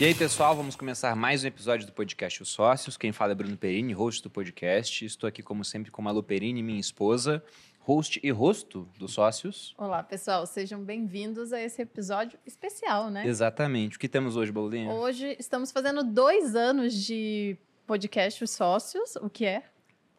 E aí, pessoal, vamos começar mais um episódio do podcast Os Sócios. Quem fala é Bruno Perini, host do podcast. Estou aqui, como sempre, com a Malu Perini, minha esposa, host e rosto dos Sócios. Olá, pessoal, sejam bem-vindos a esse episódio especial, né? Exatamente. O que temos hoje, Bolinha? Hoje estamos fazendo dois anos de podcast Os Sócios, o que é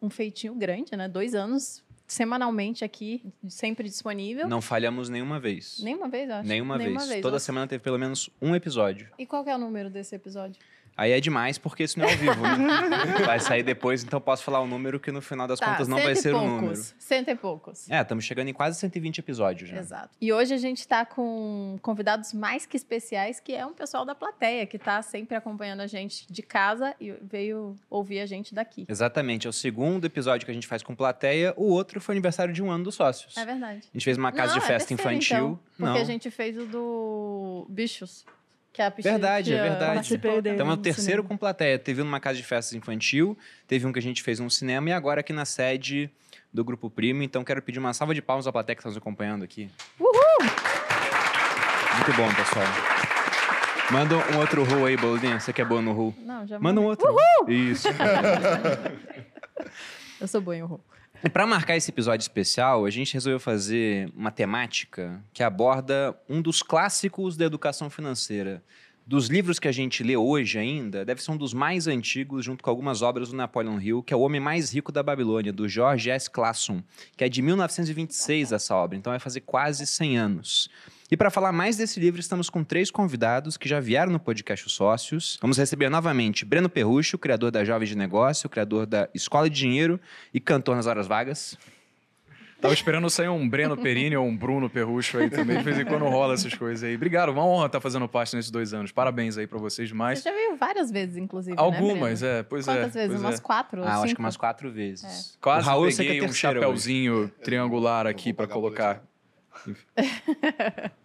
um feitinho grande, né? Dois anos semanalmente aqui, sempre disponível. Não falhamos nenhuma vez. Nenhuma vez, acho. Nenhuma, Nenhuma vez. vez. Toda semana teve pelo menos um episódio. E qual é o número desse episódio? Aí é demais, porque isso não é ao vivo, né? Vai sair depois, então posso falar o número que no final das contas não vai ser o poucos. número. Cento e poucos. É, estamos chegando em quase 120 episódios já. Exato. E hoje a gente está com convidados mais que especiais, que é um pessoal da plateia, que está sempre acompanhando a gente de casa e veio ouvir a gente daqui. Exatamente, é o segundo episódio que a gente faz com plateia. O outro foi aniversário de um ano dos sócios. É verdade. A gente fez uma casa Não, de é festa terceiro, infantil. então, porque Não. a gente fez o do Bichos. Que é a piscina Verdade, é que, verdade. dele. Então é o terceiro cinema. com plateia. Teve um numa casa de festas infantil, teve um que a gente fez num cinema e agora aqui na sede do Grupo Primo. Então quero pedir uma salva de palmas à plateia que está nos acompanhando aqui. Uhul! Muito bom, pessoal. Manda um outro ru aí, Bolinha. Você que é boa no ru. Não, já Manda um outro. Isso. Eu sou boa em horror. Para marcar esse episódio especial, a gente resolveu fazer uma temática que aborda um dos clássicos da educação financeira. Dos livros que a gente lê hoje ainda, deve ser um dos mais antigos, junto com algumas obras do Napoleon Hill, que é O Homem Mais Rico da Babilônia, do George S. Clason, que é de 1926 essa obra, então vai fazer quase 100 anos. E para falar mais desse livro, estamos com três convidados que já vieram no podcast Os Sócios. Vamos receber novamente Breno Perrucho, criador da Jovens de Negócio, criador da Escola de Dinheiro e cantor nas horas vagas. Tava esperando sair um Breno Perini ou um Bruno Perrucho aí também. De vez em quando rola essas coisas aí. Obrigado, uma honra estar fazendo parte nesses dois anos. Parabéns aí pra vocês demais. Você já veio várias vezes, inclusive, Algumas, né, é, pois Quantas é. vezes? pois Umas é. quatro Ah, cinco? acho que umas quatro vezes. Quase o Raul, peguei é um chapéuzinho triangular Eu aqui o colocar.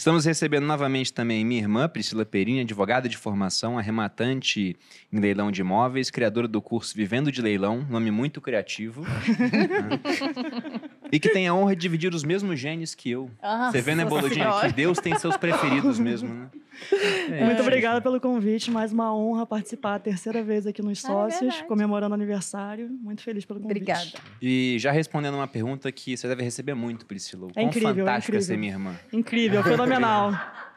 Estamos recebendo novamente também minha irmã, Priscila Perini, advogada de formação, arrematante em leilão de imóveis, criadora do curso Vivendo de Leilão, nome muito criativo. e que tem a honra de dividir os mesmos genes que eu. Nossa Você vê, né, Boludinha? Que Deus tem seus preferidos mesmo, né? É Muito obrigada pelo convite, mais uma honra participar a terceira vez aqui nos Ah, é Sócios, verdade. comemorando o aniversário. Muito feliz pelo convite. Obrigada. E já respondendo uma pergunta que você deve receber muito, Priscila. É incrível, é fantástico é incrível. ser minha irmã. Incrível, fenomenal.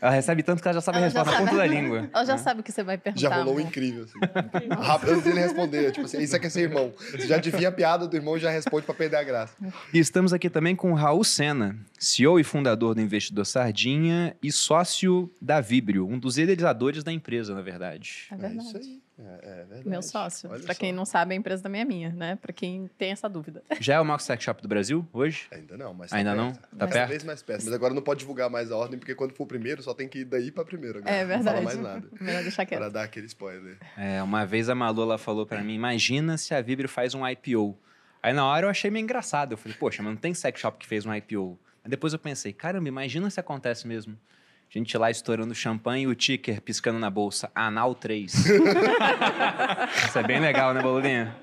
Ela recebe tanto que ela já sabe a Ela já resposta na sabe. ponta da língua. Ela já né? sabe o que você vai perguntar. Já rolou um amor. incrível, assim. Rápido antes dele responder. Tipo assim, isso aqui é seu irmão. Você já adivinha a piada do irmão e já responde pra perder a graça. E estamos aqui também com o Raul Sena, CEO e fundador do Investidor Sardinha e sócio da Vibrio, um dos idealizadores da empresa, na verdade. É É verdade. isso aí. É, é verdade. Meu sócio. Só. quem não sabe, a empresa também é minha, né? Pra quem tem essa dúvida. Já é o maior sex shop do Brasil hoje? Ainda não, mas tá Ainda não? Tá Cada perto? vez mais perto. Mas agora não pode divulgar mais a ordem, porque quando for o primeiro, só tem que ir daí pra primeiro. Agora. É Não verdade. fala mais nada. Melhor deixar quieto. Para dar aquele spoiler. É, uma vez a Malu ela falou pra mim, imagina se a Vibrio faz um IPO. Aí na hora eu achei meio engraçado. Eu falei, poxa, mas não tem sex shop que fez um IPO. Aí depois eu pensei, caramba, imagina se acontece mesmo. A gente lá estourando champanhe e o ticker piscando na bolsa, Anal 3. Isso é bem legal, né, Bolulinha?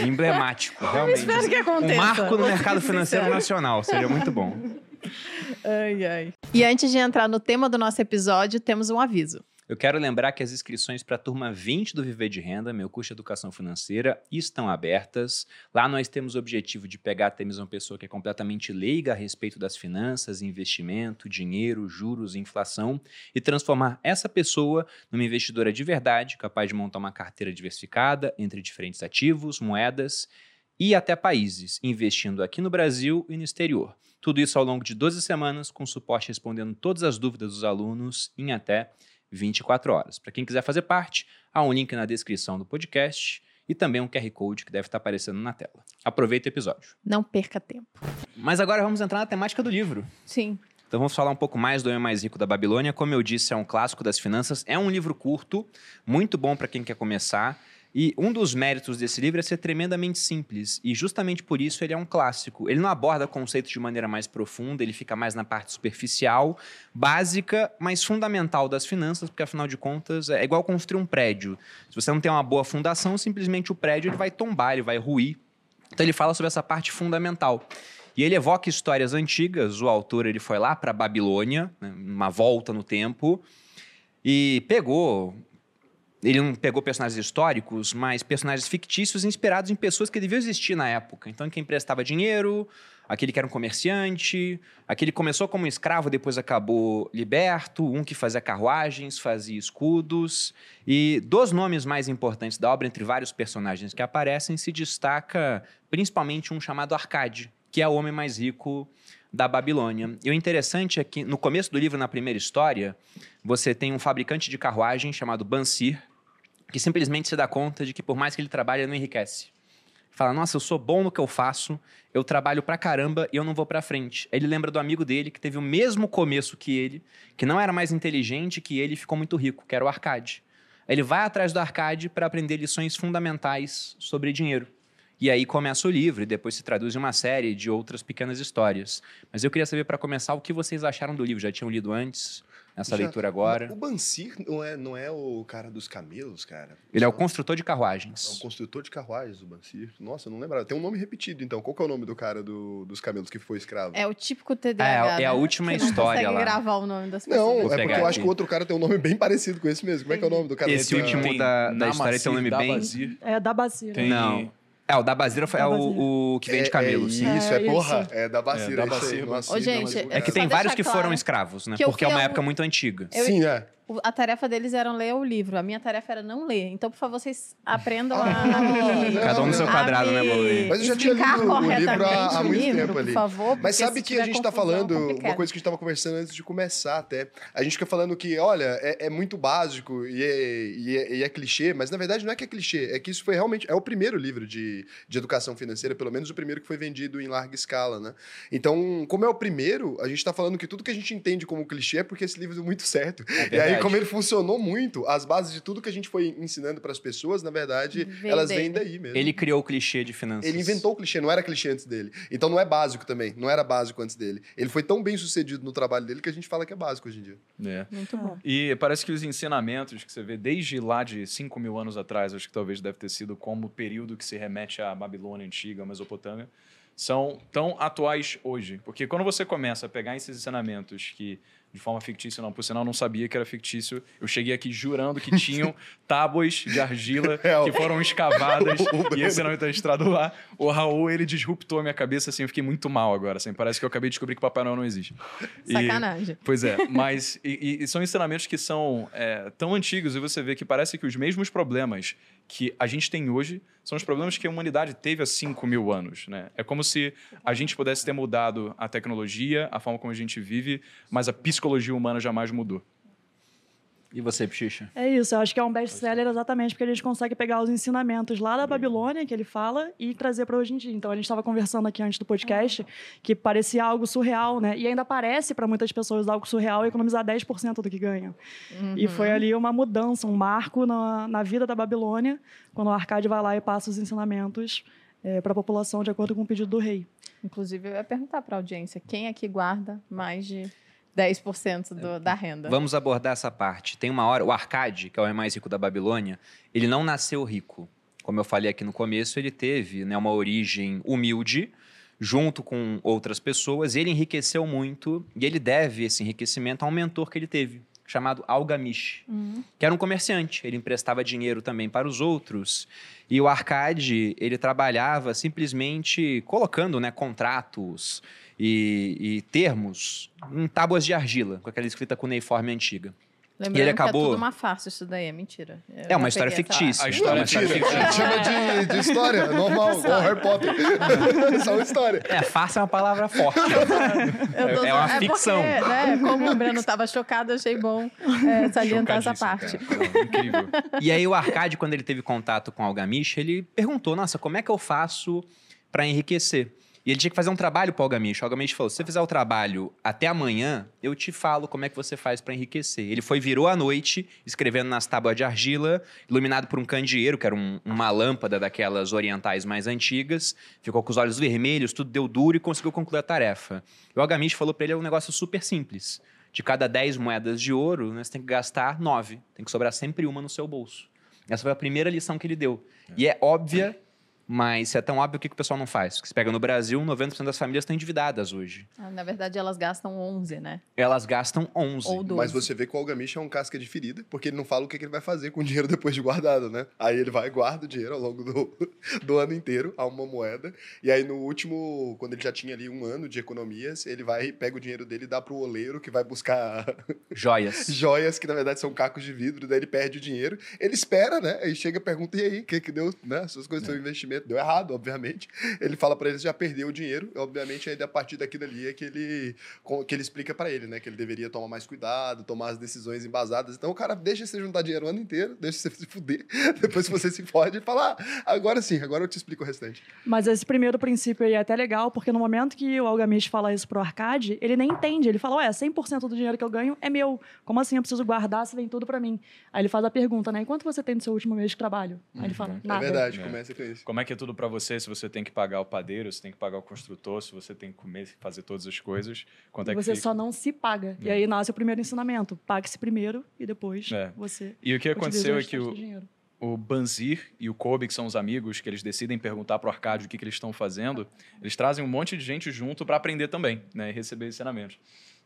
Emblemático, realmente. espero que aconteça. Um marco no mercado financeiro nacional, seria muito bom. Ai, ai. E antes de entrar no tema do nosso episódio, temos um aviso. Eu quero lembrar que as inscrições para a turma 20 do Viver de Renda, meu curso de Educação Financeira, estão abertas. Lá nós temos o objetivo de pegar até uma pessoa que é completamente leiga a respeito das finanças, investimento, dinheiro, juros inflação e transformar essa pessoa numa investidora de verdade, capaz de montar uma carteira diversificada entre diferentes ativos, moedas e até países, investindo aqui no Brasil e no exterior. Tudo isso ao longo de 12 semanas, com suporte respondendo todas as dúvidas dos alunos em até 24 horas. Para quem quiser fazer parte, há um link na descrição do podcast e também um QR Code que deve estar aparecendo na tela. Aproveita o episódio. Não perca tempo. Mas agora vamos entrar na temática do livro. Sim. Então vamos falar um pouco mais do Homem Mais Rico da Babilônia. Como eu disse, é um clássico das finanças. É um livro curto, muito bom para quem quer começar. E um dos méritos desse livro é ser tremendamente simples. E justamente por isso ele é um clássico. Ele não aborda conceitos de maneira mais profunda, ele fica mais na parte superficial, básica, mas fundamental das finanças, porque afinal de contas é igual construir um prédio. Se você não tem uma boa fundação, simplesmente o prédio ele vai tombar, ele vai ruir. Então ele fala sobre essa parte fundamental. E ele evoca histórias antigas. O autor ele foi lá para Babilônia, né, uma volta no tempo, e pegou. Ele não pegou personagens históricos, mas personagens fictícios inspirados em pessoas que deviam existir na época. Então, quem prestava dinheiro, aquele que era um comerciante, aquele que começou como escravo, depois acabou liberto, um que fazia carruagens, fazia escudos. E dos nomes mais importantes da obra, entre vários personagens que aparecem, se destaca principalmente um chamado Arcade, que é o homem mais rico da Babilônia. E o interessante é que no começo do livro, na primeira história, você tem um fabricante de carruagem chamado Bansir, que simplesmente se dá conta de que por mais que ele trabalhe, ele não enriquece. Fala, nossa, eu sou bom no que eu faço, eu trabalho pra caramba e eu não vou pra frente. Ele lembra do amigo dele que teve o mesmo começo que ele, que não era mais inteligente que ele e ficou muito rico, que era o Arcade. Ele vai atrás do Arcade para aprender lições fundamentais sobre dinheiro. E aí começa o livro e depois se traduz em uma série de outras pequenas histórias. Mas eu queria saber, para começar, o que vocês acharam do livro. Já tinham lido antes? Nessa Já- leitura agora? O Bansir não é, não é o cara dos camelos, cara? Ele é o construtor de É o carruagens. construtor de carruagens, o Bansir. Nossa, eu não lembrava. Tem um nome repetido, então. Qual que é o nome do cara do- dos camelos que foi escravo? É o típico TDAH. É, é a né? última não história lá. gravar o nome das Não, pessoas. Vou é porque pegar eu acho aqui. que o outro cara tem um nome bem parecido com esse mesmo. Como é que é o nome do cara? Esse último Tem da- da história tem um nome bem- É da Bacira. Tem... Não. É, o da Basira foi- é Da Basira. o, o que vende É- camelos. É, isso, É é, porra. isso. É da Bacira. É, É, da nossa, Ô, gente, É que tem vários que claro foram escravos, né? Porque é uma época muito antiga. Sim, é. A tarefa deles era ler o livro. A minha tarefa era não ler. Então, por favor, vocês aprendam Ah, a me... Cada um no seu a quadrado, né, Bolê? Mas eu já tinha explicar lido o livro há- corretamente há muito livro, tempo por ali. favor. Mas sabe que a gente tá confusão, falando, uma complicado. coisa que a gente tava conversando antes de começar até. A gente fica falando que, olha, é, é muito básico e é, e, é, e é clichê, mas na verdade não é que é clichê, é que isso foi realmente. É o primeiro livro de, de educação financeira, pelo menos o primeiro que foi vendido em larga escala, né? Então, como é o primeiro, a gente tá falando que tudo que a gente entende como clichê é porque esse livro deu muito certo. e aí. Como ele funcionou muito, as bases de tudo que a gente foi ensinando para as pessoas, na verdade, elas dele. vêm daí mesmo. Ele criou o clichê de finanças. Ele inventou o clichê, não era clichê antes dele. Então não é básico também, não era básico antes dele. Ele foi tão bem sucedido no trabalho dele que a gente fala que é básico hoje em dia. É. Muito bom. E parece que os ensinamentos que você vê desde lá de 5 mil anos atrás, acho que talvez deve ter sido como o período que se remete à Babilônia antiga, à Mesopotâmia, são tão atuais hoje. Porque quando você começa a pegar esses ensinamentos que, de forma fictícia, não, por sinal, eu não sabia que era fictício, eu cheguei aqui jurando que tinham tábuas de argila É, que foram escavadas o- o e esse ensinamento está registrado lá. O Raul, ele disruptou a minha cabeça, assim, eu fiquei muito mal agora, assim, parece que eu acabei de descobrir que Papai Noel não existe. E- Sacanagem. Pois é, mas e, e- e são ensinamentos que são é, tão antigos e você vê que parece que os mesmos problemas que a gente tem hoje são os problemas que a humanidade teve há 5 mil anos. Né? É como se a gente pudesse ter mudado a tecnologia, a forma como a gente vive, mas a psicologia humana jamais mudou. E você, Pichicha? É isso, eu acho que é um best-seller exatamente porque a gente consegue pegar os ensinamentos lá da Babilônia, que ele fala, e trazer para hoje em dia. Então, a gente estava conversando aqui antes do podcast que parecia algo surreal, né? E ainda parece para muitas pessoas algo surreal economizar 10% do que ganham. E foi ali uma mudança, um marco na, na vida da Babilônia, quando o Arcade vai lá e passa os ensinamentos para a população de acordo com o pedido do rei. Inclusive, eu ia perguntar para a audiência, quem aqui guarda mais de 10% do, da renda? Vamos abordar essa parte. Tem uma hora, o Arcade, que é o homem mais rico da Babilônia, ele não nasceu rico. Como eu falei aqui no começo, ele teve né, uma origem humilde, junto com outras pessoas, e ele enriqueceu muito, e ele deve esse enriquecimento a um mentor que ele teve, chamado Algamish, que era um comerciante. Ele emprestava dinheiro também para os outros, e o Arcade, ele trabalhava simplesmente colocando né, contratos e, e termos em tábuas de argila, com aquela escrita cuneiforme antiga. Lembrando E ele que é acabou- tudo uma farsa isso daí, é mentira. Eu É uma história fictícia. A história é uma é história fictícia. chama de, de história, é normal, igual Harry Potter. Só uma história. É, farsa é uma palavra forte. Eu tô- É uma porque, ficção. né, como o Breno estava chocado, achei bom é, salientar essa parte. cara. Incrível. E aí o Arcade, quando ele teve contato com o Algamish, ele perguntou, nossa, como é que eu faço para enriquecer? E ele tinha que fazer um trabalho para o Algamish. O Algamish falou, se você fizer o trabalho até amanhã, eu te falo como é que você faz para enriquecer. Ele foi, virou à noite, escrevendo nas tábuas de argila, iluminado por um candeeiro, que era um- uma lâmpada daquelas orientais mais antigas. Ficou com os olhos vermelhos, tudo deu duro e conseguiu concluir a tarefa. E o Algamish falou para ele, é um negócio super simples. De cada 10 moedas de ouro, né, você tem que gastar 9. Tem que sobrar sempre uma no seu bolso. Essa foi a primeira lição que ele deu. E é óbvia Mas se é tão óbvio, o que, que o pessoal não faz? Porque se pega no Brasil, 90% das famílias estão endividadas hoje. Ah, Na verdade, elas gastam 11, né? Elas gastam 11. Ou 12. Mas você vê que o Algamish é um casca de ferida, porque ele não fala o que, que ele vai fazer com o dinheiro depois de guardado, né? Aí ele vai e guarda o dinheiro ao longo do, do ano inteiro, a uma moeda. E aí no último, quando ele já tinha ali um ano de economias, ele vai e pega o dinheiro dele e dá pro oleiro que vai buscar Joias. joias, que na verdade são cacos de vidro, daí ele perde o dinheiro. Ele espera, né? Aí chega e pergunta, e aí, o que que deu, né? Suas coisas do investimento deu errado, obviamente. Ele fala pra ele já perdeu o dinheiro, obviamente aí a partir daquilo ali é que ele, que ele explica pra ele, né? Que ele deveria tomar mais cuidado, tomar as decisões embasadas. Então o cara deixa você juntar dinheiro o ano inteiro, deixa você se fuder, depois que você se fode e fala, ah, agora sim, agora eu te explico o restante. Mas esse primeiro princípio aí é até legal, porque no momento que o Algamish fala isso pro Arcade, ele nem entende. Ele fala, ué, 100% do dinheiro que eu ganho é meu. Como assim eu preciso guardar se vem tudo pra mim? Aí ele faz a pergunta, né? E quanto você tem no seu último mês de trabalho? Aí ele fala, nada. É verdade, É. começa com isso. Como é que é tudo pra você? Se você tem que pagar o padeiro, se tem que pagar o construtor, se você tem que comer, fazer todas as coisas, quanto é E que você fica? só não se paga. E É. aí nasce o primeiro ensinamento. Pague-se primeiro e depois É. você E o que aconteceu o é que o, o Banzir e o Kobe, que são os amigos, que eles decidem perguntar pro Arcádio o que, que eles estão fazendo, eles trazem um monte de gente junto para aprender também, né? E receber ensinamentos.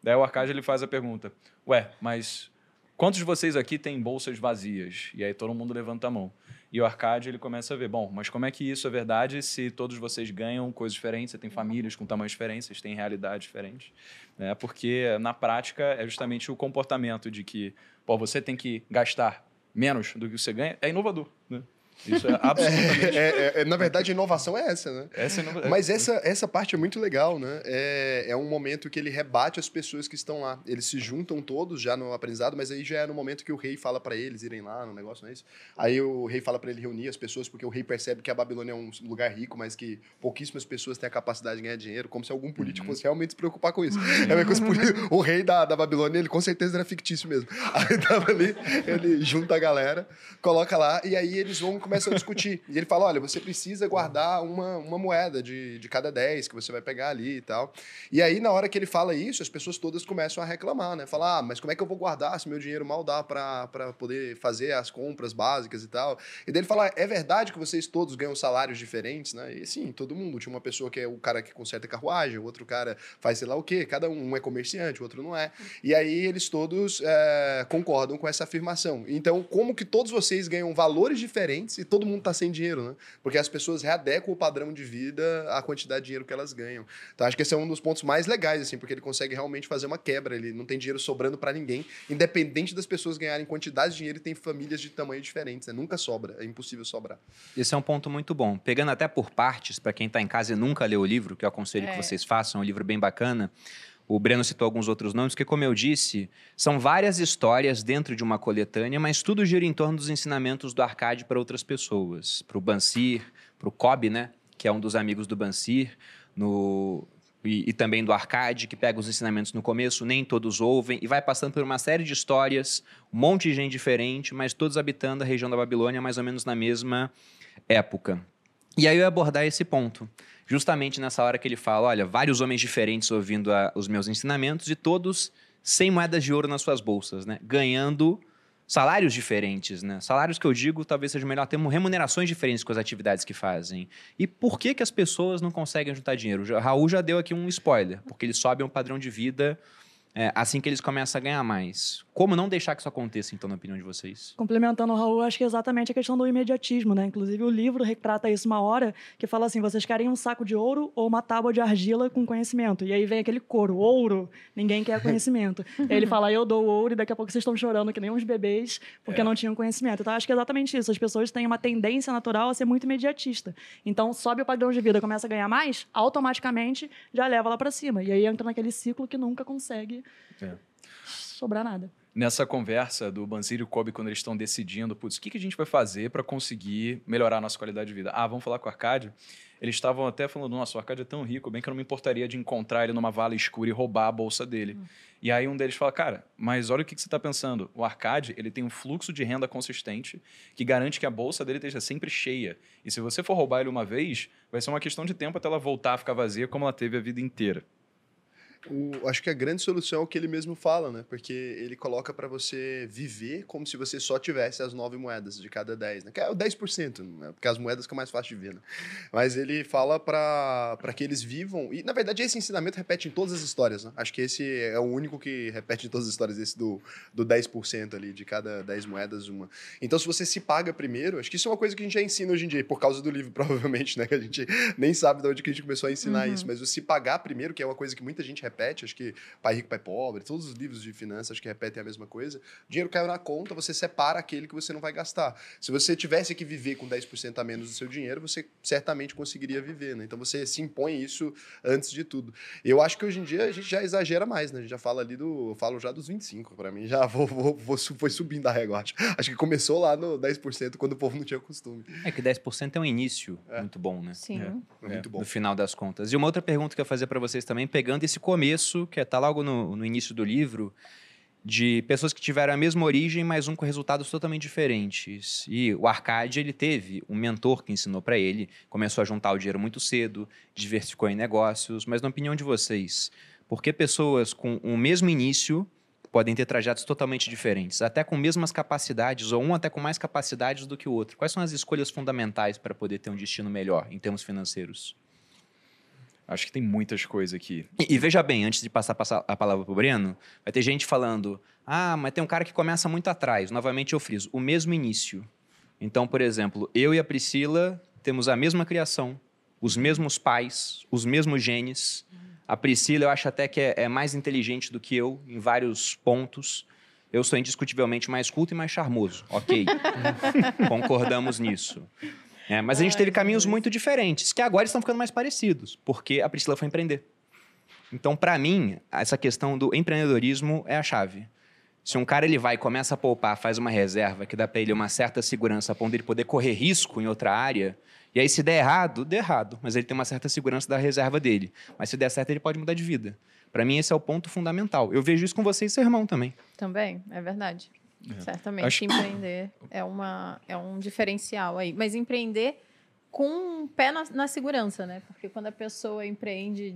Daí o Arcádio ele faz a pergunta: Ué, mas quantos de vocês aqui têm bolsas vazias? E aí todo mundo levanta a mão. E o Arcádio ele começa a ver: Bom, mas como é que isso é verdade se todos vocês ganham coisas diferentes? Você tem famílias com tamanhos diferentes, vocês têm realidades diferentes. Né? Porque na prática é justamente o comportamento de que pô, você tem que gastar menos do que você ganha, é inovador. Né? Isso é absolutamente. É, é, é, na verdade, a inovação é essa, né? Essa é inova- Mas essa, essa parte é muito legal, né? É, é um momento que ele rebate as pessoas que estão lá. Eles se juntam todos já no aprendizado, mas aí já é no momento que o rei fala pra eles irem lá no negócio, não é isso? Aí o rei fala pra ele reunir as pessoas, porque o rei percebe que a Babilônia é um lugar rico, mas que pouquíssimas pessoas têm a capacidade de ganhar dinheiro, como se algum político fosse realmente se preocupar com isso. É os poli- o rei da, da Babilônia, ele com certeza era fictício mesmo. Aí tava ali, ele junta a galera, coloca lá, e aí eles vão começam a discutir. E ele fala: olha, você precisa guardar uma, uma moeda de, de cada 10 que você vai pegar ali e tal. E aí, na hora que ele fala isso, as pessoas todas começam a reclamar, né? Falar, ah, mas como é que eu vou guardar se meu dinheiro mal dá pra poder fazer as compras básicas e tal? E daí ele fala: é verdade que vocês todos ganham salários diferentes, né? E sim, todo mundo. Tinha uma pessoa que é o cara que conserta carruagem, o outro cara faz sei lá o quê, cada um, um é comerciante, o outro não é. E aí eles todos é, concordam com essa afirmação. Então, como que todos vocês ganham valores diferentes e todo mundo tá sem dinheiro, né? Porque as pessoas readequam o padrão de vida à quantidade de dinheiro que elas ganham. Então, acho que esse é um dos pontos mais legais, assim, porque ele consegue realmente fazer uma quebra. Ele não tem dinheiro sobrando para ninguém, independente das pessoas ganharem quantidade de dinheiro e tem famílias de tamanho diferentes, né? Nunca sobra, é impossível sobrar. Esse é um ponto muito bom. Pegando até por partes, para quem está em casa e nunca leu o livro, que eu aconselho É. que vocês façam, é um livro bem bacana. O Breno citou alguns outros nomes, que, como eu disse, são várias histórias dentro de uma coletânea, mas tudo gira em torno dos ensinamentos do Arcade para outras pessoas. Para o Bansir, para o Kobe, né? Que é um dos amigos do Bansir, no... E, e também do Arcade, que pega os ensinamentos no começo, nem todos ouvem, e vai passando por uma série de histórias, um monte de gente diferente, mas todos habitando a região da Babilônia mais ou menos na mesma época. E aí eu ia abordar esse ponto. Justamente nessa hora que ele fala: olha, vários homens diferentes ouvindo a- os meus ensinamentos e todos sem moedas de ouro nas suas bolsas, né? Ganhando salários diferentes, né? Salários que eu digo, talvez seja melhor termo, remunerações diferentes com as atividades que fazem. E por que, que as pessoas não conseguem juntar dinheiro? O Raul já deu aqui um spoiler, porque eles sobem um padrão de vida é, assim que eles começam a ganhar mais. Como não deixar que isso aconteça, então, na opinião de vocês? Complementando o Raul, acho que é exatamente a questão do imediatismo, né? Inclusive, o livro retrata isso uma hora, que fala assim: vocês querem um saco de ouro ou uma tábua de argila com conhecimento? E aí vem aquele coro: ouro, ninguém quer conhecimento. ele fala: eu dou ouro, e daqui a pouco vocês estão chorando que nem uns bebês, porque É. não tinham conhecimento. Então, acho que é exatamente isso. As pessoas têm uma tendência natural a ser muito imediatista. Então, sobe o padrão de vida, começa a ganhar mais, automaticamente já leva lá para cima. E aí entra naquele ciclo que nunca consegue É. sobrar nada. Nessa conversa do Banzir e o Kobe, quando eles estão decidindo, putz, o que, que a gente vai fazer para conseguir melhorar a nossa qualidade de vida? Ah, vamos falar com o Arcádio? Eles estavam até falando, nossa, o Arcádio é tão rico, bem que eu não me importaria de encontrar ele numa vala escura e roubar a bolsa dele. E aí um deles fala, cara, mas olha o que, que você está pensando. O Arcade, ele tem um fluxo de renda consistente que garante que a bolsa dele esteja sempre cheia. E se você for roubar ele uma vez, vai ser uma questão de tempo até ela voltar a ficar vazia como ela teve a vida inteira. O, acho que a grande solução é o que ele mesmo fala, né? Porque ele coloca para você viver como se você só tivesse as nove moedas de cada dez, né? Que é o 10%, né? porque as moedas que é mais fácil de ver, né? Mas ele fala para que eles vivam. E, na verdade, esse ensinamento repete em todas as histórias, né? Acho que esse é o único que repete em todas as histórias, esse do, do 10% ali, de cada 10 moedas, uma. Então, se você se paga primeiro, acho que isso é uma coisa que a gente já ensina hoje em dia, por causa do livro, provavelmente, né? Que a gente nem sabe de onde que a gente começou a ensinar uhum. isso. Mas o se pagar primeiro, que é uma coisa que muita gente repete, acho que Pai Rico, Pai Pobre, todos os livros de finanças acho que repetem a mesma coisa. O dinheiro caiu na conta, você separa aquele que você não vai gastar. Se você tivesse que viver com 10% a menos do seu dinheiro, você certamente conseguiria viver, né? Então você se impõe isso antes de tudo. Eu acho que hoje em dia a gente já exagera mais, né? A gente já fala ali do. Eu falo já dos 25, para mim já vou, vou, vou, foi subindo a régua. Acho. acho que começou lá no 10% quando o povo não tinha costume. É que 10% é um início é. muito bom, né? Sim. É, é muito bom. No final das contas. E uma outra pergunta que eu ia fazer para vocês também, pegando esse começo, que está logo no, no início do livro, de pessoas que tiveram a mesma origem, mas um com resultados totalmente diferentes. E o Arcade, ele teve um mentor que ensinou para ele, começou a juntar o dinheiro muito cedo, diversificou em negócios, mas na opinião de vocês, por que pessoas com o mesmo início podem ter trajetos totalmente diferentes, até com mesmas capacidades, ou um até com mais capacidades do que o outro? Quais são as escolhas fundamentais para poder ter um destino melhor em termos financeiros? Acho que tem muitas coisas aqui. E, e veja bem, antes de passar a palavra para o Breno, vai ter gente falando: ah, mas tem um cara que começa muito atrás. Novamente eu friso, o mesmo início. Então, por exemplo, eu e a Priscila temos a mesma criação, os mesmos pais, os mesmos genes. A Priscila, eu acho até que é, é mais inteligente do que eu em vários pontos. Eu sou indiscutivelmente mais culto e mais charmoso, ok? Concordamos nisso. É, mas a gente teve caminhos muito diferentes, que agora estão ficando mais parecidos, porque a Priscila foi empreender. Então, para mim, essa questão do empreendedorismo é a chave. Se um cara ele vai e começa a poupar, faz uma reserva que dá para ele uma certa segurança a ponto de ele poder correr risco em outra área, e aí se der errado, der errado, mas ele tem uma certa segurança da reserva dele. Mas se der certo, ele pode mudar de vida. Para mim, esse é o ponto fundamental. Eu vejo isso com você e seu irmão também. Também, é verdade. É. Certamente, Acho... empreender é, uma, é um diferencial aí. Mas empreender com um pé na, na segurança, né? Porque quando a pessoa empreende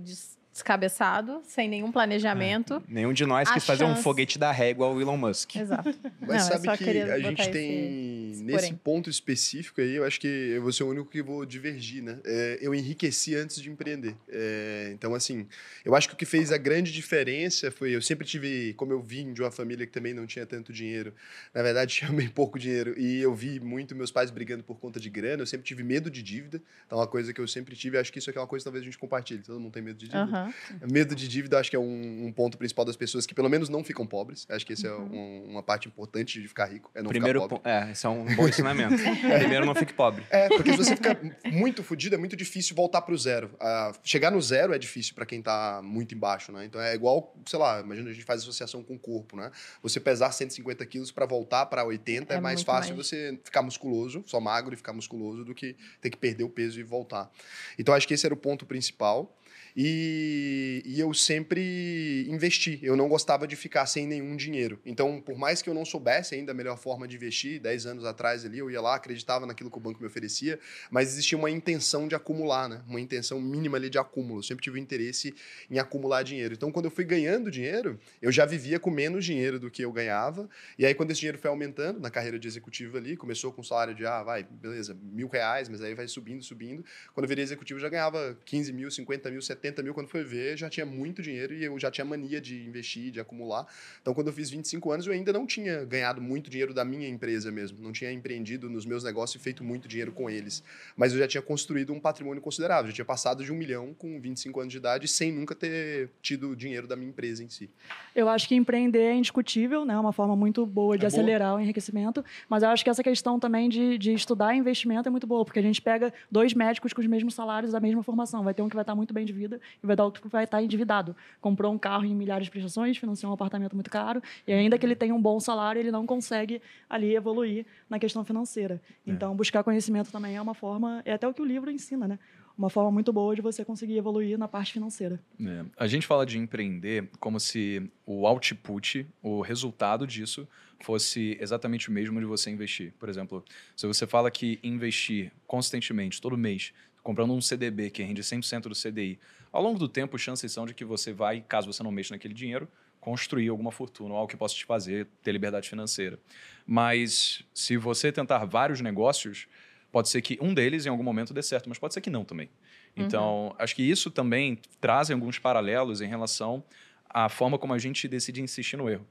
descabeçado, sem nenhum planejamento. É. Nenhum de nós quis fazer chance... um foguete da régua ao Elon Musk. Exato. Mas Não, sabe que a gente tem, esse, nesse porém. ponto específico aí, eu acho que eu vou ser o único que vou divergir, né? É, eu enriqueci antes de empreender. É, então, assim, eu acho que o que fez a grande diferença foi, eu sempre tive, como eu vim de uma família que também não tinha tanto dinheiro, na verdade tinha bem pouco dinheiro, e eu vi muito meus pais brigando por conta de grana, eu sempre tive medo de dívida, então uma coisa que eu sempre tive, acho que isso aqui é uma coisa que talvez a gente compartilhe, todo mundo tem medo de dívida. Uhum. Uhum. Medo de dívida, acho que é um, um, ponto principal das pessoas que pelo menos não ficam pobres. Acho que esse é uhum. é um, uma parte importante de ficar rico, é não Primeiro, ficar pobre. É, esse é um bom ensinamento. Primeiro, não fique pobre. É, porque se você ficar muito fodido, é muito difícil voltar para o zero. Uh, chegar no zero é difícil para quem está muito embaixo, né? Então é igual, sei lá, imagina a gente faz associação com o corpo, né? Você pesar 150 quilos para voltar para 80 é, é mais fácil mais. você ficar musculoso, só magro e ficar musculoso, do que ter que perder o peso e voltar. Então acho que esse era o ponto principal. E, e, eu sempre investi. Eu não gostava de ficar sem nenhum dinheiro. Então, por mais que eu não soubesse ainda a melhor forma de investir, 10 anos atrás ali, eu ia lá, acreditava naquilo que o banco me oferecia, mas existia uma intenção de acumular, né? Uma intenção mínima ali de acúmulo. Eu sempre tive interesse em acumular dinheiro. Então, quando eu fui ganhando dinheiro, eu já vivia com menos dinheiro do que eu ganhava. E aí, quando esse dinheiro foi aumentando na carreira de executivo ali, começou com um salário de, ah, vai, beleza, mil reais, mas aí vai subindo, subindo. Quando eu virei executivo, eu já ganhava 15 mil, 50 mil, 70 70 mil, quando foi ver, já tinha muito dinheiro e eu já tinha mania de investir, de acumular. Então, quando eu fiz 25 anos, eu ainda não tinha ganhado muito dinheiro da minha empresa mesmo. Não tinha empreendido nos meus negócios e feito muito dinheiro com eles. Mas eu já tinha construído um patrimônio considerável. Já tinha passado de um milhão com 25 anos de idade sem nunca ter tido dinheiro da minha empresa em si. Eu acho que empreender é indiscutível, né? É uma forma muito boa de é acelerar boa. o enriquecimento. Mas eu acho que essa questão também de, de estudar investimento é muito boa, porque a gente pega dois médicos com os mesmos salários da mesma formação. Vai ter um que vai estar muito bem de vida e vai dar outro que vai estar endividado. Comprou um carro em milhares de prestações, financiou um apartamento muito caro, e ainda que ele tenha um bom salário, ele não consegue ali evoluir na questão financeira. É. Então, buscar conhecimento também é uma forma, é até o que o livro ensina, né? uma forma muito boa de você conseguir evoluir na parte financeira. É. A gente fala de empreender como se o output, o resultado disso, fosse exatamente o mesmo de você investir. Por exemplo, se você fala que investir constantemente, todo mês, comprando um CDB que rende 100% do CDI, Ao longo do tempo, chances são de que você vai, caso você não mexa naquele dinheiro, construir alguma fortuna, algo que possa te fazer ter liberdade financeira. Mas se você tentar vários negócios, pode ser que um deles em algum momento dê certo, mas pode ser que não também. Então, uhum. acho que isso também traz alguns paralelos em relação à forma como a gente decide insistir no erro.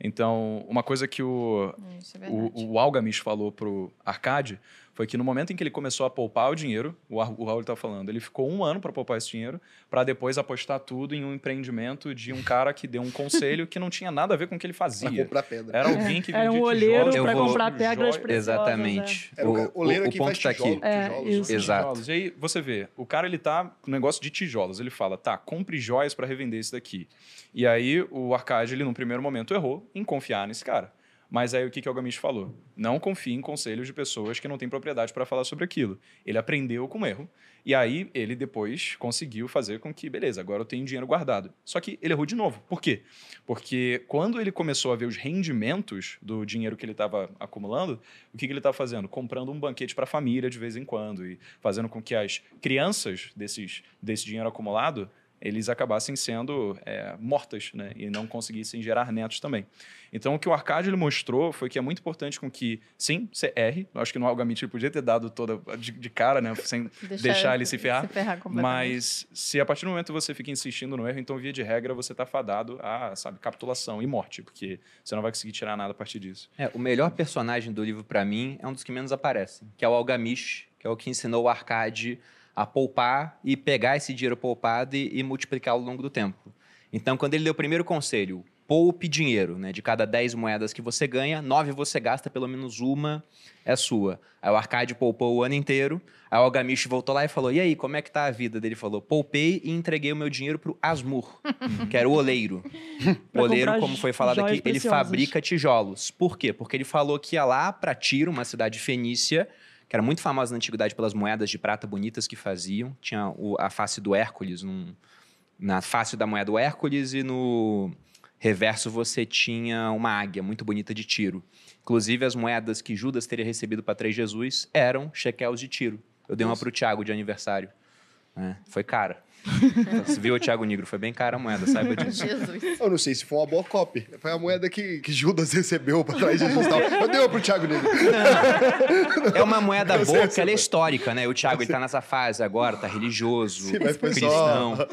Então, uma coisa que o, é o, o Algamis falou pro Arcade foi que no momento em que ele começou a poupar o dinheiro, o, o Raul está falando, ele ficou um ano para poupar esse dinheiro, para depois apostar tudo em um empreendimento de um cara que deu um conselho que não tinha nada a ver com o que ele fazia. Pra comprar pedra. Era alguém que vendia Era um olheiro para comprar pedras preciosas. Exatamente. É. Era o, o, o, que ponto está aqui. É, tijolos, Exato. E aí você vê, o cara ele tá no negócio de tijolos, ele fala, tá, compre joias para revender isso daqui. E aí o Arcade, ele num primeiro momento errou em confiar nesse cara. Mas aí o que, que o Gamish falou? Não confie em conselhos de pessoas que não têm propriedade para falar sobre aquilo. Ele aprendeu com erro. E aí ele depois conseguiu fazer com que, beleza, agora eu tenho dinheiro guardado. Só que ele errou de novo. Por quê? Porque quando ele começou a ver os rendimentos do dinheiro que ele estava acumulando, o que, que ele estava fazendo? Comprando um banquete para a família de vez em quando e fazendo com que as crianças desses, desse dinheiro acumulado eles acabassem sendo é, mortas né? e não conseguissem gerar netos também. Então, o que o Arcade ele mostrou foi que é muito importante com que, sim, você erre. Eu acho que no Algamit ele podia ter dado toda de, de cara, né? sem deixar, deixar ele se ferrar. Se ferrar mas se a partir do momento você fica insistindo no erro, então, via de regra, você está fadado a, sabe, capitulação e morte, porque você não vai conseguir tirar nada a partir disso. É, o melhor personagem do livro, para mim, é um dos que menos aparece, que é o Algamish, que é o que ensinou o Arcade a poupar e pegar esse dinheiro poupado e, e multiplicá-lo ao longo do tempo. Então, quando ele deu o primeiro conselho, poupe dinheiro, né? De cada 10 moedas que você ganha, 9 você gasta, pelo menos uma é sua. Aí o Arcade poupou o ano inteiro, aí o Algamish voltou lá e falou, e aí, como é que tá a vida? Dele falou, poupei e entreguei o meu dinheiro pro Asmur, que era o oleiro. o oleiro, como foi falado aqui, preciosas. ele fabrica tijolos. Por quê? Porque ele falou que ia lá para Tiro, uma cidade fenícia, que era muito famosa na antiguidade pelas moedas de prata bonitas que faziam. Tinha o, a face do Hércules num, na face da moeda do Hércules e no reverso você tinha uma águia muito bonita de tiro. Inclusive, as moedas que Judas teria recebido para três Jesus eram shekels de tiro. Eu dei uma para o Tiago de aniversário. É, foi cara. Você viu o Thiago Negro? Foi bem cara a moeda, saiba disso. Jesus. Eu não sei se foi uma boa copy. Foi a moeda que, que Judas recebeu para trás de Jesus. Eu dei uma pro Thiago Negro. Não. É uma moeda boa porque ela é histórica, né? O Thiago ele tá nessa fase agora, tá religioso, Sim, cristão. Só...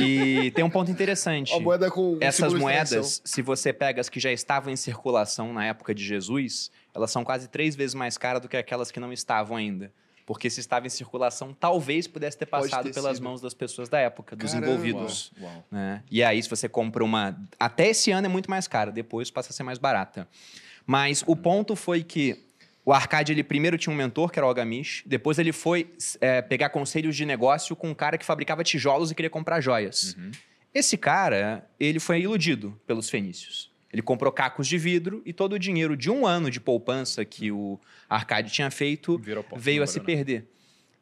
E tem um ponto interessante. A moeda com Essas moedas, se você pega as que já estavam em circulação na época de Jesus, elas são quase três vezes mais caras do que aquelas que não estavam ainda porque se estava em circulação, talvez pudesse ter passado ter pelas sido. mãos das pessoas da época, dos Caramba. envolvidos. Uau, uau. Né? E aí, se você compra uma. Até esse ano é muito mais cara, depois passa a ser mais barata. Mas o ponto foi que o Arcade, ele primeiro tinha um mentor, que era o Algamish, depois ele foi é, pegar conselhos de negócio com um cara que fabricava tijolos e queria comprar joias. Uhum. Esse cara, ele foi iludido pelos fenícios. Ele comprou cacos de vidro e todo o dinheiro de um ano de poupança que o Arcade tinha feito veio a se perder.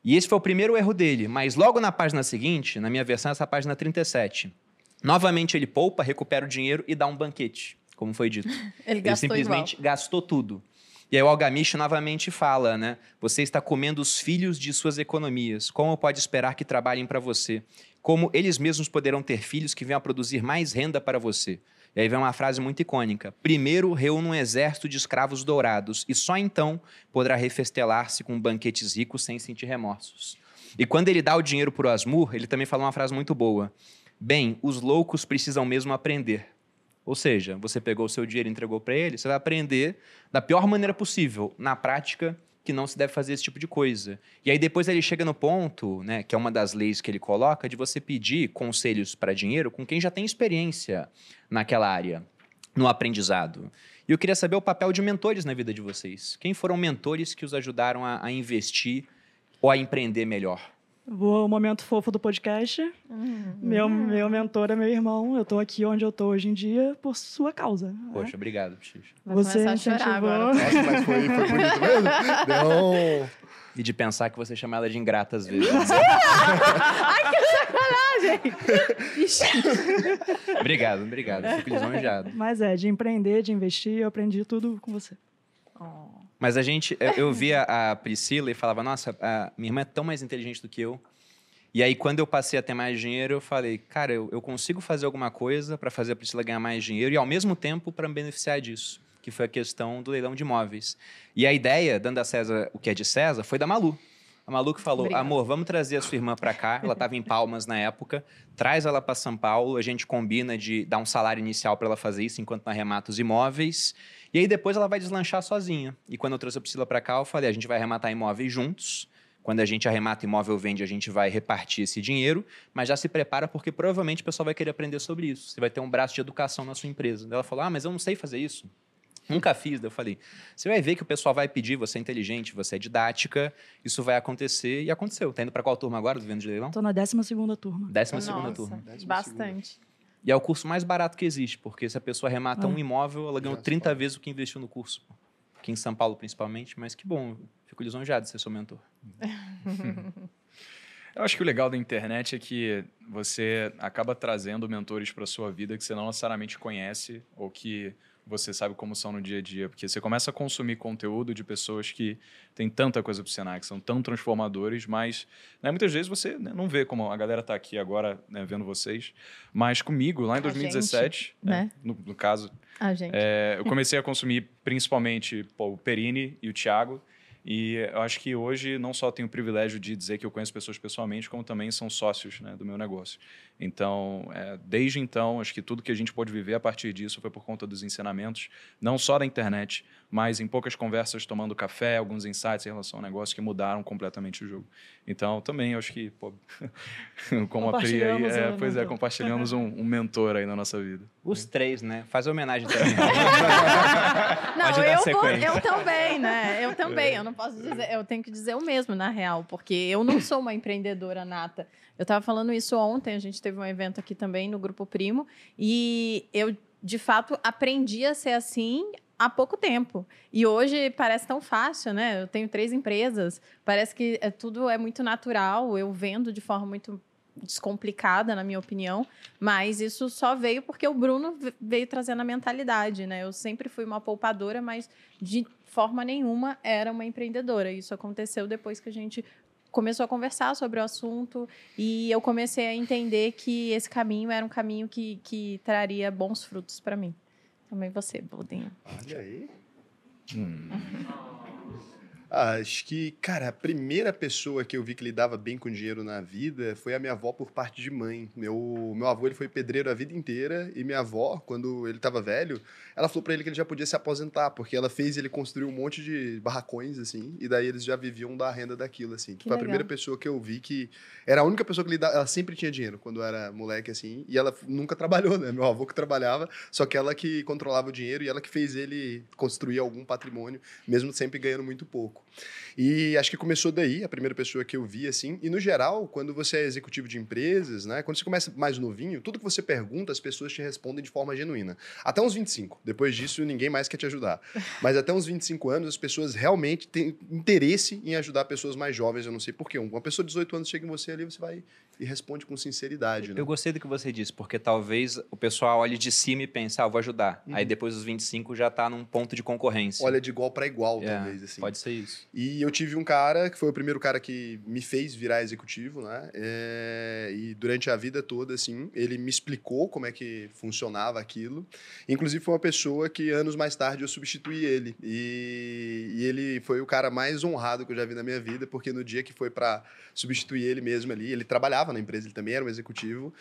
E esse foi o primeiro erro dele. Mas logo na página seguinte, na minha versão, essa página 37, novamente ele poupa, recupera o dinheiro e dá um banquete, como foi dito. ele, ele simplesmente igual. gastou tudo. E aí o Algamish novamente fala, né? Você está comendo os filhos de suas economias. Como pode esperar que trabalhem para você? Como eles mesmos poderão ter filhos que venham a produzir mais renda para você? E aí vem uma frase muito icônica: Primeiro reúna um exército de escravos dourados, e só então poderá refestelar-se com banquetes ricos sem sentir remorsos. E quando ele dá o dinheiro para o Asmur, ele também fala uma frase muito boa: Bem, os loucos precisam mesmo aprender. Ou seja, você pegou o seu dinheiro e entregou para ele, você vai aprender da pior maneira possível, na prática, que não se deve fazer esse tipo de coisa. E aí depois ele chega no ponto, né, que é uma das leis que ele coloca, de você pedir conselhos para dinheiro com quem já tem experiência naquela área, no aprendizado. E eu queria saber o papel de mentores na vida de vocês. Quem foram mentores que os ajudaram a, a investir ou a empreender melhor? Vou momento fofo do podcast. Uhum. Meu, meu mentor é meu irmão. Eu estou aqui onde eu estou hoje em dia por sua causa. Né? Poxa, né? obrigado, Xixi. Você incentivou. Agora. Nossa, mas foi, foi bonito mesmo. Não. E de pensar que você chama ela de ingrata às vezes. Ai, que sacanagem! obrigado, obrigado. Fico lisonjeado. Mas é, de empreender, de investir, eu aprendi tudo com você. Oh. Mas a gente, eu via a Priscila e falava, nossa, a minha irmã é tão mais inteligente do que eu. E aí, quando eu passei a ter mais dinheiro, eu falei, cara, eu, eu consigo fazer alguma coisa para fazer a Priscila ganhar mais dinheiro e, ao mesmo tempo, para me beneficiar disso, que foi a questão do leilão de imóveis. E a ideia, dando a César o que é de César, foi da Malu. A Malu que falou, Obrigada. amor, vamos trazer a sua irmã para cá. Ela estava em Palmas na época. Traz ela para São Paulo. A gente combina de dar um salário inicial para ela fazer isso enquanto arremata os imóveis. E aí depois ela vai deslanchar sozinha. E quando eu trouxe a Priscila para cá, eu falei, a gente vai arrematar imóveis juntos. Quando a gente arremata imóvel vende, a gente vai repartir esse dinheiro, mas já se prepara porque provavelmente o pessoal vai querer aprender sobre isso. Você vai ter um braço de educação na sua empresa. Ela falou: Ah, mas eu não sei fazer isso. Nunca fiz. Daí eu falei: Você vai ver que o pessoal vai pedir, você é inteligente, você é didática, isso vai acontecer. E aconteceu. Tá indo para qual turma agora do Vendo de Leilão? Estou na 12 turma. 12 turma. Bastante. E é o curso mais barato que existe, porque se a pessoa arremata ah. um imóvel, ela ganhou 30 vezes o que investiu no curso. Aqui em São Paulo, principalmente, mas que bom. Fico lisonjeado de ser seu mentor. Eu acho que o legal da internet é que você acaba trazendo mentores para sua vida que você não necessariamente conhece ou que você sabe como são no dia a dia, porque você começa a consumir conteúdo de pessoas que têm tanta coisa para ensinar, que são tão transformadores, mas né, muitas vezes você né, não vê como a galera está aqui agora né, vendo vocês. Mas comigo, lá em 2017, gente, né? né? no, no, caso, é, eu comecei a consumir principalmente pô, o Perini e o Thiago. E eu acho que hoje não só tenho o privilégio de dizer que eu conheço pessoas pessoalmente, como também são sócios né, do meu negócio. Então, é, desde então, acho que tudo que a gente pôde viver a partir disso foi por conta dos ensinamentos, não só da internet, mas em poucas conversas tomando café, alguns insights em relação ao negócio que mudaram completamente o jogo. Então, também acho que, pô, como a Pri aí, é, pois é, compartilhamos um, um, mentor aí na nossa vida. Os três, né? Faz homenagem também. não, eu, vou, eu também, né? Eu também. Eu não posso dizer, eu tenho que dizer o mesmo, na real, porque eu não sou uma empreendedora nata. Eu estava falando isso ontem, a gente teve um evento aqui também no Grupo Primo, e eu, de fato, aprendi a ser assim há pouco tempo. E hoje parece tão fácil, né? Eu tenho três empresas, parece que é, tudo é muito natural, eu vendo de forma muito descomplicada, na minha opinião, mas isso só veio porque o Bruno veio trazendo a mentalidade, né? Eu sempre fui uma poupadora, mas de forma nenhuma era uma empreendedora. Isso aconteceu depois que a gente começou a conversar sobre o assunto e eu comecei a entender que esse caminho era um caminho que, que traria bons frutos para mim. Também você, Boldinho. Olha aí. Hum. Acho que, cara, a primeira pessoa que eu vi que lidava bem com dinheiro na vida foi a minha avó por parte de mãe. Meu, meu avô ele foi pedreiro a vida inteira e minha avó, quando ele estava velho, ela falou para ele que ele já podia se aposentar, porque ela fez ele construir um monte de barracões, assim, e daí eles já viviam da renda daquilo, assim. Que foi legal. a primeira pessoa que eu vi que era a única pessoa que lidava, ela sempre tinha dinheiro quando era moleque, assim, e ela nunca trabalhou, né? Meu avô que trabalhava, só que ela que controlava o dinheiro e ela que fez ele construir algum patrimônio, mesmo sempre ganhando muito pouco. E acho que começou daí, a primeira pessoa que eu vi, assim. E no geral, quando você é executivo de empresas, né? Quando você começa mais novinho, tudo que você pergunta, as pessoas te respondem de forma genuína. Até uns 25. Depois disso, ninguém mais quer te ajudar. Mas até uns 25 anos, as pessoas realmente têm interesse em ajudar pessoas mais jovens. Eu não sei porquê. Uma pessoa de 18 anos chega em você ali, você vai e responde com sinceridade. Né? Eu gostei do que você disse, porque talvez o pessoal olhe de cima e pense, ah, vou ajudar. Uhum. Aí depois dos 25 já está num ponto de concorrência. Olha de igual para igual, é, talvez. Assim. Pode ser isso. E eu tive um cara que foi o primeiro cara que me fez virar executivo, né? É, e durante a vida toda, assim, ele me explicou como é que funcionava aquilo. Inclusive, foi uma pessoa que anos mais tarde eu substituí ele. E, e ele foi o cara mais honrado que eu já vi na minha vida, porque no dia que foi para substituir ele mesmo ali, ele trabalhava na empresa, ele também era um executivo.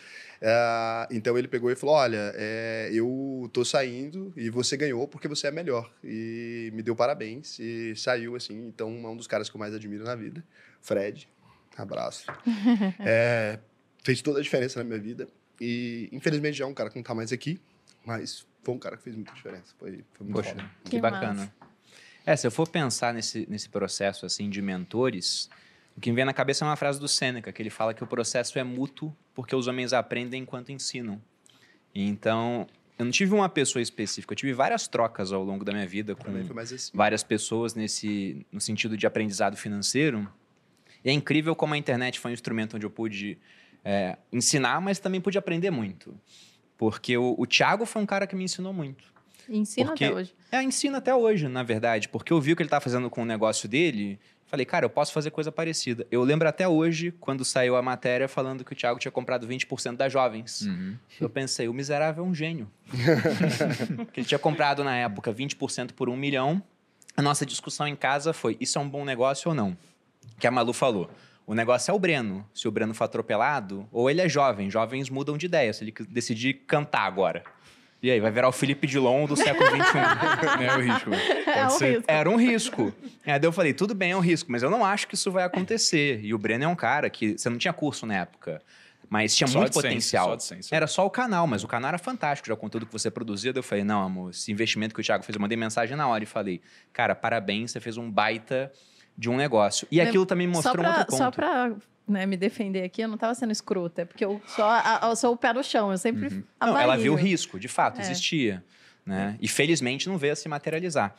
É, então ele pegou e falou: Olha, é, eu tô saindo e você ganhou porque você é melhor. E me deu parabéns e saiu assim. Então, é um dos caras que eu mais admiro na vida. Fred, abraço. é, fez toda a diferença na minha vida. E infelizmente já é um cara que não tá mais aqui, mas foi um cara que fez muita diferença. Foi, foi muito Poxa, que, que bacana. É, se eu for pensar nesse, nesse processo assim de mentores, o que me vem na cabeça é uma frase do Sêneca, que ele fala que o processo é mútuo porque os homens aprendem enquanto ensinam. Então, eu não tive uma pessoa específica, eu tive várias trocas ao longo da minha vida com assim. várias pessoas nesse no sentido de aprendizado financeiro. E é incrível como a internet foi um instrumento onde eu pude é, ensinar, mas também pude aprender muito. Porque o, o Thiago foi um cara que me ensinou muito. ensina porque, até hoje. É, ensina até hoje, na verdade. Porque eu vi o que ele estava fazendo com o negócio dele Falei, cara, eu posso fazer coisa parecida. Eu lembro até hoje, quando saiu a matéria falando que o Thiago tinha comprado 20% das jovens. Uhum. Eu pensei, o miserável é um gênio. que ele tinha comprado na época 20% por um milhão. A nossa discussão em casa foi: isso é um bom negócio ou não? Que a Malu falou. O negócio é o Breno. Se o Breno for atropelado, ou ele é jovem, jovens mudam de ideia. Se ele decidir cantar agora. E aí, vai virar o Felipe Dilon do século XXI. é o risco. É um risco. Era um risco. Aí eu falei, tudo bem, é um risco, mas eu não acho que isso vai acontecer. E o Breno é um cara que... Você não tinha curso na época. Mas tinha só muito potencial. Só era só o canal, mas o canal era fantástico, já o conteúdo que você produzia. Daí eu falei, não, amor, esse investimento que o Thiago fez, eu mandei mensagem na hora e falei, cara, parabéns, você fez um baita de um negócio. E aquilo também mostrou pra, um outro ponto. Só pra né, me defender aqui, eu não estava sendo escrota, é porque eu só eu sou o pé no chão, eu sempre uhum. Não, ela viu o risco, de fato, é. existia. Né? E felizmente não veio a se materializar.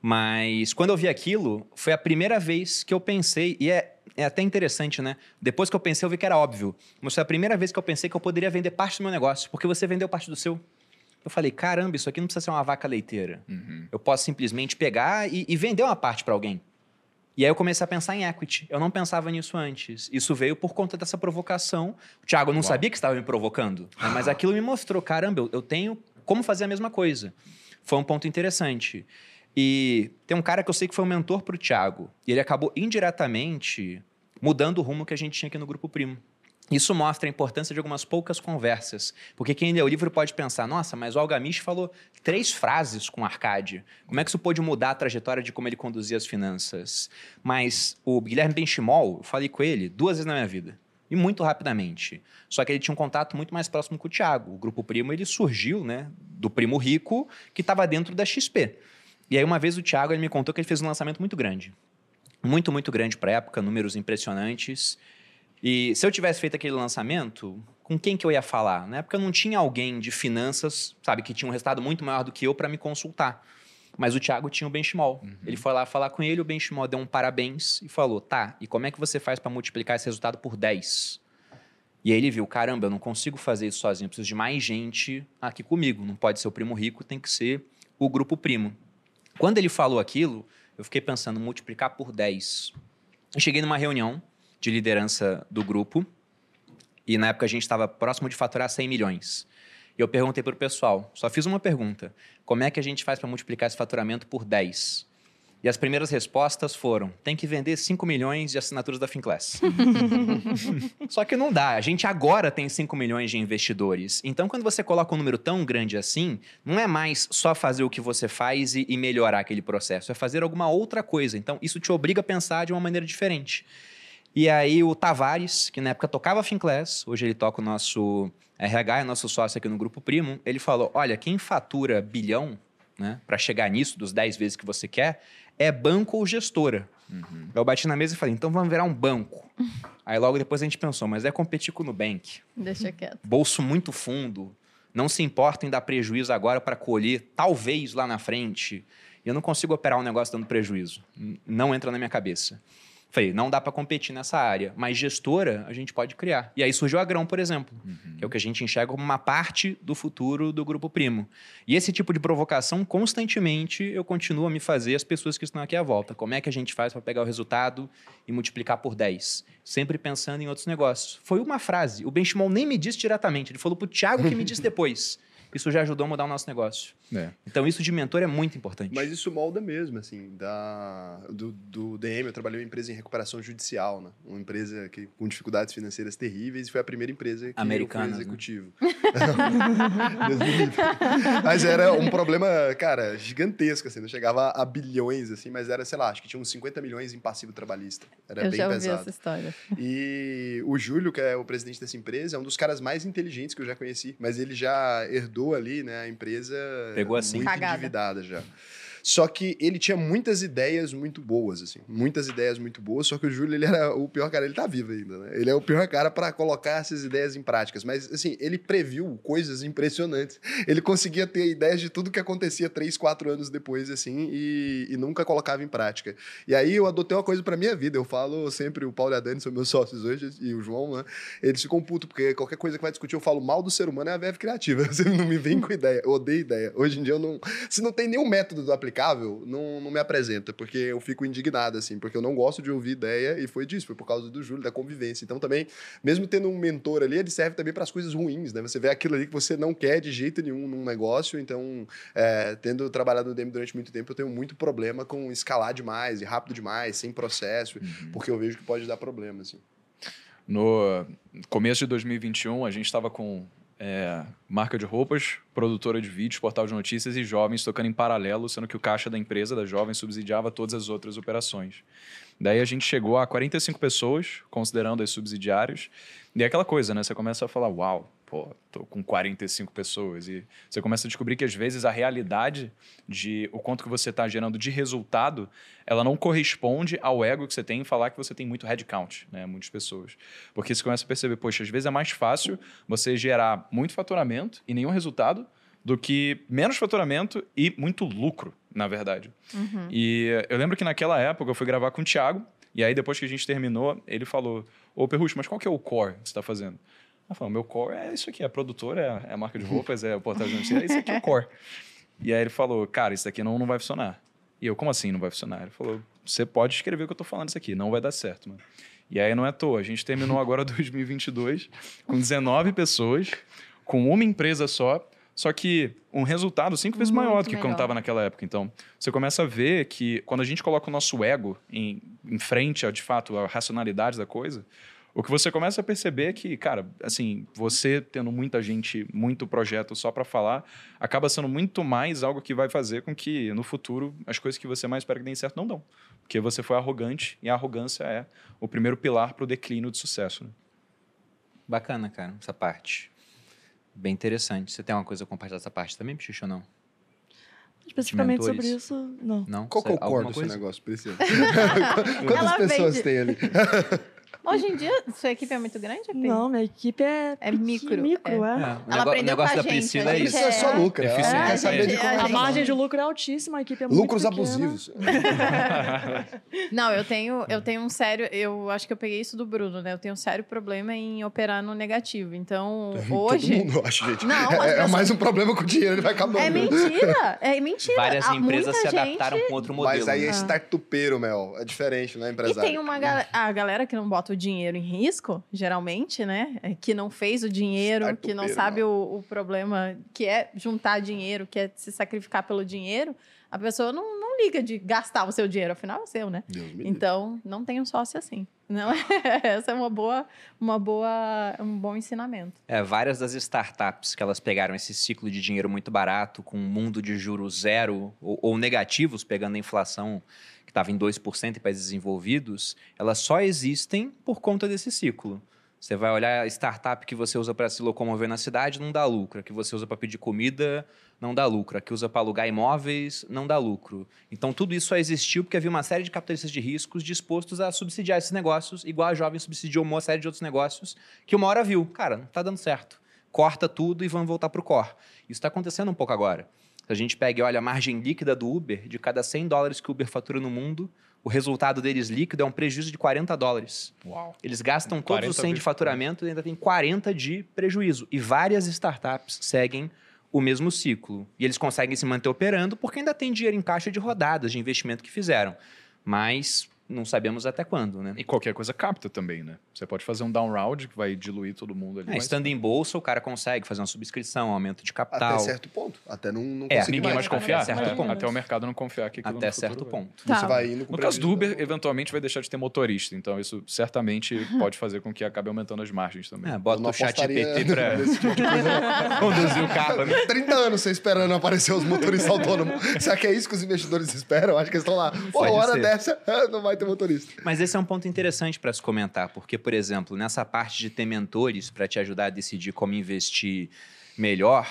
Mas quando eu vi aquilo, foi a primeira vez que eu pensei, e é, é até interessante, né? Depois que eu pensei, eu vi que era óbvio. Mas foi a primeira vez que eu pensei que eu poderia vender parte do meu negócio, porque você vendeu parte do seu. Eu falei, caramba, isso aqui não precisa ser uma vaca leiteira. Uhum. Eu posso simplesmente pegar e, e vender uma parte para alguém. E aí eu comecei a pensar em equity. Eu não pensava nisso antes. Isso veio por conta dessa provocação. O Thiago não Uau. sabia que estava me provocando, né? mas aquilo me mostrou, caramba, eu tenho como fazer a mesma coisa. Foi um ponto interessante. E tem um cara que eu sei que foi um mentor para o Thiago. E ele acabou indiretamente mudando o rumo que a gente tinha aqui no Grupo Primo. Isso mostra a importância de algumas poucas conversas. Porque quem lê o livro pode pensar, nossa, mas o Algamish falou três frases com Arcade. Como é que isso pode mudar a trajetória de como ele conduzia as finanças? Mas o Guilherme Benchimol, eu falei com ele duas vezes na minha vida. E muito rapidamente. Só que ele tinha um contato muito mais próximo com o Thiago. O Grupo Primo, ele surgiu, né? Do Primo Rico, que estava dentro da XP. E aí, uma vez o Thiago, ele me contou que ele fez um lançamento muito grande. Muito, muito grande para a época, números impressionantes. E se eu tivesse feito aquele lançamento, com quem que eu ia falar? Na época não tinha alguém de finanças, sabe, que tinha um resultado muito maior do que eu para me consultar. Mas o Thiago tinha o Benchimol. Uhum. Ele foi lá falar com ele, o Benchimol deu um parabéns e falou: tá, e como é que você faz para multiplicar esse resultado por 10? E aí ele viu: caramba, eu não consigo fazer isso sozinho, eu preciso de mais gente aqui comigo. Não pode ser o primo rico, tem que ser o grupo primo. Quando ele falou aquilo, eu fiquei pensando: multiplicar por 10. Eu cheguei numa reunião de liderança do grupo. E na época a gente estava próximo de faturar 100 milhões. E eu perguntei para o pessoal, só fiz uma pergunta: como é que a gente faz para multiplicar esse faturamento por 10? E as primeiras respostas foram: tem que vender 5 milhões de assinaturas da Finclass. Só que não dá. A gente agora tem 5 milhões de investidores. Então, quando você coloca um número tão grande assim, não é mais só fazer o que você faz e, e melhorar aquele processo, é fazer alguma outra coisa. Então, isso te obriga a pensar de uma maneira diferente. E aí o Tavares, que na época tocava Finclass, hoje ele toca o nosso RH, é nosso sócio aqui no Grupo Primo, ele falou, olha, quem fatura bilhão, né, para chegar nisso, dos 10 vezes que você quer, é banco ou gestora. Uhum. Eu bati na mesa e falei, então vamos virar um banco. aí logo depois a gente pensou, mas é competir com o Nubank. Deixa quieto. Bolso muito fundo, não se importa em dar prejuízo agora para colher, talvez lá na frente. Eu não consigo operar um negócio dando prejuízo. Não entra na minha cabeça. Falei, não dá para competir nessa área, mas gestora a gente pode criar. E aí surgiu a Grão, por exemplo, uhum. que é o que a gente enxerga como uma parte do futuro do Grupo Primo. E esse tipo de provocação, constantemente, eu continuo a me fazer as pessoas que estão aqui à volta. Como é que a gente faz para pegar o resultado e multiplicar por 10? Sempre pensando em outros negócios. Foi uma frase. O Benchimol nem me disse diretamente, ele falou para o Thiago que me disse depois isso já ajudou a mudar o nosso negócio. É. Então, isso de mentor é muito importante. Mas isso molda mesmo, assim, da, do, do DM. Eu trabalhei em uma empresa em recuperação judicial, né? Uma empresa que, com dificuldades financeiras terríveis e foi a primeira empresa que Americana, eu fui né? executivo. Né? mas era um problema, cara, gigantesco, assim. Não chegava a bilhões, assim, mas era, sei lá, acho que tinha uns 50 milhões em passivo trabalhista. Era eu bem já pesado. ouvi essa história. E o Júlio, que é o presidente dessa empresa, é um dos caras mais inteligentes que eu já conheci, mas ele já herdou ali, né, a empresa Pegou assim. muito Cagada. endividada já. Só que ele tinha muitas ideias muito boas, assim. Muitas ideias muito boas, só que o Júlio, ele era o pior cara. Ele tá vivo ainda, né? Ele é o pior cara para colocar essas ideias em práticas. Mas, assim, ele previu coisas impressionantes. Ele conseguia ter ideias de tudo que acontecia três, quatro anos depois, assim, e, e nunca colocava em prática. E aí eu adotei uma coisa pra minha vida. Eu falo sempre, o Paulo e a Dani são meus sócios hoje, e o João, né? Eles ficam putos, porque qualquer coisa que vai discutir, eu falo mal do ser humano é a verve criativa. Você não me vem com ideia. Eu odeio ideia. Hoje em dia eu não. Se não tem nenhum método do aplicar aplicável, não, não me apresenta, porque eu fico indignado, assim, porque eu não gosto de ouvir ideia e foi disso, foi por causa do Júlio, da convivência. Então também, mesmo tendo um mentor ali, ele serve também para as coisas ruins, né? Você vê aquilo ali que você não quer de jeito nenhum num negócio, então, é, tendo trabalhado no DM durante muito tempo, eu tenho muito problema com escalar demais e rápido demais, sem processo, uhum. porque eu vejo que pode dar problema, assim. No começo de 2021, a gente estava com é, marca de roupas, produtora de vídeos, portal de notícias e jovens tocando em paralelo, sendo que o caixa da empresa, da jovem, subsidiava todas as outras operações. Daí a gente chegou a 45 pessoas, considerando as subsidiárias, e é aquela coisa, né? Você começa a falar, uau, pô, tô com 45 pessoas. E você começa a descobrir que às vezes a realidade de o quanto que você está gerando de resultado, ela não corresponde ao ego que você tem em falar que você tem muito headcount, né? Muitas pessoas. Porque você começa a perceber, poxa, às vezes é mais fácil você gerar muito faturamento e nenhum resultado do que menos faturamento e muito lucro, na verdade. Uhum. E eu lembro que naquela época eu fui gravar com o Thiago, e aí depois que a gente terminou, ele falou: Ô Perrucho, mas qual que é o core que você está fazendo? Ela falou, meu core é isso aqui, é a produtora, é a marca de roupas, é o portal de notícias, é isso aqui é o core. E aí ele falou, cara, isso aqui não, não vai funcionar. E eu, como assim não vai funcionar? Ele falou, você pode escrever o que eu tô falando isso aqui, não vai dar certo, mano. E aí não é à toa, a gente terminou agora 2022 com 19 pessoas, com uma empresa só, só que um resultado cinco vezes Muito maior do que melhor. quando estava naquela época. Então, você começa a ver que quando a gente coloca o nosso ego em, em frente a, de fato, a racionalidade da coisa, o que você começa a perceber é que, cara, assim, você tendo muita gente, muito projeto só para falar, acaba sendo muito mais algo que vai fazer com que no futuro as coisas que você mais espera que deem certo não dão. Porque você foi arrogante e a arrogância é o primeiro pilar para o declínio de sucesso. Né? Bacana, cara, essa parte. Bem interessante. Você tem uma coisa a compartilhar dessa parte também, Pichucho, ou não? Especificamente sobre isso, não. Não? Qual é o core desse negócio, Priscila? Quantas pessoas vende... tem ali? Hoje em dia, sua equipe é muito grande? Não, minha equipe é, é micro. micro é. É. Ela Ela aprendeu o negócio da gente, Priscila é isso. é só lucro. É, é, saber de como a margem de lucro é altíssima, a equipe é muito Lucros abusivos. Não, eu tenho, eu tenho um sério... Eu acho que eu peguei isso do Bruno, né? Eu tenho um sério problema em operar no negativo. Então, hoje... Todo mundo acha, gente. Não, é, pessoas... mais um problema com o dinheiro, ele vai acabando. É mentira. É mentira. Várias empresas se adaptaram com outro modelo. Mas aí é startupeiro, Mel. É diferente, né, empresário? E tem uma galera... A galera que não bota o dinheiro em risco, geralmente, né? É, que não fez o dinheiro, que não sabe o, o, problema que é juntar dinheiro, que é se sacrificar pelo dinheiro, a pessoa não, não liga de gastar o seu dinheiro, afinal é seu, né? então, não tem um sócio assim. Não é? Essa é uma boa, uma boa, um bom ensinamento. É, várias das startups que elas pegaram esse ciclo de dinheiro muito barato, com um mundo de juros zero ou, ou negativos, pegando a inflação que estava em 2% em países desenvolvidos, elas só existem por conta desse ciclo. Você vai olhar a startup que você usa para se locomover na cidade, não dá lucro. A que você usa para pedir comida, não dá lucro. A que usa para alugar imóveis, não dá lucro. Então, tudo isso só existiu porque havia uma série de capitalistas de riscos dispostos a subsidiar esses negócios, igual a jovem subsidiou uma série de outros negócios, que uma hora viu, cara, não está dando certo. Corta tudo e vamos voltar para o core. Isso está acontecendo um pouco agora. Se a gente pega e olha a margem líquida do Uber, de cada 100 dólares que o Uber fatura no mundo, o resultado deles líquido é um prejuízo de 40 dólares. Uau. Eles gastam todos os 100 de faturamento e ainda tem 40 de prejuízo. E várias startups seguem o mesmo ciclo. E eles conseguem se manter operando porque ainda tem dinheiro em caixa de rodadas de investimento que fizeram. Mas não sabemos até quando, né? E qualquer coisa capta também, né? Você pode fazer um down round que vai diluir todo mundo ali. É, mas... Estando em bolsa, o cara consegue fazer uma subscrição, um aumento de capital. Até certo ponto. Até não, não é, ninguém mais confiar. Até, certo é, ponto. até o mercado não confiar que Até certo vai. ponto. Tá. Você vai indo no caso do Uber, eventualmente vai deixar de ter motorista. Então, isso certamente pode fazer com que acabe aumentando as margens também. É, bota o chat GPT para tipo conduzir o carro. Né? 30 anos você esperando aparecer os motoristas autônomos. Será que é isso que os investidores esperam? Acho que eles estão lá. Pô, hora ser. dessa não vai motorista. Mas esse é um ponto interessante para se comentar, porque, por exemplo, nessa parte de ter mentores para te ajudar a decidir como investir melhor,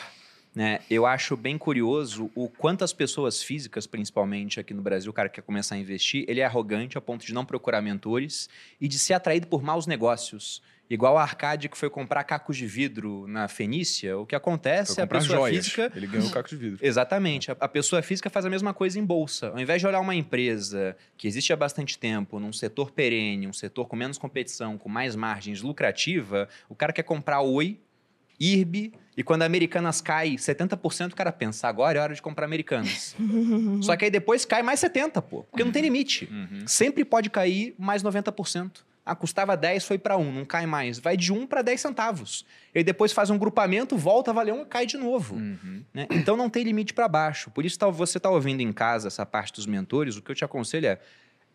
né, eu acho bem curioso o quantas pessoas físicas, principalmente aqui no Brasil, o cara que quer começar a investir, ele é arrogante a ponto de não procurar mentores e de ser atraído por maus negócios. Igual a Arcade que foi comprar cacos de vidro na Fenícia, o que acontece é a pessoa joias. física. Ele ganhou cacos de vidro. Exatamente. A, a, pessoa física faz a mesma coisa em bolsa. Ao invés de olhar uma empresa que existe há bastante tempo, num setor perene, um setor com menos competição, com mais margens lucrativa, o cara quer comprar Oi, IRB E quando a Americanas cai 70%, o cara pensa, agora é hora de comprar Americanas. Só que aí depois cai mais 70%, pô. Porque não tem limite. Uhum. Sempre pode cair mais 90%. Ah, custava 10, foi para 1, não cai mais. Vai de 1 para 10 centavos. E depois faz um grupamento, volta a valer 1 e cai de novo. Uhum. Né? Então não tem limite para baixo. Por isso, você está ouvindo em casa essa parte dos mentores, o que eu te aconselho é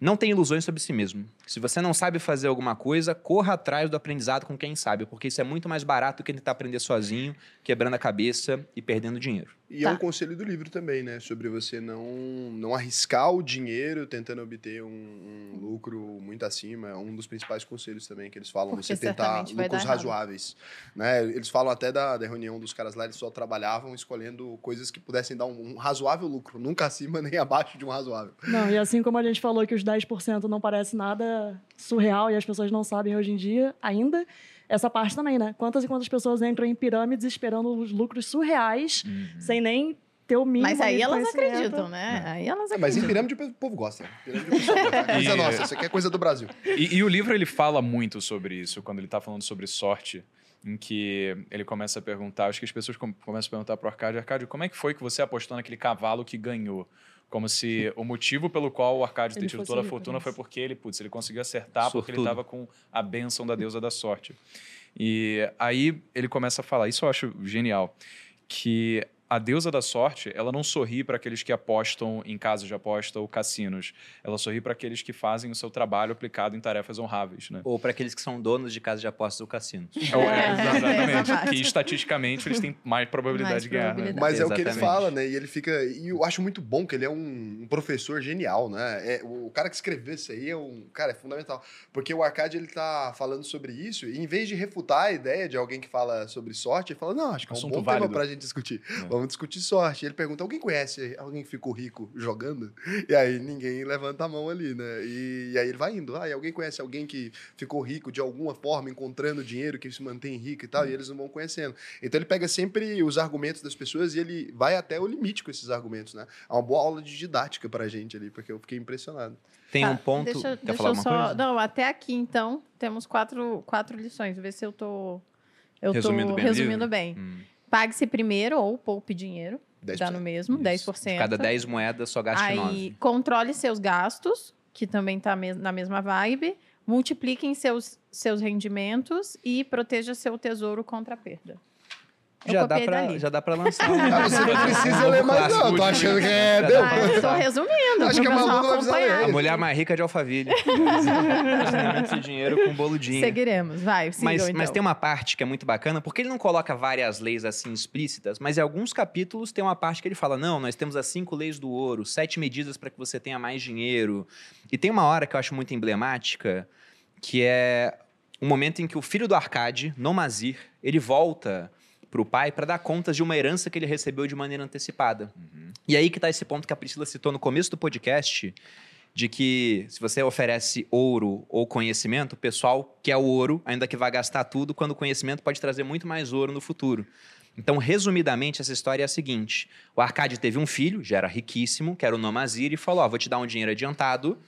não tem ilusões sobre si mesmo. Se você não sabe fazer alguma coisa, corra atrás do aprendizado com quem sabe, porque isso é muito mais barato do que tentar aprender sozinho, quebrando a cabeça e perdendo dinheiro. E Tá. é um conselho do livro também, né? Sobre você não, não arriscar o dinheiro tentando obter um, um lucro muito acima. É um dos principais conselhos também que eles falam. Porque você tentar lucros razoáveis. Né? Eles falam até da, da reunião dos caras lá, eles só trabalhavam escolhendo coisas que pudessem dar um, um razoável lucro. Nunca acima nem abaixo de um razoável. Não, e assim como a gente falou que os 10% não parece nada surreal e as pessoas não sabem hoje em dia ainda, essa parte também, né? Quantas e quantas pessoas entram em pirâmides esperando os lucros surreais, sem nem ter o mínimo Mas aí elas acreditam, né? Aí elas É, mas em acreditam. pirâmide o povo gosta. Pirâmide o gosta. É coisa nossa, isso aqui é coisa do Brasil. E, e o livro ele fala muito sobre isso, quando ele está falando sobre sorte, em que ele começa a perguntar, acho que as pessoas com- começam a perguntar para o Arcádio, Arcádio, como é que foi que você apostou naquele cavalo que ganhou? Como se o motivo pelo qual o Arcádio ter tido toda a fortuna né? foi porque ele, putz, ele conseguiu acertar porque ele Sortudo. estava com a bênção da deusa da sorte. E aí ele começa a falar, isso eu acho genial, que a deusa da sorte, ela não sorri para aqueles que apostam em casas de aposta ou cassinos. Ela sorri para aqueles que fazem o seu trabalho aplicado em tarefas honráveis, né? Ou para aqueles que são donos de casa de apostas ou cassinos. É, É, exatamente. essa parte. que estatisticamente eles têm mais probabilidade Mais de ganhar. né? probabilidade. Mas é o que ele Exatamente. fala, né? E ele fica. E eu acho muito bom que ele é um, professor genial, né? É, o cara que escreveu isso aí é um. Cara, é fundamental. Porque o Arcade ele tá falando sobre isso, e em vez de refutar a ideia de alguém que fala sobre sorte, ele fala: não, acho que é um Assunto bom válido. tema pra gente discutir. É. Vamos discutir sorte. Ele pergunta: alguém conhece alguém que ficou rico jogando? E aí ninguém levanta a mão ali, né? E, e aí ele vai indo. Ah, e alguém conhece alguém que ficou rico de alguma forma, encontrando dinheiro, que se mantém rico e tal, e eles não vão conhecendo. Então ele pega sempre os argumentos das pessoas e ele vai até o limite com esses argumentos, né? É uma boa aula de didática pra gente ali, porque eu fiquei impressionado. Tem Tá, um ponto. Deixa, Quer deixa falar eu só. coisa? Não, até aqui então temos quatro, quatro lições. Ver se eu tô. Eu Resumindo tô bem resumindo bem. Hum. Pague-se primeiro ou poupe dinheiro. 10%. Dá no mesmo, Isso. 10%. Cada 10 moedas só gaste Aí 9. controle seus gastos, que também tá mes- na mesma vibe. Multipliquem seus, seus rendimentos e proteja seu tesouro contra a perda. Eu Já dá, pra, já dá pra lançar. um- Ah, você não precisa ler mais, não. Tô de- achando que é. Deu. Ah, eu tô resumindo, Acho que pro a pessoal Malu não vai precisar acompanhar. ler. A mulher mais rica de Alphaville. De dinheiro com boludinho. Seguiremos, vai, sigam Mas, então. mas tem uma parte que é muito bacana, porque ele não coloca várias leis assim explícitas, mas em alguns capítulos tem uma parte que ele fala: não, nós temos as cinco leis do ouro, sete medidas para que você tenha mais dinheiro. E tem uma hora que eu acho muito emblemática, que é o momento em que o filho do Arcade, Nomazir, ele volta pro pai para dar contas de uma herança que ele recebeu de maneira antecipada. E aí que tá esse ponto que a Priscila citou no começo do podcast, de que se você oferece ouro ou conhecimento, o pessoal quer o ouro, ainda que vai gastar tudo, quando o conhecimento pode trazer muito mais ouro no futuro. Então, resumidamente, essa história é a seguinte: o Arcade teve um filho, já era riquíssimo, que era o Nomazir, e falou: Ó, vou te dar um dinheiro adiantado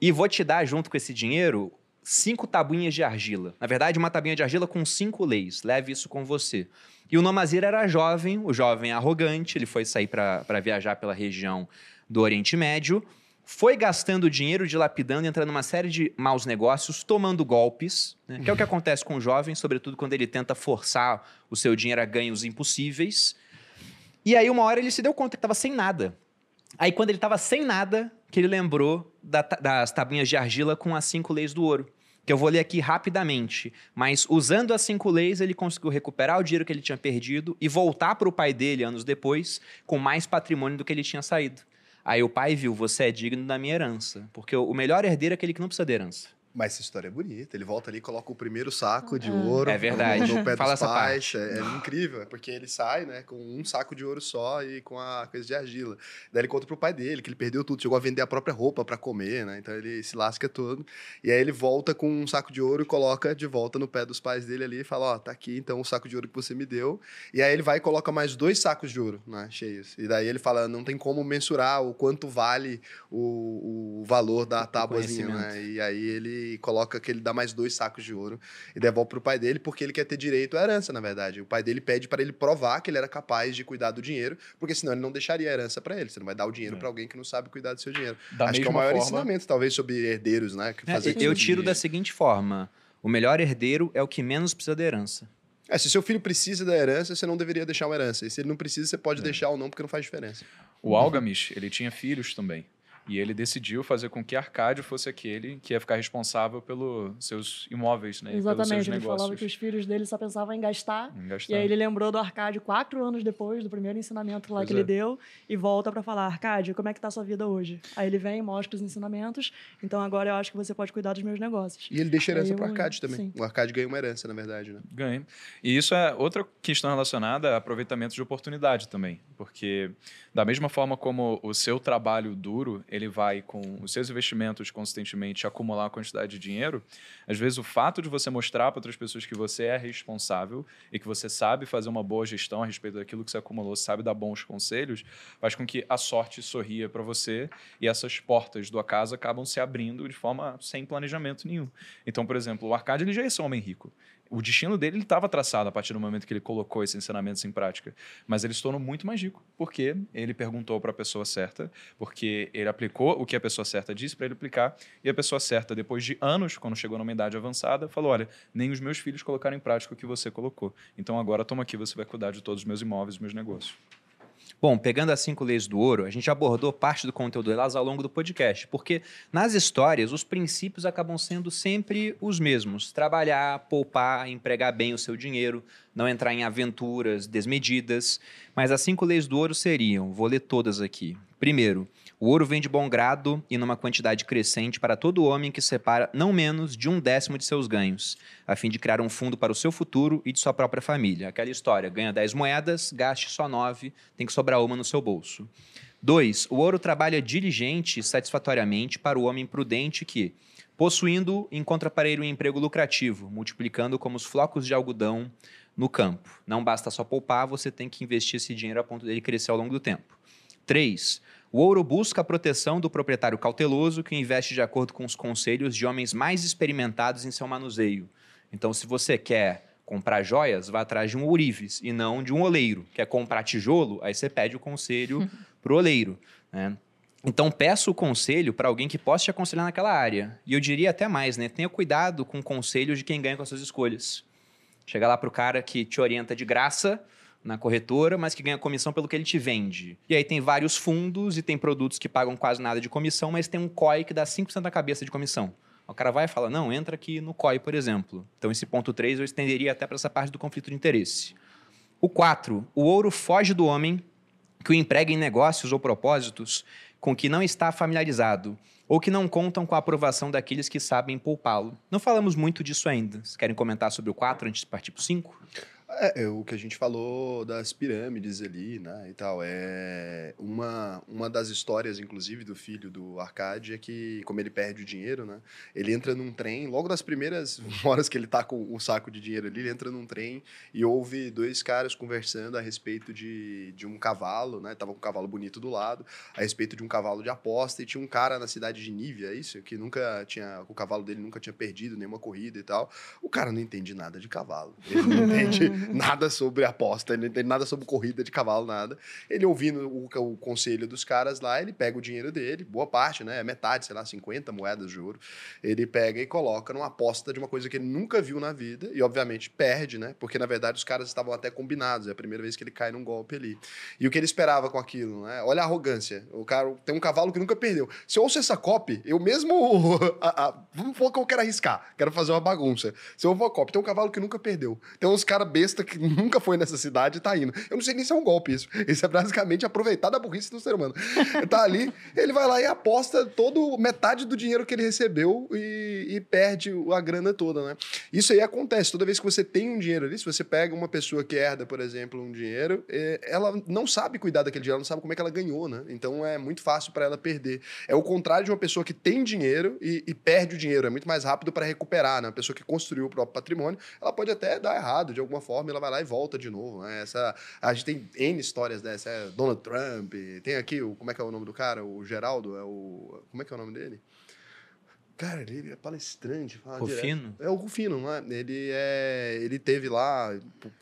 e vou te dar, junto com esse dinheiro, cinco tabuinhas de argila. Na verdade, uma tabuinha de argila com cinco leis. Leve isso com você. E o Nomazir era jovem, o jovem arrogante, ele foi sair para viajar pela região do Oriente Médio, foi gastando dinheiro, dilapidando, entrando numa série de maus negócios, tomando golpes, né? que é o que acontece com o jovem, sobretudo quando ele tenta forçar o seu dinheiro a ganhos impossíveis. E aí, uma hora, ele se deu conta que estava sem nada. Aí, quando ele estava sem nada, que ele lembrou da das tabuinhas de argila com as cinco leis do ouro. Que eu vou ler aqui rapidamente. Mas usando as cinco leis, ele conseguiu recuperar o dinheiro que ele tinha perdido e voltar para o pai dele anos depois com mais patrimônio do que ele tinha saído. Aí o pai viu, você é digno da minha herança. Porque o melhor herdeiro é aquele que não precisa de herança. Mas essa história é bonita. Ele volta ali e coloca o primeiro saco de Ah. ouro É verdade. no pé Fala dos essa pais. É, é incrível, é porque ele sai, né, com um saco de ouro só e com a coisa de argila. Daí ele conta pro pai dele que ele perdeu tudo, chegou a vender a própria roupa para comer, né? Então ele se lasca todo. E aí ele volta com um saco de ouro e coloca de volta no pé dos pais dele ali e fala: Ó, tá aqui então o saco de ouro que você me deu. E aí ele vai e coloca mais dois sacos de ouro, né, cheios. E daí ele fala: não tem como mensurar o quanto vale o, o valor da tábuazinha, né? E aí ele coloca que ele dá mais dois sacos de ouro e devolve pro pai dele porque ele quer ter direito à herança, na verdade. O pai dele pede para ele provar que ele era capaz de cuidar do dinheiro, porque senão ele não deixaria a herança para ele. Você não vai dar o dinheiro é. para alguém que não sabe cuidar do seu dinheiro. Da Acho que é o maior forma... ensinamento, talvez, sobre herdeiros, né? É, eu tiro de... da seguinte forma: o melhor herdeiro é o que menos precisa da herança. É, se seu filho precisa da herança, você não deveria deixar uma herança. E se ele não precisa, você pode é. deixar ou não, porque não faz diferença. O Algamish, ele tinha filhos também. E ele decidiu fazer com que Arcádio fosse aquele que ia ficar responsável pelos seus imóveis, né? Exatamente, ele negócios. falava que os filhos dele só pensavam em gastar, em gastar. E aí ele lembrou do Arcádio quatro anos depois do primeiro ensinamento lá pois que é. ele deu e volta para falar: Arcádio, como é que tá a sua vida hoje? Aí ele vem, mostra os ensinamentos, então agora eu acho que você pode cuidar dos meus negócios. E ele deixa herança para o Arcádio também. Sim. O Arcádio ganha uma herança, na verdade, né? Ganha. E isso é outra questão relacionada a aproveitamento de oportunidade também, porque da mesma forma como o seu trabalho duro, ele vai com os seus investimentos consistentemente acumular uma quantidade de dinheiro, às vezes o fato de você mostrar para outras pessoas que você é responsável e que você sabe fazer uma boa gestão a respeito daquilo que você acumulou, sabe dar bons conselhos, faz com que a sorte sorria para você e essas portas do acaso acabam se abrindo de forma sem planejamento nenhum. Então, por exemplo, o Arcade ele já ser um homem rico o destino dele estava traçado a partir do momento que ele colocou esses ensinamentos em prática. Mas ele se tornou muito mais rico, porque ele perguntou para a pessoa certa, porque ele aplicou o que a pessoa certa disse para ele aplicar, e a pessoa certa, depois de anos, quando chegou numa idade avançada, falou: Olha, nem os meus filhos colocaram em prática o que você colocou. Então agora toma aqui, você vai cuidar de todos os meus imóveis, meus negócios. Bom, pegando as cinco leis do ouro, a gente abordou parte do conteúdo delas ao longo do podcast, porque nas histórias os princípios acabam sendo sempre os mesmos: trabalhar, poupar, empregar bem o seu dinheiro, não entrar em aventuras desmedidas. Mas as cinco leis do ouro seriam, vou ler todas aqui. Primeiro, o ouro vem de bom grado e numa quantidade crescente para todo homem que separa não menos de um décimo de seus ganhos, a fim de criar um fundo para o seu futuro e de sua própria família. Aquela história: ganha 10 moedas, gaste só 9, tem que sobrar uma no seu bolso. 2. O ouro trabalha diligente e satisfatoriamente para o homem prudente que, possuindo, encontra para ele um emprego lucrativo, multiplicando como os flocos de algodão no campo. Não basta só poupar, você tem que investir esse dinheiro a ponto dele crescer ao longo do tempo. 3. O ouro busca a proteção do proprietário cauteloso que investe de acordo com os conselhos de homens mais experimentados em seu manuseio. Então, se você quer comprar joias, vá atrás de um ourives e não de um oleiro. Quer comprar tijolo, aí você pede o conselho para o oleiro. Né? Então, peça o conselho para alguém que possa te aconselhar naquela área. E eu diria até mais, né? Tenha cuidado com o conselho de quem ganha com as suas escolhas. Chega lá para o cara que te orienta de graça, na corretora, mas que ganha comissão pelo que ele te vende. E aí tem vários fundos e tem produtos que pagam quase nada de comissão, mas tem um COI que dá 5% da cabeça de comissão. O cara vai e fala: não, entra aqui no COI, por exemplo. Então, esse ponto 3 eu estenderia até para essa parte do conflito de interesse. O 4. O ouro foge do homem que o emprega em negócios ou propósitos com que não está familiarizado ou que não contam com a aprovação daqueles que sabem poupá-lo. Não falamos muito disso ainda. Vocês querem comentar sobre o 4 antes de partir para o 5? É, é, o que a gente falou das pirâmides ali, né, e tal. É uma, uma das histórias, inclusive, do filho do Arcade é que, como ele perde o dinheiro, né, ele entra num trem, logo das primeiras horas que ele tá com um saco de dinheiro ali, ele entra num trem e ouve dois caras conversando a respeito de, de um cavalo, né, tava com um cavalo bonito do lado, a respeito de um cavalo de aposta, e tinha um cara na cidade de Nívia, é isso, que nunca tinha, o cavalo dele nunca tinha perdido nenhuma corrida e tal. O cara não entende nada de cavalo, ele não entende nada sobre aposta, ele não entende nada sobre corrida de cavalo, nada. Ele ouvindo o, o, conselho dos caras lá, ele pega o dinheiro dele, boa parte, né? Metade, sei lá, 50 moedas de ouro. Ele pega e coloca numa aposta de uma coisa que ele nunca viu na vida e, obviamente, perde, né? Porque, na verdade, os caras estavam até combinados. É a primeira vez que ele cai num golpe ali. E o que ele esperava com aquilo, né? Olha a arrogância. O cara tem um cavalo que nunca perdeu. Se eu ouço essa copy, eu mesmo. vamos falar que eu quero arriscar. Quero fazer uma bagunça. Se eu vou a copy, tem um cavalo que nunca perdeu. Tem uns caras besta que nunca foi nessa cidade e tá indo. Eu não sei nem se é um golpe isso. Isso é basicamente aproveitar da burrice do ser humano. tá ali, ele vai lá e aposta todo, metade do dinheiro que ele recebeu e, e, perde a grana toda, né? Isso aí acontece. Toda vez que você tem um dinheiro ali, se você pega uma pessoa que herda, por exemplo, um dinheiro, é, ela não sabe cuidar daquele dinheiro, ela não sabe como é que ela ganhou, né? Então é muito fácil para ela perder. É o contrário de uma pessoa que tem dinheiro e, e perde o dinheiro. É muito mais rápido para recuperar, né? Pessoa que construiu o próprio patrimônio, ela pode até dar errado de alguma forma, ela vai lá e volta de novo. Né? Essa, a gente tem N histórias dessa. É Donald Trump, tem aqui, o, como é que é o nome do cara? O Geraldo, é o. Como é que é o nome dele? Cara, ele é palestrante. Fala Rufino? Direto. É o Rufino, não é? Ele, é, ele teve lá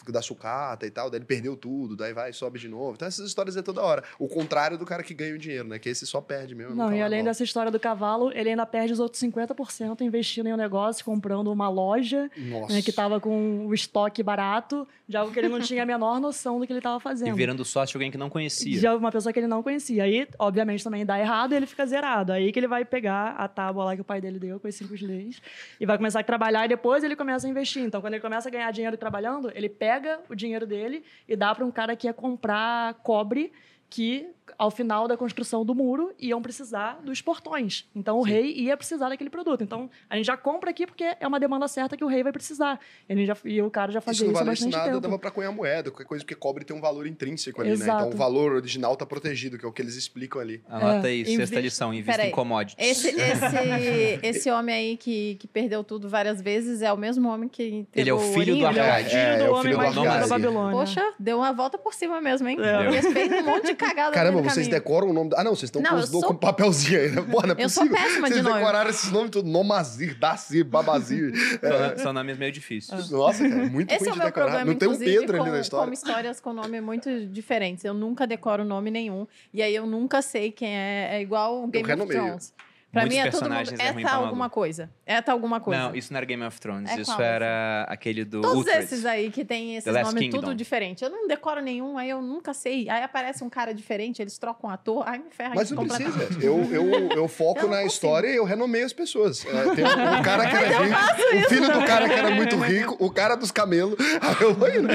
da sucata e tal, daí ele perdeu tudo, daí vai sobe de novo. Então essas histórias é toda hora. O contrário do cara que ganha o dinheiro, né? Que esse só perde mesmo. Não, e além dessa história do cavalo, ele ainda perde os outros 50% investindo em um negócio, comprando uma loja né, que tava com o estoque barato, de algo que ele não tinha a menor noção do que ele estava fazendo. E virando sócio de alguém que não conhecia. De uma pessoa que ele não conhecia. Aí, obviamente, também dá errado e ele fica zerado. Aí que ele vai pegar a tábua lá que o pai dele deu com as cinco leis e vai começar a trabalhar e depois ele começa a investir. Então, quando ele começa a ganhar dinheiro trabalhando, ele pega o dinheiro dele e dá para um cara que ia comprar cobre que ao final da construção do muro, iam precisar dos portões. Então, o Sim. rei ia precisar daquele produto. Então, a gente já compra aqui porque é uma demanda certa que o rei vai precisar. E, já, e o cara já fazia isso, isso há bastante nada, tempo. dava para cunhar moeda, qualquer coisa, porque cobre tem um valor intrínseco ali, Exato. né? Então, o valor original está protegido, que é o que eles explicam ali. Anota é, aí, invi... sexta lição, invista em commodities. Esse, esse, esse homem aí que, que perdeu tudo várias vezes é o mesmo homem que Ele é o filho do Arcade. É, é, é, o filho do homem mais da Babilônia. Poxa, deu uma volta por cima mesmo, hein? É. fez um monte de cagada Caramba, vocês decoram nome. Ah, não, vocês estão com, sou... com papelzinho aí, né? Pô, não é eu possível. sou péssima vocês de nome. decoraram esses nomes tudo. Nomazir, Dacir, Babazir. é. São nomes meio difíceis. Nossa, cara, muito Esse ruim é de decorar. Problema, não tem um Pedro com, ali na história. Com histórias com nome muito diferentes. Eu nunca decoro nome nenhum. E aí eu nunca sei quem é. É igual Game of Thrones. Pra Muitos mim é todo mundo. É tá alguma coisa. É tá alguma coisa. Não, isso não era Game of Thrones. É isso era aquele do. Todos Uhtred. esses aí que tem esses nomes tudo diferente. Eu não decoro nenhum, aí eu nunca sei. Aí aparece um cara diferente, eles trocam um ator, aí me ferra Mas não precisa. Eu, eu, eu foco eu na consigo. história e eu renomeio as pessoas. É, tem um, cara que era rico, o filho do cara que era muito rico, o cara dos camelos. Aí eu vou indo.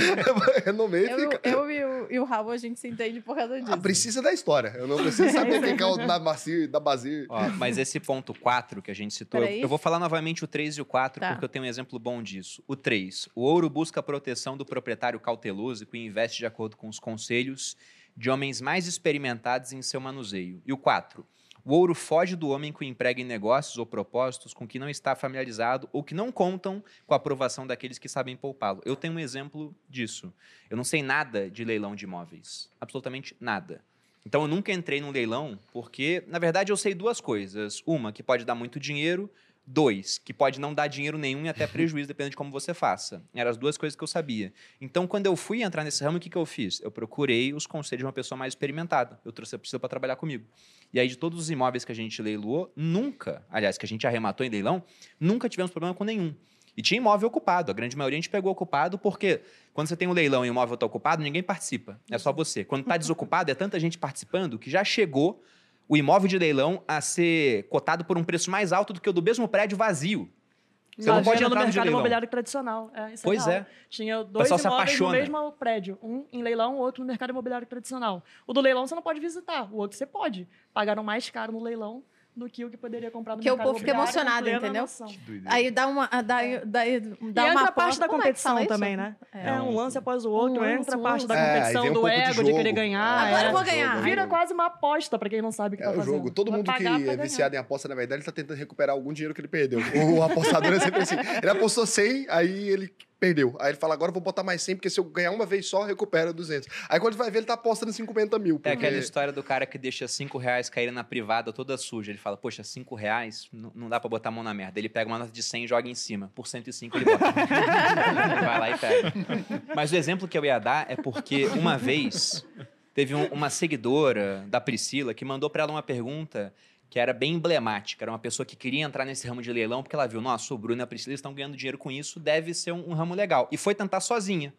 renomeio e fica. Eu e o, e o Raul, a gente se entende por causa disso. Ah, precisa da história. Eu não preciso saber quem é o da da Bazir. Mas esse ponto 4 4 que a gente citou. Eu, eu, vou falar novamente o 3 e o 4, tá. porque eu tenho um exemplo bom disso. O 3. O ouro busca a proteção do proprietário cauteloso que investe de acordo com os conselhos de homens mais experimentados em seu manuseio. E o 4. O ouro foge do homem que o emprega em negócios ou propósitos com que não está familiarizado ou que não contam com a aprovação daqueles que sabem poupá-lo. Eu tenho um exemplo disso. Eu não sei nada de leilão de imóveis. Absolutamente nada. Então eu nunca entrei num leilão porque, na verdade, eu sei duas coisas. Uma, que pode dar muito dinheiro. Dois, que pode não dar dinheiro nenhum e até prejuízo, dependendo de como você faça. Eram as duas coisas que eu sabia. Então, quando eu fui entrar nesse ramo, o que, que eu fiz? Eu procurei os conselhos de uma pessoa mais experimentada. Eu trouxe a pessoa para trabalhar comigo. E aí, de todos os imóveis que a gente leiloou, nunca, aliás, que a gente arrematou em leilão, nunca tivemos problema com nenhum. E tinha imóvel ocupado. A grande maioria a gente pegou ocupado porque quando você tem um leilão e o imóvel está ocupado, ninguém participa. É só você. Quando está desocupado, é tanta gente participando que já chegou o imóvel de leilão a ser cotado por um preço mais alto do que o do mesmo prédio vazio. Você não pode entrar no mercado imobiliário tradicional. É, pois é, é. Tinha dois imóveis no mesmo prédio. Um em leilão, o outro no mercado imobiliário tradicional. O do leilão você não pode visitar. O outro você pode. Pagaram mais caro no leilão do que o que poderia comprar no que mercado o povo fica emocionado, entendeu? Aí dá uma dá, dá, dá e uma a parte da é competição é também, né? É, é, um lance após o outro, um entra a parte da competição é, um do ego, de, de, querer ganhar. Agora eu vou ganhar. Vira quase uma aposta para quem não sabe o que tá é o fazendo. jogo. Todo mundo que é viciado em aposta, na verdade, ele tá tentando recuperar algum dinheiro que ele perdeu. O apostador é sempre assim. Ele apostou 100, aí ele perdeu. Aí ele fala, agora eu vou botar mais 100, porque se eu ganhar uma vez só, recupera 200. Aí quando ele vai ver, ele tá apostando 50 mil. Porque... É aquela história do cara que deixa 5 reais cair na privada toda suja. Ele fala, poxa, 5 reais, não dá pra botar a mão na merda. Ele pega uma nota de 100 e joga em cima. Por 105 ele bota. ele vai lá e pega. Mas o exemplo que eu ia dar é porque uma vez teve um, uma seguidora da Priscila que mandou para ela uma pergunta que era bem emblemática. Era uma pessoa que queria entrar nesse ramo de leilão porque ela viu, nossa, o Bruno e a Priscila estão ganhando dinheiro com isso, deve ser um, um ramo legal. E foi tentar sozinha.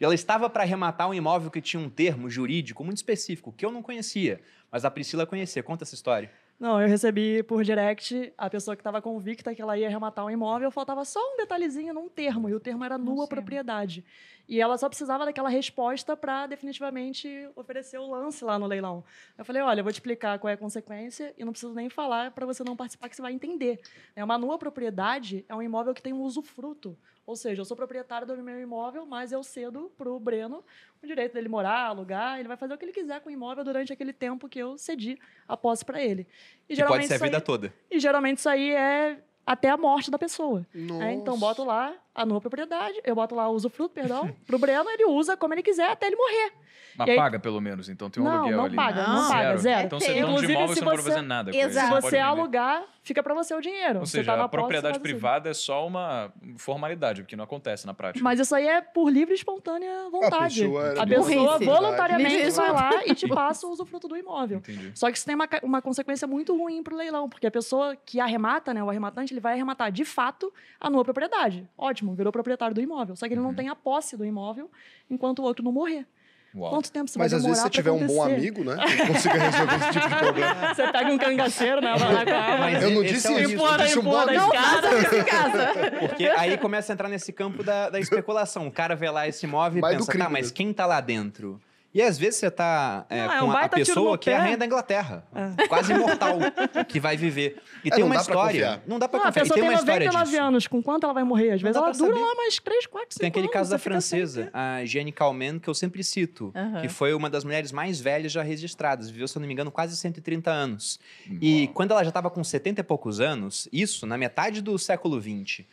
E ela estava para arrematar um imóvel que tinha um termo jurídico muito específico, que eu não conhecia, mas a Priscila conhecia. Conta essa história. Não, eu recebi por direct a pessoa que estava convicta que ela ia arrematar um imóvel, faltava só um detalhezinho num termo, e o termo era nua propriedade. E ela só precisava daquela resposta para definitivamente oferecer o lance lá no leilão. Eu falei: olha, eu vou te explicar qual é a consequência e não preciso nem falar para você não participar, que você vai entender. É uma nua propriedade é um imóvel que tem um usufruto. Ou seja, eu sou proprietário do meu imóvel, mas eu cedo para o Breno o direito dele morar, alugar, ele vai fazer o que ele quiser com o imóvel durante aquele tempo que eu cedi a posse para ele. E, que pode ser a vida aí, toda. E geralmente isso aí é até a morte da pessoa. É, então, boto lá a nova propriedade, eu boto lá o usufruto, perdão, pro Breno, ele usa como ele quiser até ele morrer. Mas aí... paga pelo menos, então tem um não, aluguel não ali. Paga, não, não paga, zero. Então você dono de imóvel, você não pode fazer nada com Exato. Se você alugar, fica para você o dinheiro. Ou você seja, tá a propriedade privada é só uma formalidade, porque não acontece na prática. Mas isso aí é por livre e espontânea vontade. A pessoa, a pessoa voluntariamente vai lá e te passa o usufruto do imóvel. Entendi. Só que isso tem uma, uma consequência muito ruim para o leilão, porque a pessoa que arremata, né, o arrematante, ele vai arrematar de fato a nova propriedade. Ótimo, virou proprietário do imóvel. Só que ele uhum. não tem a posse do imóvel enquanto o outro não morrer. Uau. Quanto tempo você Mas vai demorar Mas às vezes você tiver um bom amigo, né? Que consiga resolver esse tipo de problema. Você pega um cangaceiro, né? Vai lá com a Mas eu não disse é isso. Empurra, eu disse um bom amigo. Não em casa. Porque aí começa a entrar nesse campo da, da especulação. O cara vê lá esse imóvel e pensa, tá, mas quem tá lá dentro? E às vezes você tá é, não, com é um a pessoa que é a rainha da Inglaterra, é. quase imortal, que vai viver. E é, tem uma história. Não dá pra confiar. A pessoa tem, tem uma 99 disso. anos, com quanto ela vai morrer? Às vezes ela dura saber. lá mais 3, 4, 5 anos. Tem aquele caso da francesa, a Jeanne Calment, que eu sempre cito, que foi uma das mulheres mais velhas já registradas. Viveu, se eu não me engano, quase 130 anos. E quando ela já estava com 70 e poucos anos, isso na metade do século 20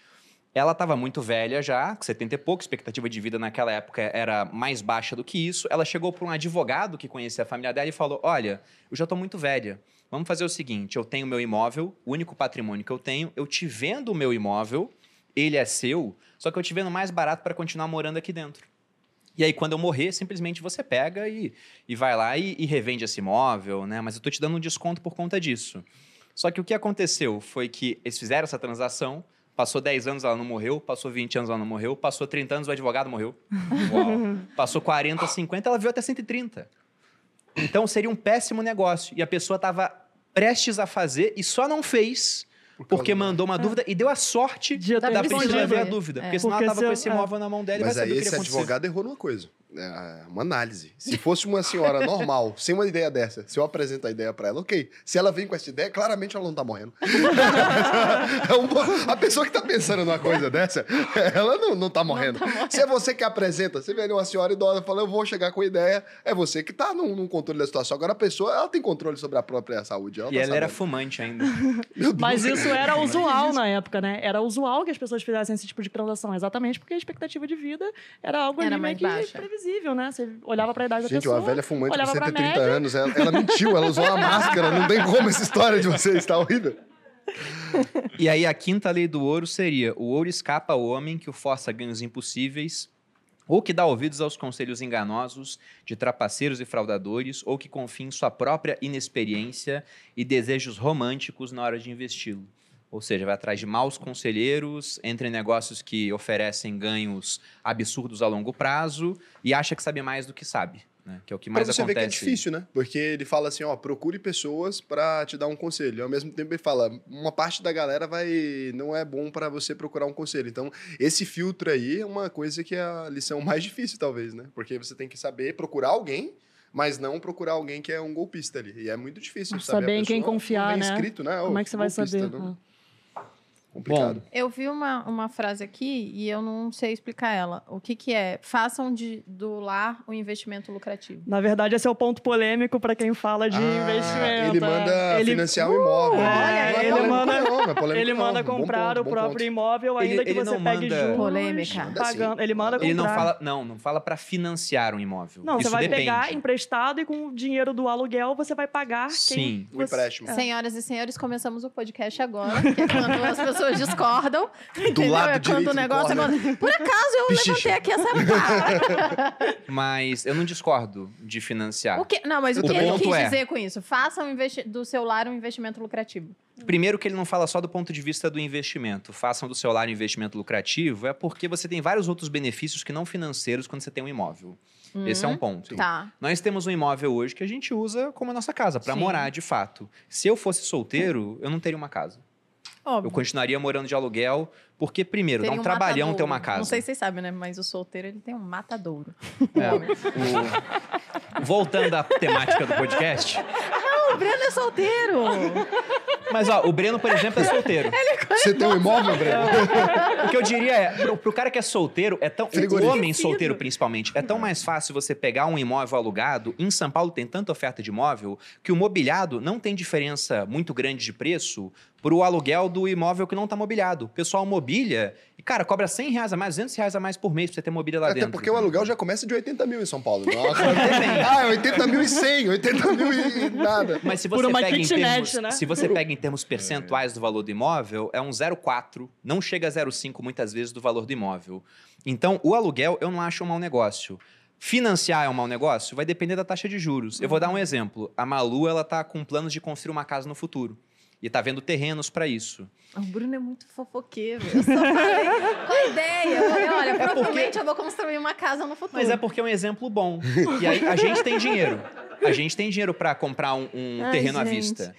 ela estava muito velha já, 70 e pouco, expectativa de vida naquela época era mais baixa do que isso. Ela chegou para um advogado que conhecia a família dela e falou: Olha, eu já estou muito velha. Vamos fazer o seguinte: eu tenho meu imóvel, o único patrimônio que eu tenho, eu te vendo o meu imóvel, ele é seu, só que eu te vendo mais barato para continuar morando aqui dentro. E aí, quando eu morrer, simplesmente você pega e, e vai lá e, e revende esse imóvel, né? Mas eu estou te dando um desconto por conta disso. Só que o que aconteceu foi que eles fizeram essa transação, Passou 10 anos, ela não morreu. Passou 20 anos, ela não morreu. Passou 30 anos, o advogado morreu. Uau. Passou 40, 50, ela viu até 130. Então seria um péssimo negócio. E a pessoa estava prestes a fazer e só não fez por porque mandou uma é. dúvida e deu a sorte de da Priscila ver a dúvida. É. Porque senão porque ela estava com esse imóvel é. na mão dela e Mas vai saber aí esse advogado errou numa coisa. É, uma análise. Se fosse uma senhora normal, sem uma ideia dessa, se eu apresento a ideia para ela, ok. Se ela vem com essa ideia, claramente ela não tá morrendo. é um, a pessoa que tá pensando numa coisa dessa, ela não, não, tá, morrendo. não tá morrendo. Se é você que apresenta, você vê uma senhora idosa fala, eu vou chegar com a ideia, é você que tá num, num, controle da situação. Agora a pessoa, ela tem controle sobre a própria saúde. Ela e tá ela sabendo. era fumante ainda. Mas isso era usual na época, né? Era usual que as pessoas fizessem esse tipo de transação, exatamente porque a expectativa de vida era algo era ali meio que previsível, né? Você olhava pra idade Gente, da pessoa. Gente, uma velha fumante com 130 anos, ela, ela mentiu, ela usou a máscara, não tem como essa história de vocês, tá horrível. E aí a quinta lei do ouro seria: o ouro escapa ao homem que o força a ganhos impossíveis, ou que dá ouvidos aos conselhos enganosos de trapaceiros e fraudadores, ou que confia em sua própria inexperiência e desejos românticos na hora de investi-lo. Ou seja, vai atrás de maus conselheiros, entre negócios que oferecem ganhos absurdos a longo prazo e acha que sabe mais do que sabe. Né? Que é o que mais pra você acontece. Ver que é difícil, né? Porque ele fala assim, ó, procure pessoas para te dar um conselho. Ao mesmo tempo ele fala, uma parte da galera vai não é bom para você procurar um conselho. Então, esse filtro aí é uma coisa que é a lição mais difícil talvez, né? Porque você tem que saber procurar alguém mas não procurar alguém que é um golpista ali. E é muito difícil saber, saber em quem confiar, né? Escrito, né? Como é que você vai saber? Não complicado. Bom, eu vi uma, uma frase aqui e eu não sei explicar ela. O que, que é? Façam de, do lar um investimento lucrativo. Na verdade, esse é o ponto polêmico para quem fala de ah, investimento. Ele manda ele, financiar o uh, imóvel. Olha, ele, ele manda, não, é ele manda comprar ponto, o próprio ponto. imóvel, ainda ele, que você pegue manda... juros. Polêmica. Pagando. Ele manda comprar. Ele não fala, não, não fala para financiar um imóvel. Não, Isso você vai depende. pegar emprestado e com o dinheiro do aluguel você vai pagar Sim. o empréstimo. Senhoras e senhores, começamos o podcast agora, que é quando as pessoas discordam do lado é quando o negócio é Por acaso eu Pichiche. levantei aqui essa Mas eu não discordo de financiar. O que, não, mas o, o que ele quis é... dizer com isso? Faça um do seu lar um investimento lucrativo. Primeiro que ele não fala só do ponto de vista do investimento. Façam do seu lar um investimento lucrativo é porque você tem vários outros benefícios que não financeiros quando você tem um imóvel. Hum, Esse é um ponto. Tá. Nós temos um imóvel hoje que a gente usa como a nossa casa, para morar de fato. Se eu fosse solteiro, eu não teria uma casa. Óbvio. Eu continuaria morando de aluguel, porque, primeiro, Teria dá um, um trabalhão matadouro. ter uma casa. Não sei se vocês sabem, né? Mas o solteiro, ele tem um matadouro. É, o... Voltando à temática do podcast. Não, o Breno é solteiro! Mas, ó, o Breno, por exemplo, é solteiro. Você tem um imóvel, Breno? o que eu diria é, pro, pro cara que é solteiro, é tão. O homem solteiro, principalmente, é tão mais fácil você pegar um imóvel alugado. Em São Paulo tem tanta oferta de imóvel que o mobiliado não tem diferença muito grande de preço para o aluguel do imóvel que não está mobiliado. O pessoal mobília e, cara, cobra 100 reais a mais, 200 reais a mais por mês para você ter mobília lá Até dentro. Até porque o aluguel já começa de 80 mil em São Paulo. ah, é 80 mil e 100, 80 mil e nada. Mas se você, pega em, termos, né? se você pega em termos percentuais do valor do imóvel, é um 0,4, não chega a 0,5 muitas vezes do valor do imóvel. Então, o aluguel eu não acho um mau negócio. Financiar é um mau negócio? Vai depender da taxa de juros. Eu vou dar um exemplo. A Malu, ela tá com planos de construir uma casa no futuro e está vendo terrenos para isso. O Bruno é muito fofoqueiro. Eu só falei com a ideia. Eu falei, olha, é provavelmente porque... eu vou construir uma casa no futuro. Mas é porque é um exemplo bom. E aí a gente tem dinheiro. A gente tem dinheiro para comprar um, um Ai, terreno gente. à vista.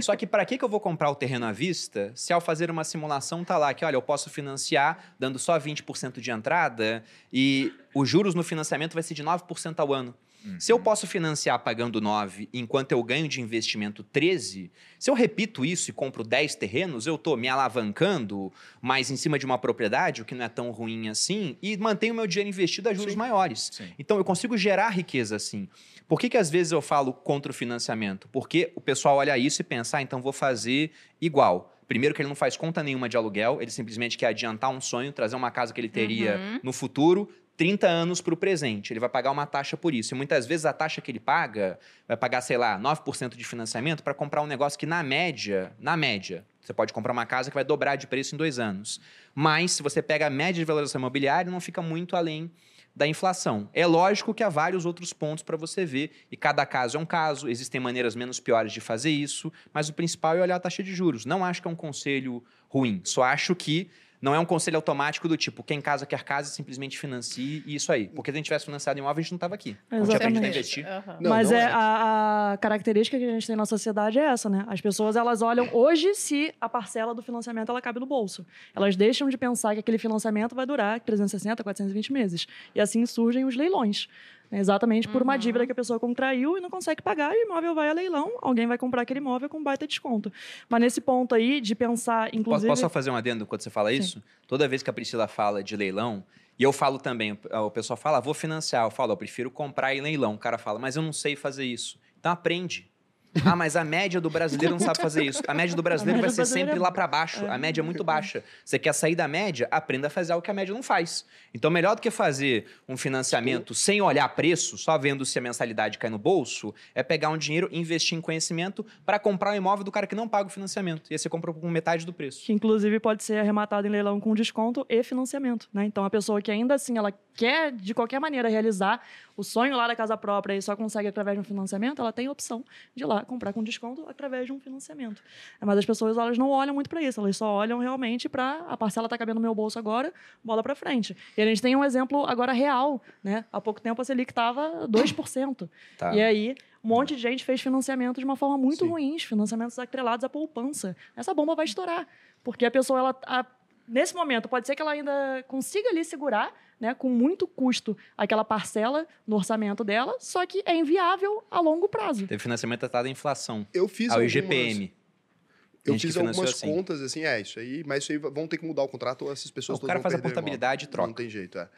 Só que para que, que eu vou comprar o terreno à vista se ao fazer uma simulação tá lá que, olha, eu posso financiar dando só 20% de entrada e os juros no financiamento vai ser de 9% ao ano. Uhum. Se eu posso financiar pagando 9 enquanto eu ganho de investimento 13, se eu repito isso e compro 10 terrenos, eu estou me alavancando mais em cima de uma propriedade, o que não é tão ruim assim, e mantenho meu dinheiro investido a juros Sim. maiores. Sim. Então eu consigo gerar riqueza assim. Por que, que às vezes eu falo contra o financiamento? Porque o pessoal olha isso e pensa, ah, então vou fazer igual. Primeiro que ele não faz conta nenhuma de aluguel, ele simplesmente quer adiantar um sonho, trazer uma casa que ele teria uhum. no futuro, 30 anos para o presente. Ele vai pagar uma taxa por isso. E muitas vezes a taxa que ele paga vai pagar, sei lá, 9% de financiamento para comprar um negócio que, na média, na média, você pode comprar uma casa que vai dobrar de preço em dois anos. Mas, se você pega a média de valorização imobiliária, não fica muito além da inflação. É lógico que há vários outros pontos para você ver, e cada caso é um caso, existem maneiras menos piores de fazer isso, mas o principal é olhar a taxa de juros. Não acho que é um conselho ruim, só acho que não é um conselho automático do tipo, quem casa quer casa, simplesmente financie e isso aí. Porque se a gente tivesse financiado imóvel, a gente não estava aqui. Exatamente. A investir. Uhum. Não, Mas não é, é. A, a, característica que a gente tem na sociedade é essa, né? As pessoas, elas olham hoje se a parcela do financiamento ela cabe no bolso. Elas deixam de pensar que aquele financiamento vai durar 360, 420 meses. E assim surgem os leilões. Né? Exatamente por uma dívida uhum. que a pessoa contraiu e não consegue pagar, e o imóvel vai a leilão, alguém vai comprar aquele imóvel com baita desconto. Mas nesse ponto aí de pensar, inclusive. Posso, só fazer um adendo quando você fala isso? Sim. Toda vez que a Priscila fala de leilão, e eu falo também, o pessoal fala, ah, vou financiar. Eu falo, eu prefiro comprar em leilão. O cara fala, mas eu não sei fazer isso. Então aprende. Ah, mas a média do brasileiro não sabe fazer isso. A média do brasileiro média vai ser sempre é... lá para baixo. É. A média é muito baixa. Você quer sair da média? Aprenda a fazer algo que a média não faz. Então, melhor do que fazer um financiamento sem olhar preço, só vendo se a mensalidade cai no bolso, é pegar um dinheiro e investir em conhecimento para comprar um imóvel do cara que não paga o financiamento. E aí você compra com metade do preço. Que, inclusive, pode ser arrematado em leilão com desconto e financiamento. Né? Então, a pessoa que ainda assim ela quer, de qualquer maneira, realizar o sonho lá da casa própria e só consegue através de um financiamento, ela tem a opção de ir lá comprar com desconto através de um financiamento. Mas as pessoas elas não olham muito para isso, elas só olham realmente para a parcela está cabendo no meu bolso agora, bola para frente. E a gente tem um exemplo agora real, né? Há pouco tempo a Selic estava 2%. Tá. E aí um monte de gente fez financiamento de uma forma muito Sim. ruim, financiamentos atrelados à poupança. Essa bomba vai estourar, porque a pessoa ela a, nesse momento pode ser que ela ainda consiga ali segurar né, com muito custo aquela parcela no orçamento dela, só que é inviável a longo prazo. Teve financiamento tratado à inflação. Eu fiz ao algumas... IGPM. Eu fiz algumas assim. contas, assim, é isso aí, mas isso aí vão ter que mudar o contrato ou essas pessoas O cara faz a portabilidade e troca. Não tem jeito, é.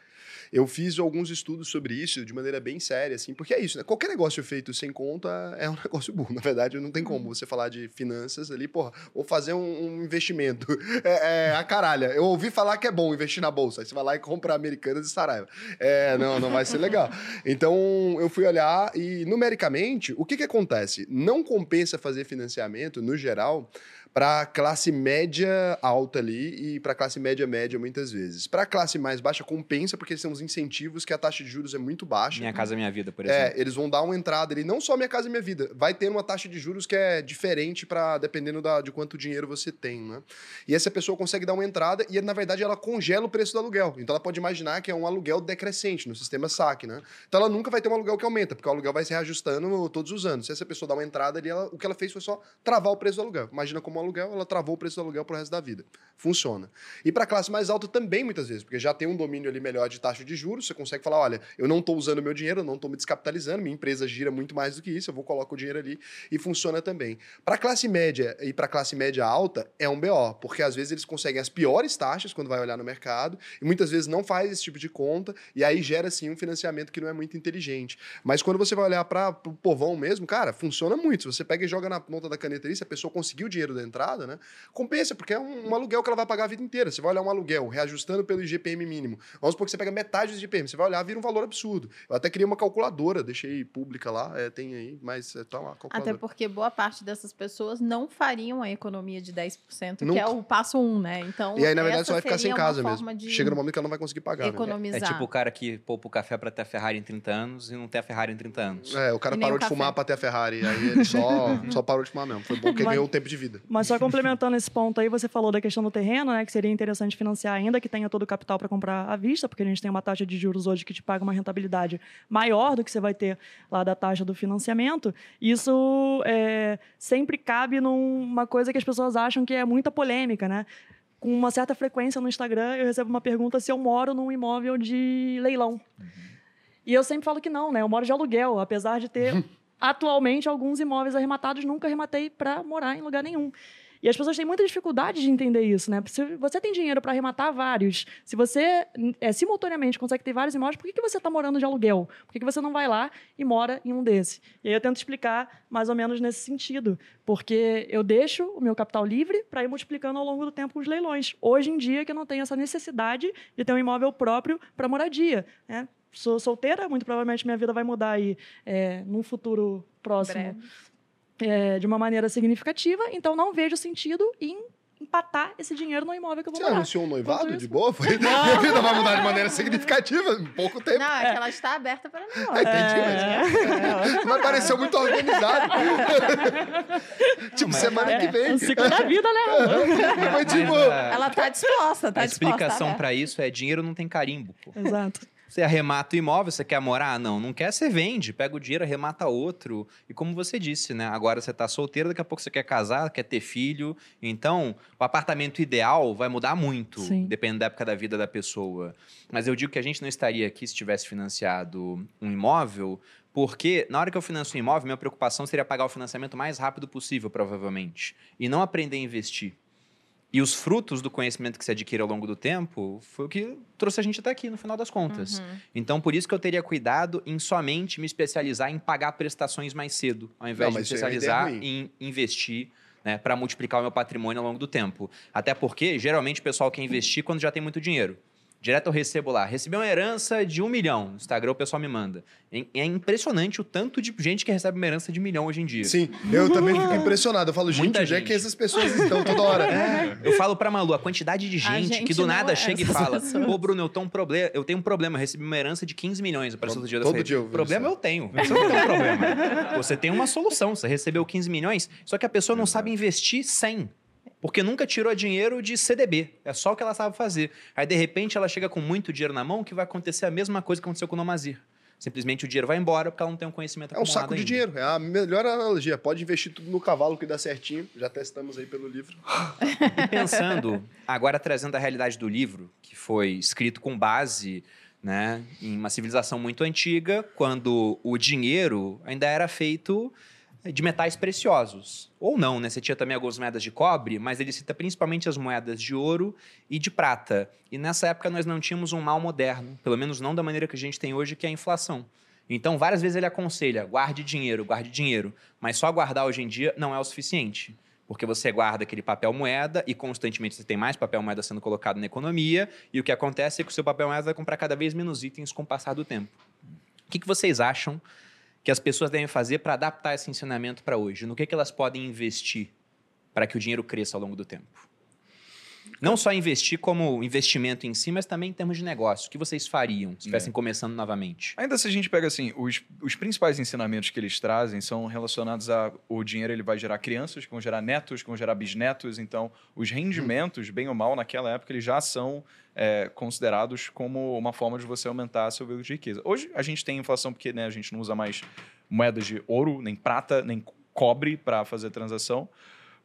Eu fiz alguns estudos sobre isso de maneira bem séria, assim, porque é isso, né? Qualquer negócio feito sem conta é um negócio burro. Na verdade, não tem como você falar de finanças ali, porra, vou fazer um, um investimento. É, é, a caralha. Eu ouvi falar que é bom investir na bolsa. Aí você vai lá e compra Americanas e Saraiva. É, não, não vai ser legal. Então, eu fui olhar e, numericamente, o que que acontece? Não compensa fazer financiamento, no geral, para classe média alta ali e para classe média média muitas vezes. Para classe mais baixa compensa porque são os incentivos que a taxa de juros é muito baixa. Minha casa minha vida, por é, exemplo. É, eles vão dar uma entrada ali, não só minha casa minha vida, vai ter uma taxa de juros que é diferente para dependendo da, de quanto dinheiro você tem, né? E essa pessoa consegue dar uma entrada e na verdade ela congela o preço do aluguel. Então ela pode imaginar que é um aluguel decrescente no sistema SAC, né? Então ela nunca vai ter um aluguel que aumenta, porque o aluguel vai se reajustando todos os anos. Se essa pessoa dá uma entrada ali, ela, o que ela fez foi só travar o preço do aluguel. Imagina como aluguel, ela travou o preço do aluguel pro resto da vida. Funciona. E para a classe mais alta também, muitas vezes, porque já tem um domínio ali melhor de taxa de juros, você consegue falar, olha, eu não estou usando meu dinheiro, eu não estou me descapitalizando, minha empresa gira muito mais do que isso, eu vou colocar o dinheiro ali e funciona também. Para a classe média e para a classe média alta, é um BO, porque às vezes eles conseguem as piores taxas quando vai olhar no mercado, e muitas vezes não faz esse tipo de conta, e aí gera, assim, um financiamento que não é muito inteligente. Mas quando você vai olhar para o povão mesmo, cara, funciona muito. Se você pega e joga na ponta da caneta ali, se a pessoa conseguiu o dinheiro da entrada, né, compensa, porque é um, um aluguel que ela vai pagar a vida inteira. Você vai olhar um aluguel, reajustando pelo IGPM mínimo. Vamos supor que você pega metade do IGPM, você vai olhar, vira um valor absurdo. Eu até criei uma calculadora, deixei pública lá, é, tem aí, mas é, tá lá, Até porque boa parte dessas pessoas não fariam a economia de 10%, Nunca. que é o passo 1, um, né? Então, e aí, na verdade, você vai ficar sem casa mesmo. Chega no momento que ela não vai conseguir pagar. Economizar. Né? É, é, tipo o cara que poupa o café para ter a Ferrari em 30 anos e não ter a Ferrari em 30 anos. É, o cara parou de fumar para ter a Ferrari, aí ele só, só parou de fumar mesmo. Foi bom porque mas, ganhou um tempo de vida. Mas só complementando esse ponto aí, você falou da questão do terreno, né? Que seria interessante financiar ainda que tenha todo o capital para comprar à vista, porque a gente tem uma taxa de juros hoje que te paga uma rentabilidade maior do que você vai ter lá da taxa do financiamento. Isso é, sempre cabe numa coisa que as pessoas acham que é muita polêmica, né? Com uma certa frequência no Instagram, eu recebo uma pergunta se eu moro num imóvel de leilão. Uhum. E eu sempre falo que não, né? Eu moro de aluguel, apesar de ter atualmente alguns imóveis arrematados, nunca arrematei para morar em lugar nenhum. E as pessoas têm muita dificuldade de entender isso, né? Se você tem dinheiro para arrematar vários, se você é, simultaneamente consegue ter vários imóveis, por que, que você está morando de aluguel? Por que, que você não vai lá e mora em um desses? E aí eu tento explicar mais ou menos nesse sentido, porque eu deixo o meu capital livre para ir multiplicando ao longo do tempo os leilões. Hoje em dia que eu não tenho essa necessidade de ter um imóvel próprio para moradia, né? Sou solteira, muito provavelmente minha vida vai mudar aí é, num futuro próximo. É, de uma maneira significativa, então não vejo sentido em empatar esse dinheiro no imóvel que eu vou Você morar. anunciou um noivado de boa? Foi? Minha vida vai mudar de maneira significativa em pouco tempo. Não, é, que ela está aberta para nós. É, entendi, mas, é. mas pareceu muito organizado. tipo, semana que vem. É o ciclo da vida, né? Foi, tipo... Ela está disposta, tá A disposta, explicação tá para isso é dinheiro não tem carimbo. Pô. Exato. Você arremata o imóvel, você quer morar? Não, não quer, você vende, pega o dinheiro, arremata outro. E como você disse, né? Agora você está solteiro, daqui a pouco você quer casar, quer ter filho. Então, o apartamento ideal vai mudar muito, Sim. dependendo da época da vida da pessoa. Mas eu digo que a gente não estaria aqui se tivesse financiado um imóvel, porque na hora que eu financio um imóvel, minha preocupação seria pagar o financiamento o mais rápido possível, provavelmente. E não aprender a investir. E os frutos do conhecimento que se adquire ao longo do tempo foi o que trouxe a gente até aqui, no final das contas. Uhum. Então, por isso que eu teria cuidado em somente me especializar em pagar prestações mais cedo, ao invés Não, de me é especializar é em investir né, para multiplicar o meu patrimônio ao longo do tempo. Até porque, geralmente, o pessoal quer investir quando já tem muito dinheiro. Direto eu recebo lá. Recebi uma herança de um milhão. No Instagram o pessoal me manda. É impressionante o tanto de gente que recebe uma herança de um milhão hoje em dia. Sim, eu também fico impressionado. Eu falo, gente, onde é que essas pessoas estão toda hora? É. Eu falo pra Malu, a quantidade de gente, gente que do nada é chega e fala: Pô, Bruno, eu, tô um problema, eu tenho um problema. Eu recebi uma herança de 15 milhões. Apareceu todo dia. Todo dia eu Problema eu tenho. Você não tem um problema. Você tem uma solução. Você recebeu 15 milhões, só que a pessoa não sabe investir 100. Porque nunca tirou dinheiro de CDB. É só o que ela sabe fazer. Aí, de repente, ela chega com muito dinheiro na mão, que vai acontecer a mesma coisa que aconteceu com o Nomazir. Simplesmente o dinheiro vai embora porque ela não tem um conhecimento É um saco de dinheiro. É a melhor analogia. Pode investir tudo no cavalo que dá certinho. Já testamos aí pelo livro. E pensando, agora trazendo a realidade do livro, que foi escrito com base né, em uma civilização muito antiga, quando o dinheiro ainda era feito de metais preciosos. Ou não, né? Você tinha também algumas moedas de cobre, mas ele cita principalmente as moedas de ouro e de prata. E nessa época nós não tínhamos um mal moderno, pelo menos não da maneira que a gente tem hoje, que é a inflação. Então, várias vezes ele aconselha: guarde dinheiro, guarde dinheiro. Mas só guardar hoje em dia não é o suficiente. Porque você guarda aquele papel moeda e constantemente você tem mais papel moeda sendo colocado na economia, e o que acontece é que o seu papel moeda vai comprar cada vez menos itens com o passar do tempo. O que, que vocês acham que as pessoas devem fazer para adaptar esse ensinamento para hoje? No que, que elas podem investir para que o dinheiro cresça ao longo do tempo? Não só investir como investimento em si, mas também em termos de negócio. O que vocês fariam se estivessem é. começando novamente? Ainda se a gente pega assim, os, os principais ensinamentos que eles trazem são relacionados a o dinheiro ele vai gerar crianças, que vão gerar netos, que vão gerar bisnetos. Então, os rendimentos, bem ou mal, naquela época, eles já são é, considerados como uma forma de você aumentar seu veículo de riqueza. Hoje a gente tem inflação porque né, a gente não usa mais moedas de ouro, nem prata, nem cobre para fazer transação.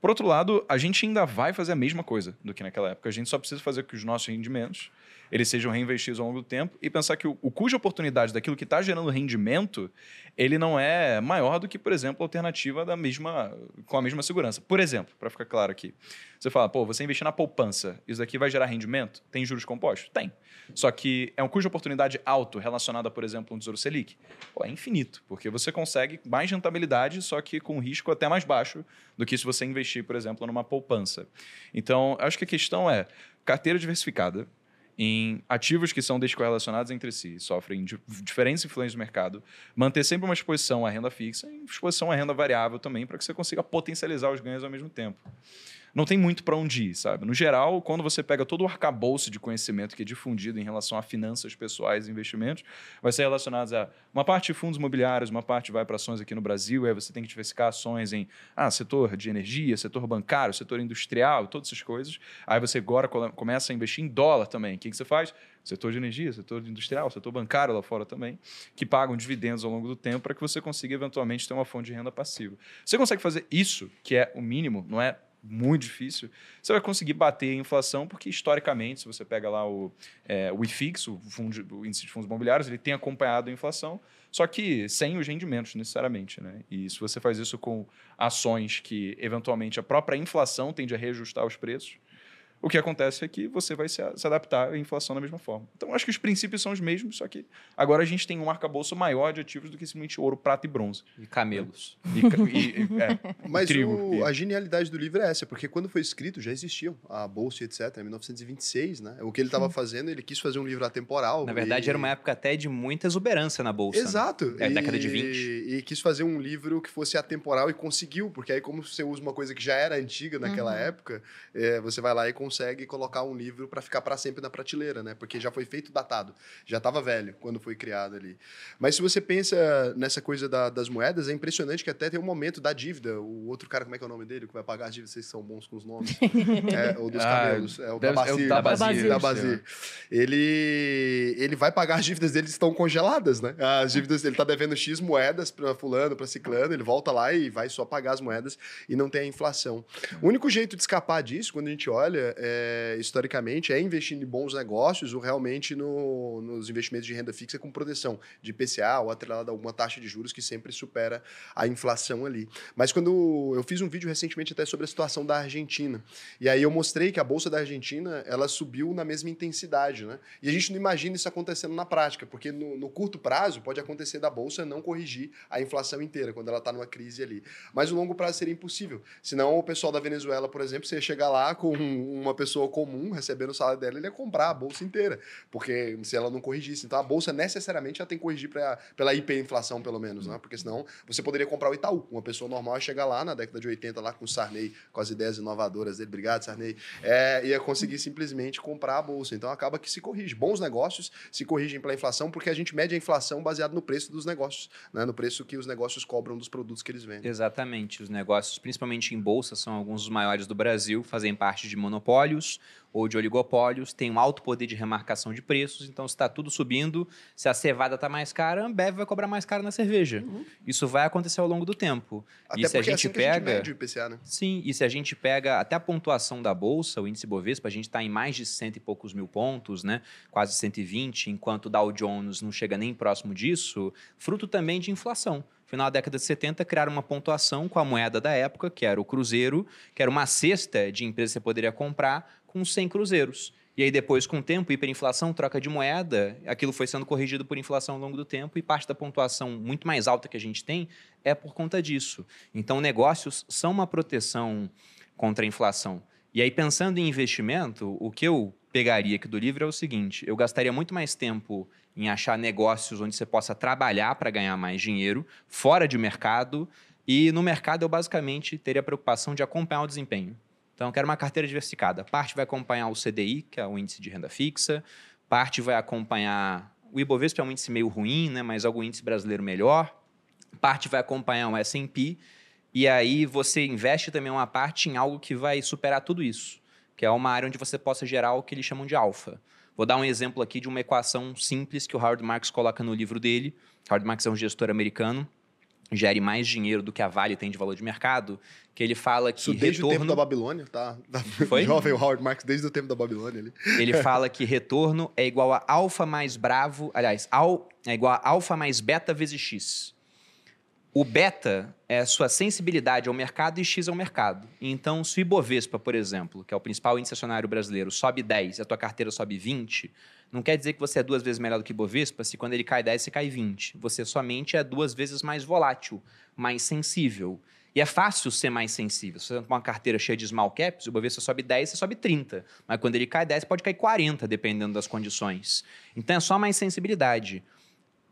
Por outro lado, a gente ainda vai fazer a mesma coisa do que naquela época. A gente só precisa fazer com que os nossos rendimentos eles sejam reinvestidos ao longo do tempo e pensar que o, o cuja oportunidade daquilo que está gerando rendimento, ele não é maior do que, por exemplo, a alternativa da mesma, com a mesma segurança. Por exemplo, para ficar claro aqui, você fala, pô, você investir na poupança, isso daqui vai gerar rendimento? Tem juros compostos? Tem. Só que é um cuja oportunidade alto relacionada, por exemplo, a um Tesouro Selic? Pô, é infinito, porque você consegue mais rentabilidade, só que com risco até mais baixo do que se você investir, por exemplo, numa poupança. Então, acho que a questão é carteira diversificada, em ativos que são descorrelacionados entre si, sofrem de diferentes influências do mercado, manter sempre uma exposição à renda fixa e exposição à renda variável também, para que você consiga potencializar os ganhos ao mesmo tempo não tem muito para onde ir, sabe? No geral, quando você pega todo o arcabouço de conhecimento que é difundido em relação a finanças pessoais e investimentos, vai ser relacionado a uma parte de fundos imobiliários, uma parte vai para ações aqui no Brasil, aí você tem que diversificar ações em ah, setor de energia, setor bancário, setor industrial, todas essas coisas. Aí você agora começa a investir em dólar também. O que, que você faz? setor de energia, setor industrial, setor bancário lá fora também, que pagam dividendos ao longo do tempo para que você consiga eventualmente ter uma fonte de renda passiva. Você consegue fazer isso, que é o mínimo, não é muito difícil, você vai conseguir bater a inflação, porque historicamente, se você pega lá o, é, o IFIX, o, fundo, o índice de fundos imobiliários, ele tem acompanhado a inflação, só que sem os rendimentos necessariamente. Né? E se você faz isso com ações que, eventualmente, a própria inflação tende a reajustar os preços, o que acontece é que você vai se, se adaptar à inflação da mesma forma. Então, acho que os princípios são os mesmos, só que agora a gente tem um arcabouço maior de ativos do que simplesmente ouro, prata e bronze. E camelos. E, e, é, Mas trigo, o, a genialidade do livro é essa, porque quando foi escrito já existiam a bolsa e etc. Em 1926, né? O que ele estava fazendo, ele quis fazer um livro atemporal. Na verdade, e... era uma época até de muita exuberância na bolsa. Né? Exato. Né? É, década de 20. E quis fazer um livro que fosse atemporal e conseguiu, porque aí, como você usa uma coisa que já era antiga naquela uhum. época, é, você vai lá e consegue colocar um livro para ficar para sempre na prateleira, né? Porque já foi feito datado, já estava velho quando foi criado ali. Mas se você pensa nessa coisa da, das moedas, é impressionante que até tem um momento da dívida. O outro cara, como é que é o nome dele? Que vai pagar as dívidas, vocês são bons com os nomes. é, o dos ah, camelos. É o da Bazir. Da Bazir. Da Bazir. Ele, ele vai pagar as dívidas dele estão congeladas, né? As dívidas, ele está devendo X moedas para fulano, para ciclano, ele volta lá e vai só pagar as moedas e não tem a inflação. O único jeito de escapar disso, quando a gente olha, é, historicamente, é investindo em bons negócios ou realmente no, nos investimentos de renda fixa com proteção de IPCA ou atrelada a alguma taxa de juros que sempre supera a inflação ali. Mas quando eu fiz um vídeo recentemente até sobre a situação da Argentina, e aí eu mostrei que a bolsa da Argentina ela subiu na mesma intensidade, né? E a gente não imagina isso acontecendo na prática, porque no, no curto prazo pode acontecer da bolsa não corrigir a inflação inteira quando ela está numa crise ali. Mas no longo prazo seria impossível. Senão o pessoal da Venezuela, por exemplo, você ia chegar lá com uma pessoa comum recebendo o salário dela, ele ia comprar a bolsa inteira, porque se ela não corrigisse. Então a bolsa necessariamente já tem que corrigir pra, pela hiperinflação, pelo menos, né? Porque senão você poderia comprar o Itaú. Uma pessoa normal ia chegar lá na década de 80, lá com o Sarney, com as ideias inovadoras dele, obrigado, Sarney, é, ia conseguir simplesmente comprar a bolsa. Então acaba que se corrige. Bons negócios se corrigem pela inflação, porque a gente mede a inflação baseado no preço dos negócios, né? no preço que os negócios cobram dos produtos que eles vendem. Exatamente. Os negócios, principalmente em bolsa, são alguns dos maiores do Brasil, fazem parte de monopólios ou de oligopólios, tem um alto poder de remarcação de preços, então se está tudo subindo, se a cevada está mais cara, a Ambev vai cobrar mais caro na cerveja. Uhum. Isso vai acontecer ao longo do tempo. Até e se a gente é assim pega, a gente o IPCA, né? Sim, e se a gente pega até a pontuação da bolsa, o índice Bovespa, a gente está em mais de cento e poucos mil pontos, né? Quase 120, enquanto o Dow Jones não chega nem próximo disso, fruto também de inflação final da década de 70, criaram uma pontuação com a moeda da época, que era o cruzeiro, que era uma cesta de empresas que você poderia comprar com 100 cruzeiros. E aí depois, com o tempo, hiperinflação, troca de moeda, aquilo foi sendo corrigido por inflação ao longo do tempo e parte da pontuação muito mais alta que a gente tem é por conta disso. Então, negócios são uma proteção contra a inflação. E aí, pensando em investimento, o que eu pegaria aqui do livro é o seguinte: eu gastaria muito mais tempo em achar negócios onde você possa trabalhar para ganhar mais dinheiro, fora de mercado, e no mercado eu basicamente teria a preocupação de acompanhar o desempenho. Então, eu quero uma carteira diversificada. Parte vai acompanhar o CDI, que é o índice de renda fixa, parte vai acompanhar o Ibovespa, é um índice meio ruim, né, mas algum índice brasileiro melhor. Parte vai acompanhar o S&P, e aí você investe também uma parte em algo que vai superar tudo isso, que é uma área onde você possa gerar o que eles chamam de alfa. Vou dar um exemplo aqui de uma equação simples que o Howard Marks coloca no livro dele. Howard Marks é um gestor americano gere mais dinheiro do que a Vale tem de valor de mercado, que ele fala que Isso desde retorno... o tempo da Babilônia, tá? Foi? Jovem Howard Marks desde o tempo da Babilônia ali. Ele fala que retorno é igual a alfa mais bravo, aliás, al, é igual a alfa mais beta vezes x. O beta é sua sensibilidade ao mercado e x ao mercado. Então, se o Ibovespa, por exemplo, que é o principal índice acionário brasileiro, sobe 10 e a tua carteira sobe 20, não quer dizer que você é duas vezes melhor do que o Ibovespa se quando ele cai 10 você cai 20. Você somente é duas vezes mais volátil, mais sensível. E é fácil ser mais sensível. Se você tem uma carteira cheia de small caps, o Ibovespa sobe 10, você sobe 30. Mas quando ele cai 10, pode cair 40, dependendo das condições. Então é só mais sensibilidade.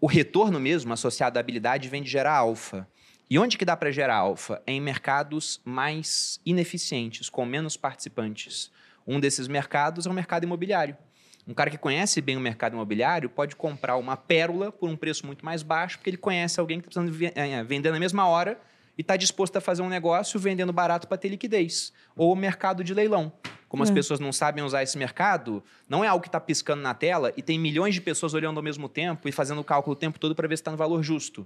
O retorno mesmo, associado à habilidade, vem de gerar alfa. E onde que dá para gerar alfa? É em mercados mais ineficientes, com menos participantes. Um desses mercados é o mercado imobiliário. Um cara que conhece bem o mercado imobiliário pode comprar uma pérola por um preço muito mais baixo, porque ele conhece alguém que está precisando eh, vender na mesma hora e está disposto a fazer um negócio vendendo barato para ter liquidez. Ou o mercado de leilão. Como é. as pessoas não sabem usar esse mercado, não é algo que está piscando na tela e tem milhões de pessoas olhando ao mesmo tempo e fazendo o cálculo o tempo todo para ver se está no valor justo.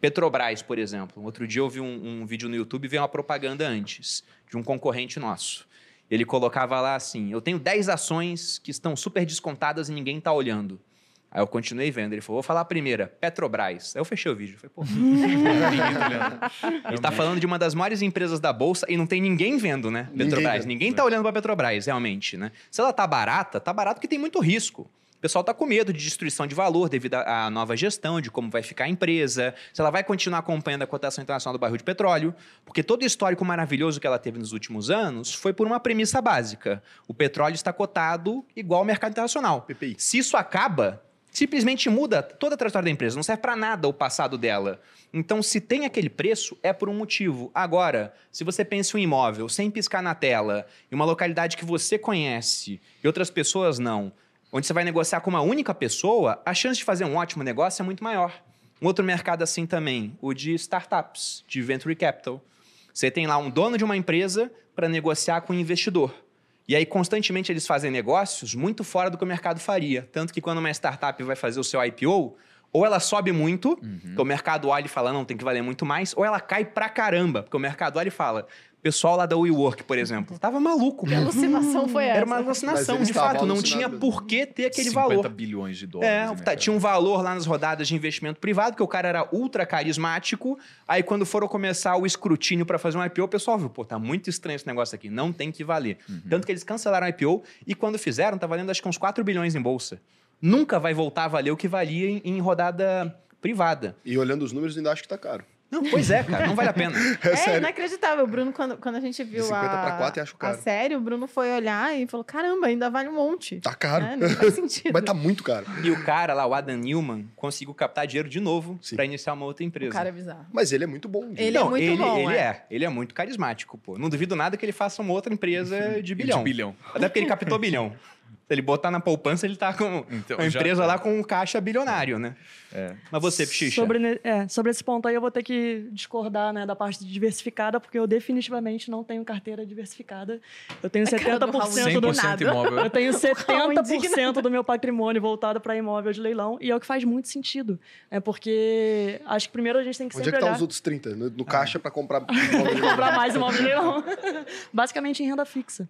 Petrobras, por exemplo. Outro dia eu vi um, um vídeo no YouTube e veio uma propaganda antes, de um concorrente nosso. Ele colocava lá assim: Eu tenho 10 ações que estão super descontadas e ninguém está olhando. Aí eu continuei vendo. Ele falou: vou falar a primeira, Petrobras. Aí eu fechei o vídeo. Falei, pô. Ele está falando de uma das maiores empresas da Bolsa e não tem ninguém vendo, né? Petrobras. Ninguém está olhando para Petrobras, realmente, né? Se ela tá barata, tá barato porque tem muito risco. O pessoal está com medo de destruição de valor devido à nova gestão, de como vai ficar a empresa, se ela vai continuar acompanhando a cotação internacional do barril de petróleo, porque todo o histórico maravilhoso que ela teve nos últimos anos foi por uma premissa básica. O petróleo está cotado igual ao mercado internacional. PPI. Se isso acaba, simplesmente muda toda a trajetória da empresa, não serve para nada o passado dela. Então, se tem aquele preço, é por um motivo. Agora, se você pensa em um imóvel sem piscar na tela, em uma localidade que você conhece e outras pessoas não, onde você vai negociar com uma única pessoa, a chance de fazer um ótimo negócio é muito maior. Um outro mercado assim também, o de startups, de venture capital. Você tem lá um dono de uma empresa para negociar com um investidor. E aí, constantemente, eles fazem negócios muito fora do que o mercado faria. Tanto que quando uma startup vai fazer o seu IPO, ou ela sobe muito, uhum. porque o mercado olha e fala, não, tem que valer muito mais, ou ela cai pra caramba, porque o mercado olha e fala, pessoal lá da WeWork, por exemplo, tava maluco. Que alucinação foi essa? Era uma alucinação, de fato. Não tinha por que ter aquele 50 valor. bilhões de dólares. É, tá, tinha um valor lá nas rodadas de investimento privado, que o cara era ultra carismático. Aí, quando foram começar o escrutínio para fazer um IPO, o pessoal viu, pô, tá muito estranho esse negócio aqui, não tem que valer. Uhum. Tanto que eles cancelaram o IPO e quando fizeram, tá valendo acho que uns 4 bilhões em bolsa. Nunca vai voltar a valer o que valia em, em rodada privada. E olhando os números, ainda acho que tá caro. Não, pois é, cara, não vale a pena. É, é inacreditável. O Bruno, quando, quando a gente viu De 50 a, pra 4 acho caro. a série, o Bruno foi olhar e falou: caramba, ainda vale um monte. Tá caro. É, não faz sentido. Mas tá muito caro. E o cara lá, o Adam Newman, conseguiu captar dinheiro de novo para iniciar uma outra empresa. O cara é bizarro. Mas ele é muito bom. Ele é não, é muito ele, bom. Ele é. é. Ele é muito carismático, pô. Não duvido nada que ele faça uma outra empresa de bilhão. De bilhão. Até porque ele captou bilhão. Se ele botar na poupança, ele tá com então, uma empresa já... lá com um caixa bilionário, né? É. Mas você, Pchicha? Sobre, é, sobre esse ponto aí, eu vou ter que discordar né, da parte diversificada, porque eu definitivamente não tenho carteira diversificada. Eu tenho 70% do, 100% imóvel. Eu tenho 70% do meu patrimônio voltado para imóvel de leilão, e é o que faz muito sentido. É porque acho que primeiro a gente tem que Onde sempre é que tá olhar... os outros 30? No, no caixa ah. para comprar comprar mais imóvel de leilão. Basicamente em renda fixa.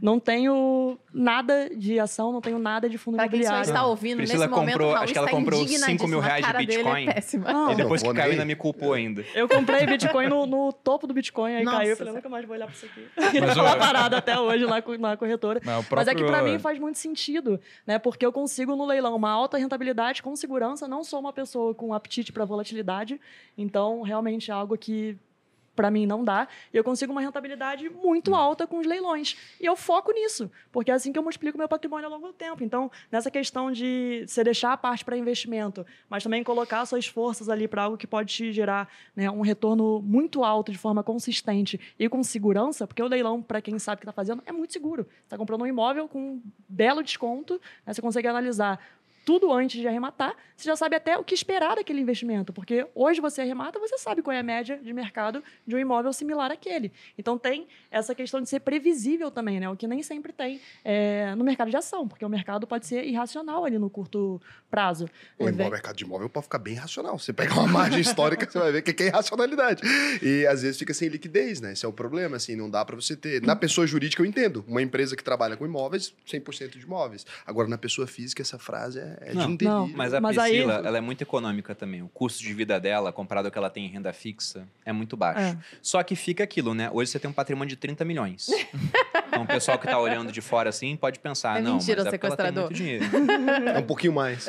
Não tenho nada de ação, não tenho nada de fundo pra imobiliário. Quem só está ouvindo Priscila nesse comprou, momento, acho que ela comprou 5 mil reais de é Bitcoin. É e depois que caiu, ainda me culpou ainda. Eu comprei Bitcoin no, no topo do Bitcoin, aí Nossa, caiu. Eu falei, nunca mais vou olhar para isso aqui. Mas tá lá parado até hoje lá na corretora. Mas, próprio... Mas é que para mim faz muito sentido, né? Porque eu consigo no leilão uma alta rentabilidade com segurança. Não sou uma pessoa com apetite para volatilidade. Então, realmente é algo que para mim não dá. E eu consigo uma rentabilidade muito hum. alta com os leilões. E eu foco nisso, porque é assim que eu multiplico meu patrimônio ao longo do tempo. Então, nessa questão de você deixar a parte para investimento, mas também colocar suas forças ali para algo que pode te gerar né, um retorno muito alto de forma consistente e com segurança, porque o leilão, para quem sabe o que está fazendo, é muito seguro. Você está comprando um imóvel com um belo desconto, né, você consegue analisar tudo antes de arrematar, você já sabe até o que esperar daquele investimento, porque hoje você arremata, você sabe qual é a média de mercado de um imóvel similar àquele. Então tem essa questão de ser previsível também, né? O que nem sempre tem é, no mercado de ação, porque o mercado pode ser irracional ali no curto prazo. O é, mercado de imóvel pode ficar bem racional. Você pega uma margem histórica, você vai ver que é irracionalidade. E às vezes fica sem liquidez, né? Esse é o problema, assim, não dá para você ter. Na pessoa jurídica eu entendo, uma empresa que trabalha com imóveis, 100% de imóveis. Agora na pessoa física essa frase é é não, de um delírio. Não, mas a mas Priscila, aí... ela é muito econômica também. O custo de vida dela, comparado ao que ela tem em renda fixa, é muito baixo. É. Só que fica aquilo, né? Hoje você tem um patrimônio de 30 milhões. então o pessoal que está olhando de fora assim pode pensar, é não, mentira, mas é sequestrador. muito dinheiro. É um pouquinho mais.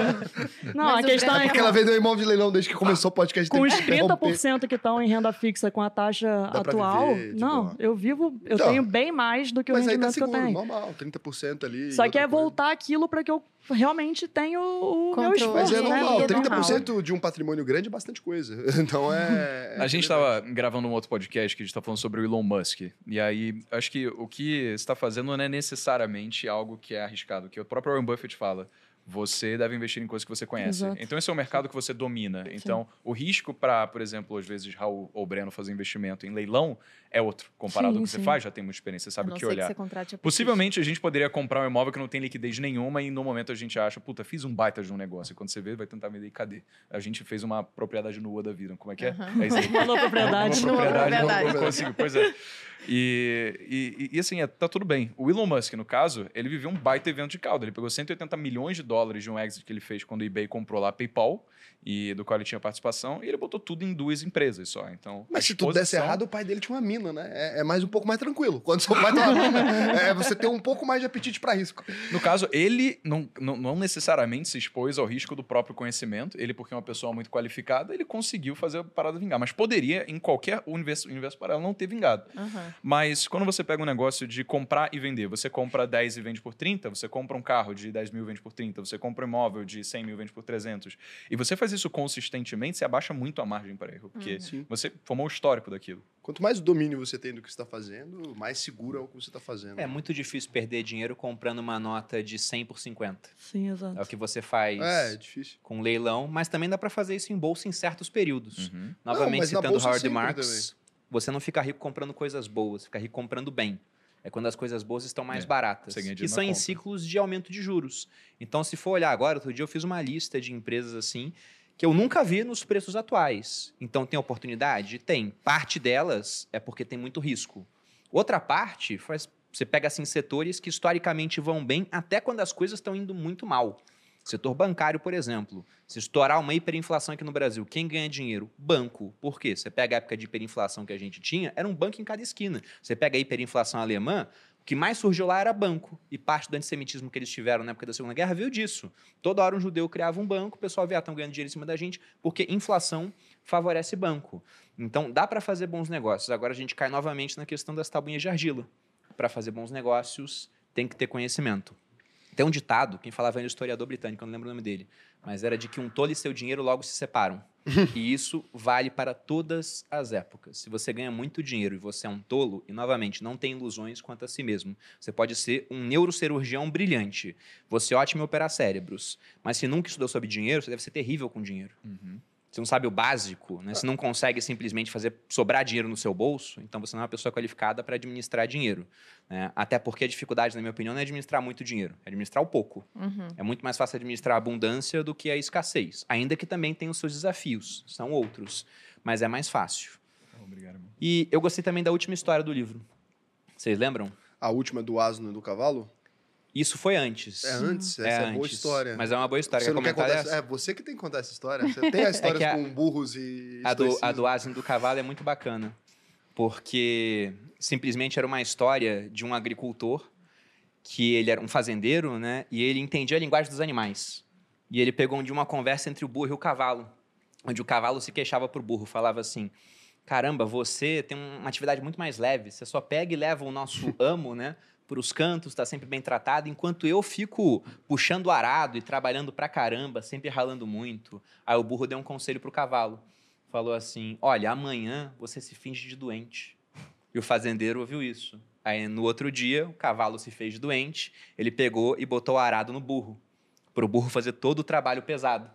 não, mas a questão é... porque ela vendeu imóvel de leilão desde que começou o podcast. Com os 30% que estão em renda fixa com a taxa Dá atual, viver, não, eu vivo, eu então, tenho bem mais do que o tá rendimento tá seguro, que eu tenho. normal, 30% ali. Só que é voltar aquilo para que eu realmente tem o, o meu esforço. Mas é normal, né? 30% de um patrimônio grande é bastante coisa. Então é. é a gente estava gravando um outro podcast que a gente está falando sobre o Elon Musk. E aí, acho que o que você está fazendo não é necessariamente algo que é arriscado, que o próprio Warren Buffett fala você deve investir em coisas que você conhece. Exato. Então, esse é um mercado que você domina. Então, Sim. o risco para, por exemplo, às vezes, Raul ou Breno fazer investimento em leilão é outro. Comparado sim, ao que sim. você faz, já tem muita experiência, você sabe o que olhar. Que Possivelmente, a gente poderia comprar um imóvel que não tem liquidez nenhuma e, no momento, a gente acha, puta, fiz um baita de um negócio. E quando você vê, vai tentar vender e cadê? A gente fez uma propriedade nua da vida. Como é que é? Uhum. É isso aí. Uma propriedade. Uma propriedade. Não, não consigo. Pois é. E, e, e, assim, é, tá tudo bem. O Elon Musk, no caso, ele viveu um baita evento de caldo. Ele pegou 180 milhões de dólares de um exit que ele fez quando o eBay comprou lá a PayPal, e do qual ele tinha participação, e ele botou tudo em duas empresas só. Então, Mas se tudo desse errado, o pai dele tinha uma mina, né? É, é mais um pouco mais tranquilo. Quando seu pai tem uma mina, é você ter um pouco mais de apetite para risco. No caso, ele não, não, não, necessariamente se expôs ao risco do próprio conhecimento. Ele, porque é uma pessoa muito qualificada, ele conseguiu fazer a parada vingar. Mas poderia, em qualquer universo, universo paralelo, não ter vingado. Uhum. Mas quando você pega um negócio de comprar e vender, você compra 10 e vende por 30, você compra um carro de 10 mil e vende por 30, você compra um imóvel de 100 mil e vende por 300, e você faz isso consistentemente, você abaixa muito a margem para erro, porque uhum. você formou o histórico daquilo. Quanto mais domínio você tem do que você está fazendo, mais seguro é o que você está fazendo. É muito difícil perder dinheiro comprando uma nota de 100 por 50. Sim, exato. É o que você faz é, é difícil. com leilão, mas também dá para fazer isso em bolsa em certos períodos. Uhum. Novamente, não, citando Howard Marks, também. Você não fica rico comprando coisas boas, fica rico comprando bem. É quando as coisas boas estão mais é, baratas. E são em ciclos de aumento de juros. Então, se for olhar agora, outro dia eu fiz uma lista de empresas assim que eu nunca vi nos preços atuais. Então, tem oportunidade? Tem. Parte delas é porque tem muito risco. Outra parte, faz, você pega assim setores que historicamente vão bem até quando as coisas estão indo muito mal. Setor bancário, por exemplo. Se estourar uma hiperinflação aqui no Brasil, quem ganha dinheiro? Banco. Por quê? Você pega a época de hiperinflação que a gente tinha, era um banco em cada esquina. Você pega a hiperinflação alemã, que mais surgiu lá era banco. E parte do antissemitismo que eles tiveram na época da Segunda Guerra veio disso. Toda hora um judeu criava um banco, o pessoal via, estão ganhando dinheiro em cima da gente, porque inflação favorece banco. Então, dá para fazer bons negócios. Agora a gente cai novamente na questão das tabuinhas de argila. Para fazer bons negócios, tem que ter conhecimento. Tem um ditado, quem falava era um historiador britânico, eu não lembro o nome dele, mas era de que um tolo e seu dinheiro logo se separam. e isso vale para todas as épocas. Se você ganha muito dinheiro e você é um tolo, e novamente, não tem ilusões quanto a si mesmo. Você pode ser um neurocirurgião brilhante. Você é ótimo em operar cérebros. Mas se nunca estudou sobre dinheiro, você deve ser terrível com dinheiro. Uhum você não sabe o básico, né? você não consegue simplesmente fazer sobrar dinheiro no seu bolso, então você não é uma pessoa qualificada para administrar dinheiro. Né? Até porque a dificuldade, na minha opinião, não é administrar muito dinheiro, é administrar o pouco. Uhum. É muito mais fácil administrar a abundância do que a escassez, ainda que também tenha os seus desafios, são outros, mas é mais fácil. Obrigado. E eu gostei também da última história do livro. Vocês lembram? A última do asno e do cavalo? Isso foi antes. É antes, essa é, é antes. boa história. Mas é uma boa história. Você quer quer contar essa? É você que tem que contar essa história. Você tem as histórias é a, com burros e. A do, a do asno do cavalo é muito bacana. Porque simplesmente era uma história de um agricultor que ele era um fazendeiro, né? E ele entendia a linguagem dos animais. E ele pegou de uma conversa entre o burro e o cavalo, onde o cavalo se queixava para o burro, falava assim: caramba, você tem uma atividade muito mais leve, você só pega e leva o nosso amo, né? Para os cantos, está sempre bem tratado, enquanto eu fico puxando arado e trabalhando pra caramba, sempre ralando muito. Aí o burro deu um conselho pro cavalo. Falou assim: Olha, amanhã você se finge de doente. E o fazendeiro ouviu isso. Aí no outro dia, o cavalo se fez doente, ele pegou e botou o arado no burro. para o burro fazer todo o trabalho pesado.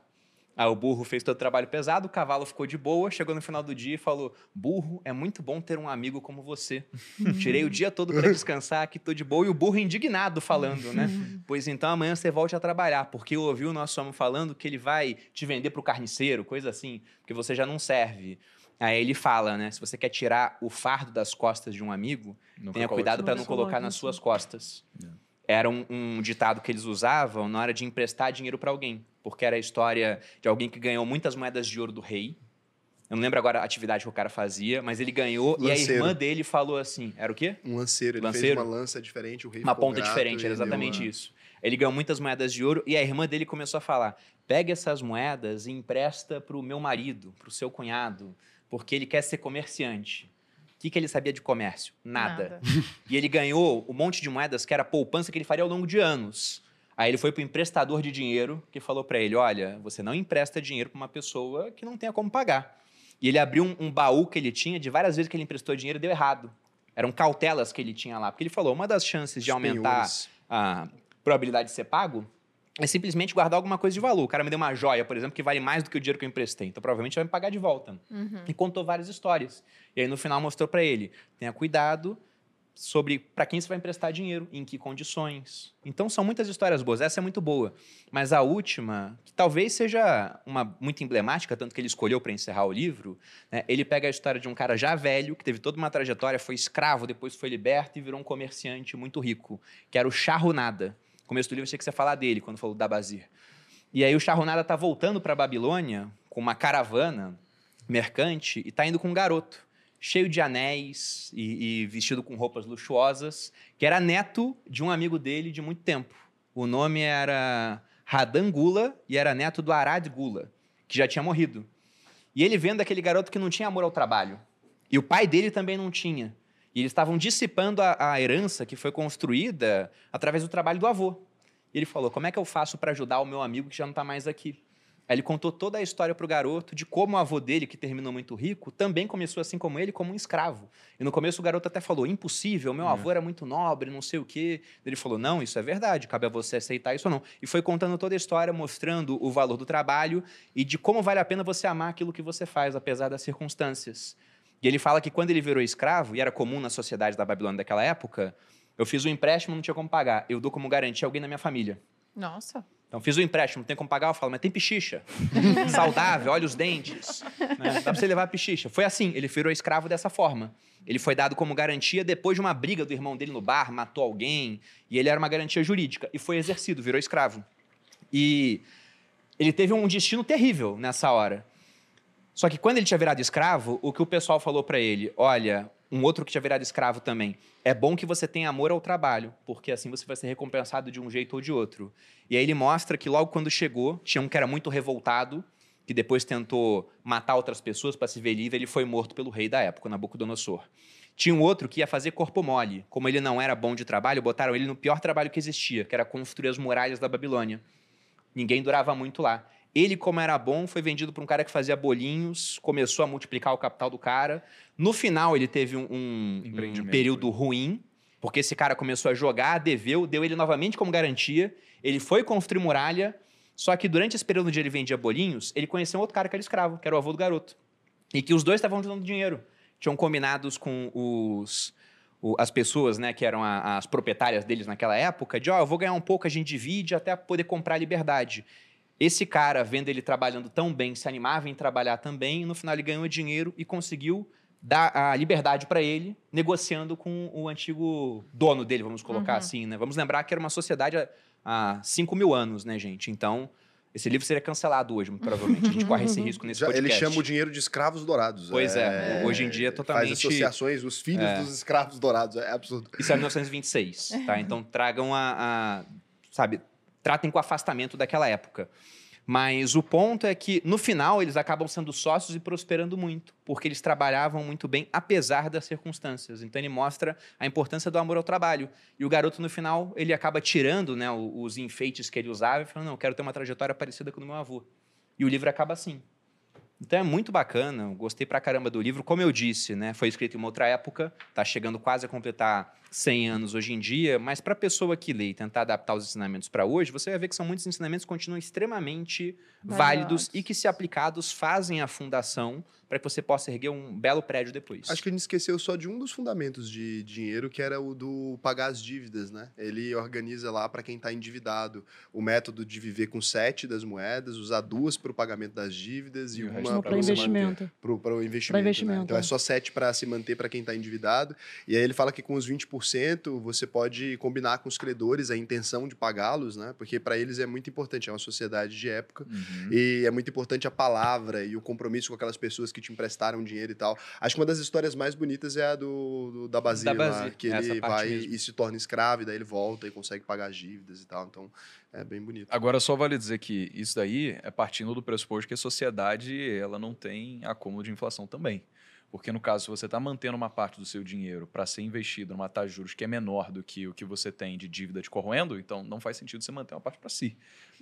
Aí o burro fez todo o trabalho pesado, o cavalo ficou de boa, chegou no final do dia e falou: Burro, é muito bom ter um amigo como você. Tirei o dia todo para descansar, aqui tô de boa. E o burro indignado falando, né? pois então amanhã você volte a trabalhar, porque eu ouvi o nosso homem falando que ele vai te vender para o carniceiro, coisa assim, porque você já não serve. Aí ele fala, né? Se você quer tirar o fardo das costas de um amigo, Nunca tenha cuidado para não colocar nas suas costas. É. Era um, um ditado que eles usavam na hora de emprestar dinheiro para alguém porque era a história de alguém que ganhou muitas moedas de ouro do rei. Eu não lembro agora a atividade que o cara fazia, mas ele ganhou lanceiro. e a irmã dele falou assim: era o quê? Um lanceiro. Ele lanceiro? fez uma lança diferente, o rei Uma ponta diferente, era exatamente uma... isso. Ele ganhou muitas moedas de ouro e a irmã dele começou a falar: pega essas moedas e empresta para o meu marido, para o seu cunhado, porque ele quer ser comerciante. O que, que ele sabia de comércio? Nada. Nada. e ele ganhou um monte de moedas que era poupança que ele faria ao longo de anos. Aí ele foi para o emprestador de dinheiro que falou para ele: Olha, você não empresta dinheiro para uma pessoa que não tenha como pagar. E ele abriu um, um, baú que ele tinha de várias vezes que ele emprestou dinheiro e deu errado. Eram cautelas que ele tinha lá. Porque ele falou: uma das chances de aumentar a probabilidade de ser pago é simplesmente guardar alguma coisa de valor. O cara me deu uma joia, por exemplo, que vale mais do que o dinheiro que eu emprestei. Então, provavelmente vai me pagar de volta. Uhum. E contou várias histórias. E aí, no final, mostrou para ele: tenha cuidado sobre para quem você vai emprestar dinheiro, em que condições. Então são muitas histórias boas. Essa é muito boa. Mas a última, que talvez seja uma muito emblemática, tanto que ele escolheu para encerrar o livro, né? ele pega a história de um cara já velho, que teve toda uma trajetória, foi escravo, depois foi liberto e virou um comerciante muito rico, que era o Charrunada. No começo do livro achei que você ia falar dele, quando falou da Bazir. E aí o Charrunada está voltando para Babilônia com uma caravana mercante e está indo com um garoto cheio de anéis e, e, vestido com roupas luxuosas, que era neto de um amigo dele de muito tempo. O nome era Radan Gula e era neto do Arad Gula, que já tinha morrido. E ele vendo aquele garoto que não tinha amor ao trabalho. E o pai dele também não tinha. E eles estavam dissipando a, a herança que foi construída através do trabalho do avô. E ele falou: Como é que eu faço para ajudar o meu amigo que já não está mais aqui? Aí ele contou toda a história para o garoto de como o avô dele, que terminou muito rico, também começou assim como ele, como um escravo. E no começo o garoto até falou: impossível, meu é. avô era muito nobre, não sei o quê. Ele falou: não, isso é verdade, cabe a você aceitar isso ou não. E foi contando toda a história, mostrando o valor do trabalho e de como vale a pena você amar aquilo que você faz, apesar das circunstâncias. E ele fala que quando ele virou escravo, e era comum na sociedade da Babilônia daquela época, eu fiz um empréstimo, não tinha como pagar. Eu dou como garantia alguém na minha família. Nossa. Então, fiz o um empréstimo, não tem como pagar, eu falo, mas tem pichicha. Saudável, olha os dentes. Né? Dá pra você levar a pichicha. Foi assim, ele virou escravo dessa forma. Ele foi dado como garantia depois de uma briga do irmão dele no bar, matou alguém, e ele era uma garantia jurídica. E foi exercido, virou escravo. E ele teve um destino terrível nessa hora. Só que quando ele tinha virado escravo, o que o pessoal falou para ele, olha, um outro que tinha virado escravo também. É bom que você tenha amor ao trabalho, porque assim você vai ser recompensado de um jeito ou de outro. E aí ele mostra que logo quando chegou, tinha um que era muito revoltado, que depois tentou matar outras pessoas para se ver livre, ele foi morto pelo rei da época, Nabucodonosor. Tinha um outro que ia fazer corpo mole. Como ele não era bom de trabalho, botaram ele no pior trabalho que existia, que era construir as muralhas da Babilônia. Ninguém durava muito lá. Ele, como era bom, foi vendido para um cara que fazia bolinhos, começou a multiplicar o capital do cara. No final, ele teve um, um, um período ruim, porque esse cara começou a jogar, deveu, deu ele novamente como garantia. Ele foi construir muralha, só que durante esse período onde ele vendia bolinhos, ele conheceu um outro cara que era escravo, que era o avô do garoto. E que os dois estavam dando dinheiro. Tinham combinados com os, as pessoas, né, que eram a, as proprietárias deles naquela época, de, ó, oh, eu vou ganhar um pouco, a gente divide até poder comprar liberdade. Esse cara, vendo ele trabalhando tão bem, se animava em trabalhar também, e no final ele ganhou dinheiro e conseguiu dar a liberdade para ele, negociando com o antigo dono dele, vamos colocar uhum. assim, né? Vamos lembrar que era uma sociedade há 5 mil anos, né, gente? Então, esse livro seria cancelado hoje, muito provavelmente. A gente corre esse risco nesse Já, podcast. Ele chama o dinheiro de escravos dourados. Pois é, é hoje em dia é totalmente... Faz associações, os filhos é. dos escravos dourados, é absurdo. Isso é 1926, tá? Então tragam a, a sabe, tratem com afastamento daquela época. Mas o ponto é que, no final, eles acabam sendo sócios e prosperando muito, porque eles trabalhavam muito bem, apesar das circunstâncias. Então, ele mostra a importância do amor ao trabalho. E o garoto, no final, ele acaba tirando né, os enfeites que ele usava e falando: Não, eu quero ter uma trajetória parecida com o do meu avô. E o livro acaba assim. Então é muito bacana, gostei pra caramba do livro. Como eu disse, né, foi escrito em uma outra época, está chegando quase a completar 100 anos hoje em dia, mas para a pessoa que lê e tentar adaptar os ensinamentos para hoje, você vai ver que são muitos ensinamentos que continuam extremamente válidos e que, se aplicados, fazem a fundação para que você possa erguer um belo prédio depois. Acho que a gente esqueceu só de um dos fundamentos de dinheiro, que era o do pagar as dívidas, né? Ele organiza lá para quem está endividado o método de viver com sete das moedas, usar duas para o pagamento das dívidas e, e uma para o investimento. Para o investimento. investimento né? Então é, é só sete para se manter para quem está endividado. E aí ele fala que com os 20% você pode combinar com os credores a intenção de pagá-los, né? Porque para eles é muito importante, é uma sociedade de época. Uhum. E é muito importante a palavra e o compromisso com aquelas pessoas que te emprestaram dinheiro e tal. Acho que uma das histórias mais bonitas é a do, do da Basília, lá, que ele vai mesmo. e se torna escravo, e daí ele volta e consegue pagar as dívidas e tal. Então, é bem bonito. Agora, só vale dizer que isso daí é partindo do pressuposto que a sociedade ela não tem acúmulo de inflação também. Porque, no caso, se você está mantendo uma parte do seu dinheiro para ser investido numa taxa de juros que é menor do que o que você tem de dívida de corroendo, então não faz sentido você manter uma parte para si.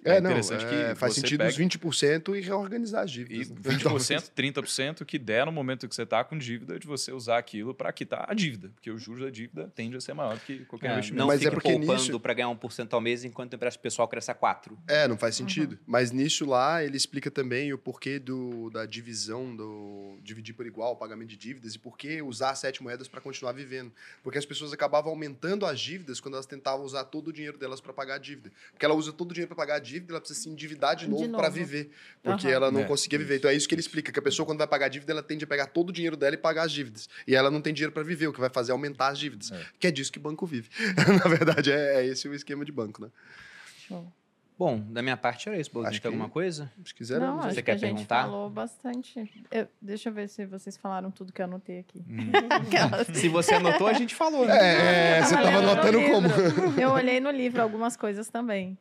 É, é interessante não, é, que faz sentido os 20% e reorganizar as dívidas. E 20%, 30% que der no momento que você está com dívida, de você usar aquilo para quitar a dívida. Porque os juros da dívida tende a ser maior do que qualquer é, investimento. Não Mas é porque poupando nisso... para ganhar 1% ao mês, enquanto o empréstimo pessoal cresce a 4%. É, não faz sentido. Uhum. Mas nisso lá, ele explica também o porquê do, da divisão, do dividir por igual o pagamento de dívidas e por que usar sete moedas para continuar vivendo. Porque as pessoas acabavam aumentando as dívidas quando elas tentavam usar todo o dinheiro delas para pagar a dívida. Porque ela usa todo o dinheiro para pagar a dívida, ela precisa se endividar de novo, novo. para viver. Porque uhum. ela não é. conseguia viver. Então é isso que ele explica, que a pessoa, quando vai pagar a dívida, ela tende a pegar todo o dinheiro dela e pagar as dívidas. E ela não tem dinheiro para viver, o que vai fazer é aumentar as dívidas. É. Que é disso que banco vive. Na verdade, é, é, esse o esquema de banco, né? Show. Bom, da minha parte era isso. Bolinha, tem alguma coisa? Se quiser, não, você acho quer que a perguntar? gente falou bastante. Eu, deixa eu ver se vocês falaram tudo que eu anotei aqui. Hum. se você anotou, a gente falou. Né? É, é você estava anotando como? eu olhei no livro algumas coisas também.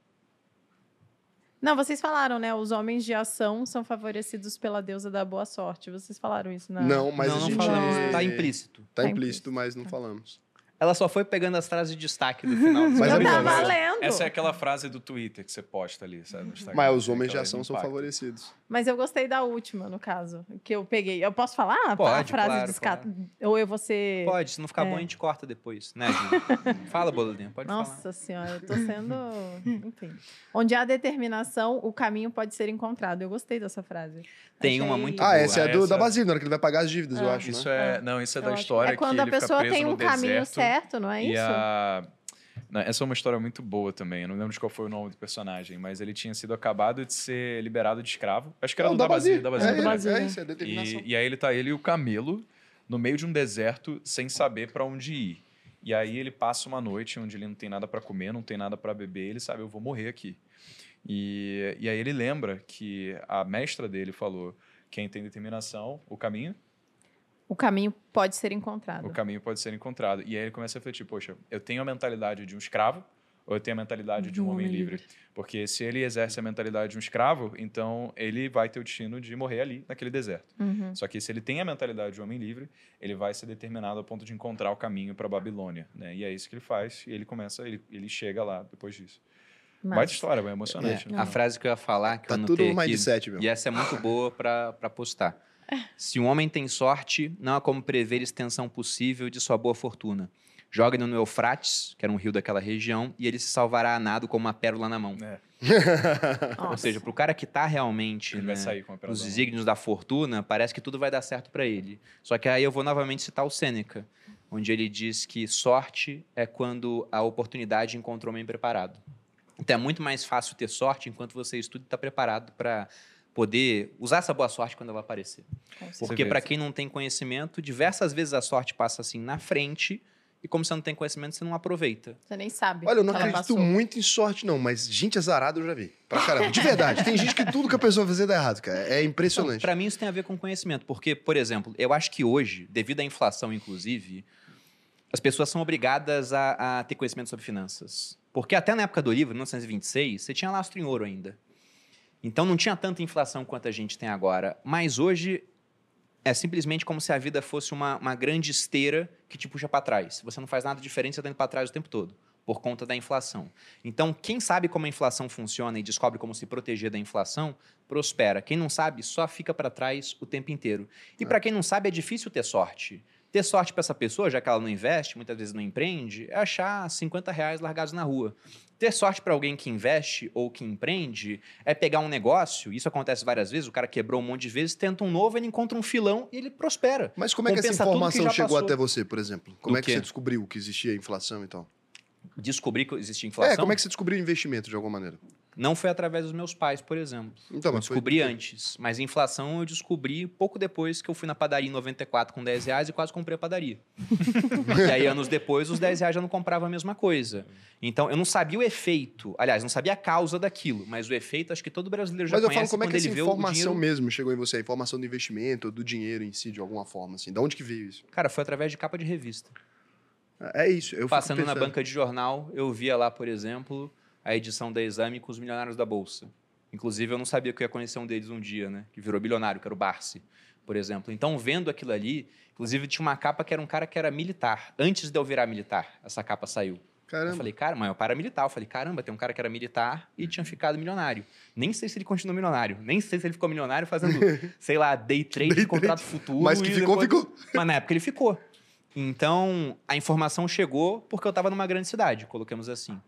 Não, vocês falaram, né? Os homens de ação são favorecidos pela deusa da boa sorte. Vocês falaram isso, né? Não, mas não, a gente... não falamos. Tá implícito. Tá, tá implícito, mas não falamos. Ela só foi pegando as frases de destaque do final. Mas eu tava lendo. Essa é aquela frase do Twitter que você posta ali, sabe? Mas os homens de ação são favorecidos. Mas eu gostei da última, no caso, que eu peguei. Eu posso falar Pode, a frase claro, descata? Claro. Ou eu vou ser... Pode, se não ficar é. bom a gente corta depois, né, Fala, Boladinha, pode Nossa falar. Nossa senhora, eu tô sendo... Enfim. Onde há determinação, o caminho pode ser encontrado. Eu gostei dessa frase. Tem Achei... uma muito Ah, boa. essa é do, essa... da Basília, na hora que ele vai pagar as dívidas, é. eu acho, Isso né? é... Não, isso é da história é quando que a pessoa tem um caminho deserto, certo, não é isso? A... Essa é uma história muito boa também. Eu não lembro de qual foi o nome do personagem, mas ele tinha sido acabado de ser liberado de escravo. Acho que era não, do da Basília. Da Basília. É, é, é, isso, é determinação. E, e aí ele tá ele e o camelo no meio de um deserto sem saber para onde ir. E aí ele passa uma noite onde ele não tem nada para comer, não tem nada para beber, ele sabe, eu vou morrer aqui. E, e aí ele lembra que a mestra dele falou: quem tem determinação, o caminho o caminho pode ser encontrado. O caminho pode ser encontrado. E aí ele começa a refletir: poxa, eu tenho a mentalidade de um escravo ou eu tenho a mentalidade de um, homem, livre? livre? Porque se ele exerce a mentalidade de um escravo, então ele vai ter o destino de morrer ali, naquele deserto. Uhum. Só que se ele tem a mentalidade de um homem livre, ele vai ser determinado a ponto de encontrar o caminho para a Babilônia. Né? E é isso que ele faz, e ele começa, ele, ele chega lá depois disso. Mas... Baita história, vai emocionante. É, né? A frase que eu ia falar, que tá eu tudo aqui, sete, meu. e essa é muito boa para postar. Se um homem tem sorte, não há como prever extensão possível de sua boa fortuna. Jogue-no no Eufrates, que era um rio daquela região, e ele se salvará a nado com uma pérola na mão. É. Ou seja, para o cara que está realmente né, nos desígnios da fortuna, parece que tudo vai dar certo para ele. Só que aí eu vou novamente citar o Sêneca, onde ele diz que sorte é quando a oportunidade encontrou homem preparado. Então é muito mais fácil ter sorte enquanto você estuda e está preparado para poder usar essa boa sorte quando ela aparecer. Porque para quem não tem conhecimento, diversas vezes a sorte passa assim na frente e como você não tem conhecimento, você não aproveita. Você nem sabe. Olha, eu não acredito muito em sorte, não, mas gente azarada eu já vi. Pra caramba. De verdade. tem gente que tudo que a pessoa fazer dá errado, cara. É impressionante. Para mim, isso tem a ver com conhecimento. Porque, por exemplo, eu acho que hoje, devido à inflação, inclusive, as pessoas são obrigadas a, a ter conhecimento sobre finanças. Porque até na época do livro, 1926, você tinha lastro em ouro ainda. Então não tinha tanta inflação quanto a gente tem agora. Mas hoje é simplesmente como se a vida fosse uma, uma grande esteira que te puxa para trás. Você não faz nada diferente, você está indo para trás o tempo todo, por conta da inflação. Então, quem sabe como a inflação funciona e descobre como se proteger da inflação, prospera. Quem não sabe, só fica para trás o tempo inteiro. E é. para quem não sabe, é difícil ter sorte. Ter sorte para essa pessoa, já que ela não investe, muitas vezes não empreende, é achar 50 reais largados na rua. Ter sorte para alguém que investe ou que empreende é pegar um negócio, isso acontece várias vezes, o cara quebrou um monte de vezes, tenta um novo, ele encontra um filão e ele prospera. Mas como é que essa informação que chegou passou. até você, por exemplo? Como Do é que quê? você descobriu que existia inflação e tal? Descobrir que existia inflação? É, como é que você descobriu investimento de alguma maneira? Não foi através dos meus pais, por exemplo. Então, eu descobri foi... antes. Mas inflação eu descobri pouco depois que eu fui na padaria em 94 com 10 reais e quase comprei a padaria. e aí, anos depois, os 10 reais já não comprava a mesma coisa. Então, eu não sabia o efeito. Aliás, não sabia a causa daquilo. Mas o efeito, acho que todo brasileiro já mas conhece. Mas eu falo, como é que essa informação dinheiro... mesmo chegou em você? A informação do investimento, do dinheiro em si, de alguma forma, assim. De onde que veio isso? Cara, foi através de capa de revista. É isso. Eu Passando na banca de jornal, eu via lá, por exemplo a edição da Exame com os milionários da Bolsa. Inclusive, eu não sabia que eu ia conhecer um deles um dia, né? Que virou bilionário, que era o Barsi, por exemplo. Então, vendo aquilo ali, inclusive tinha uma capa que era um cara que era militar. Antes de eu virar militar, essa capa saiu. Caramba. Eu falei, cara, mas eu para militar. Eu falei, caramba, tem um cara que era militar e tinha ficado milionário. Nem sei se ele continuou milionário. Nem sei se ele ficou milionário fazendo, sei lá, day trade day contrato trade. futuro. Mas que ficou, depois... ficou. Mas na época ele ficou. Então, a informação chegou porque eu estava numa grande cidade, coloquemos assim.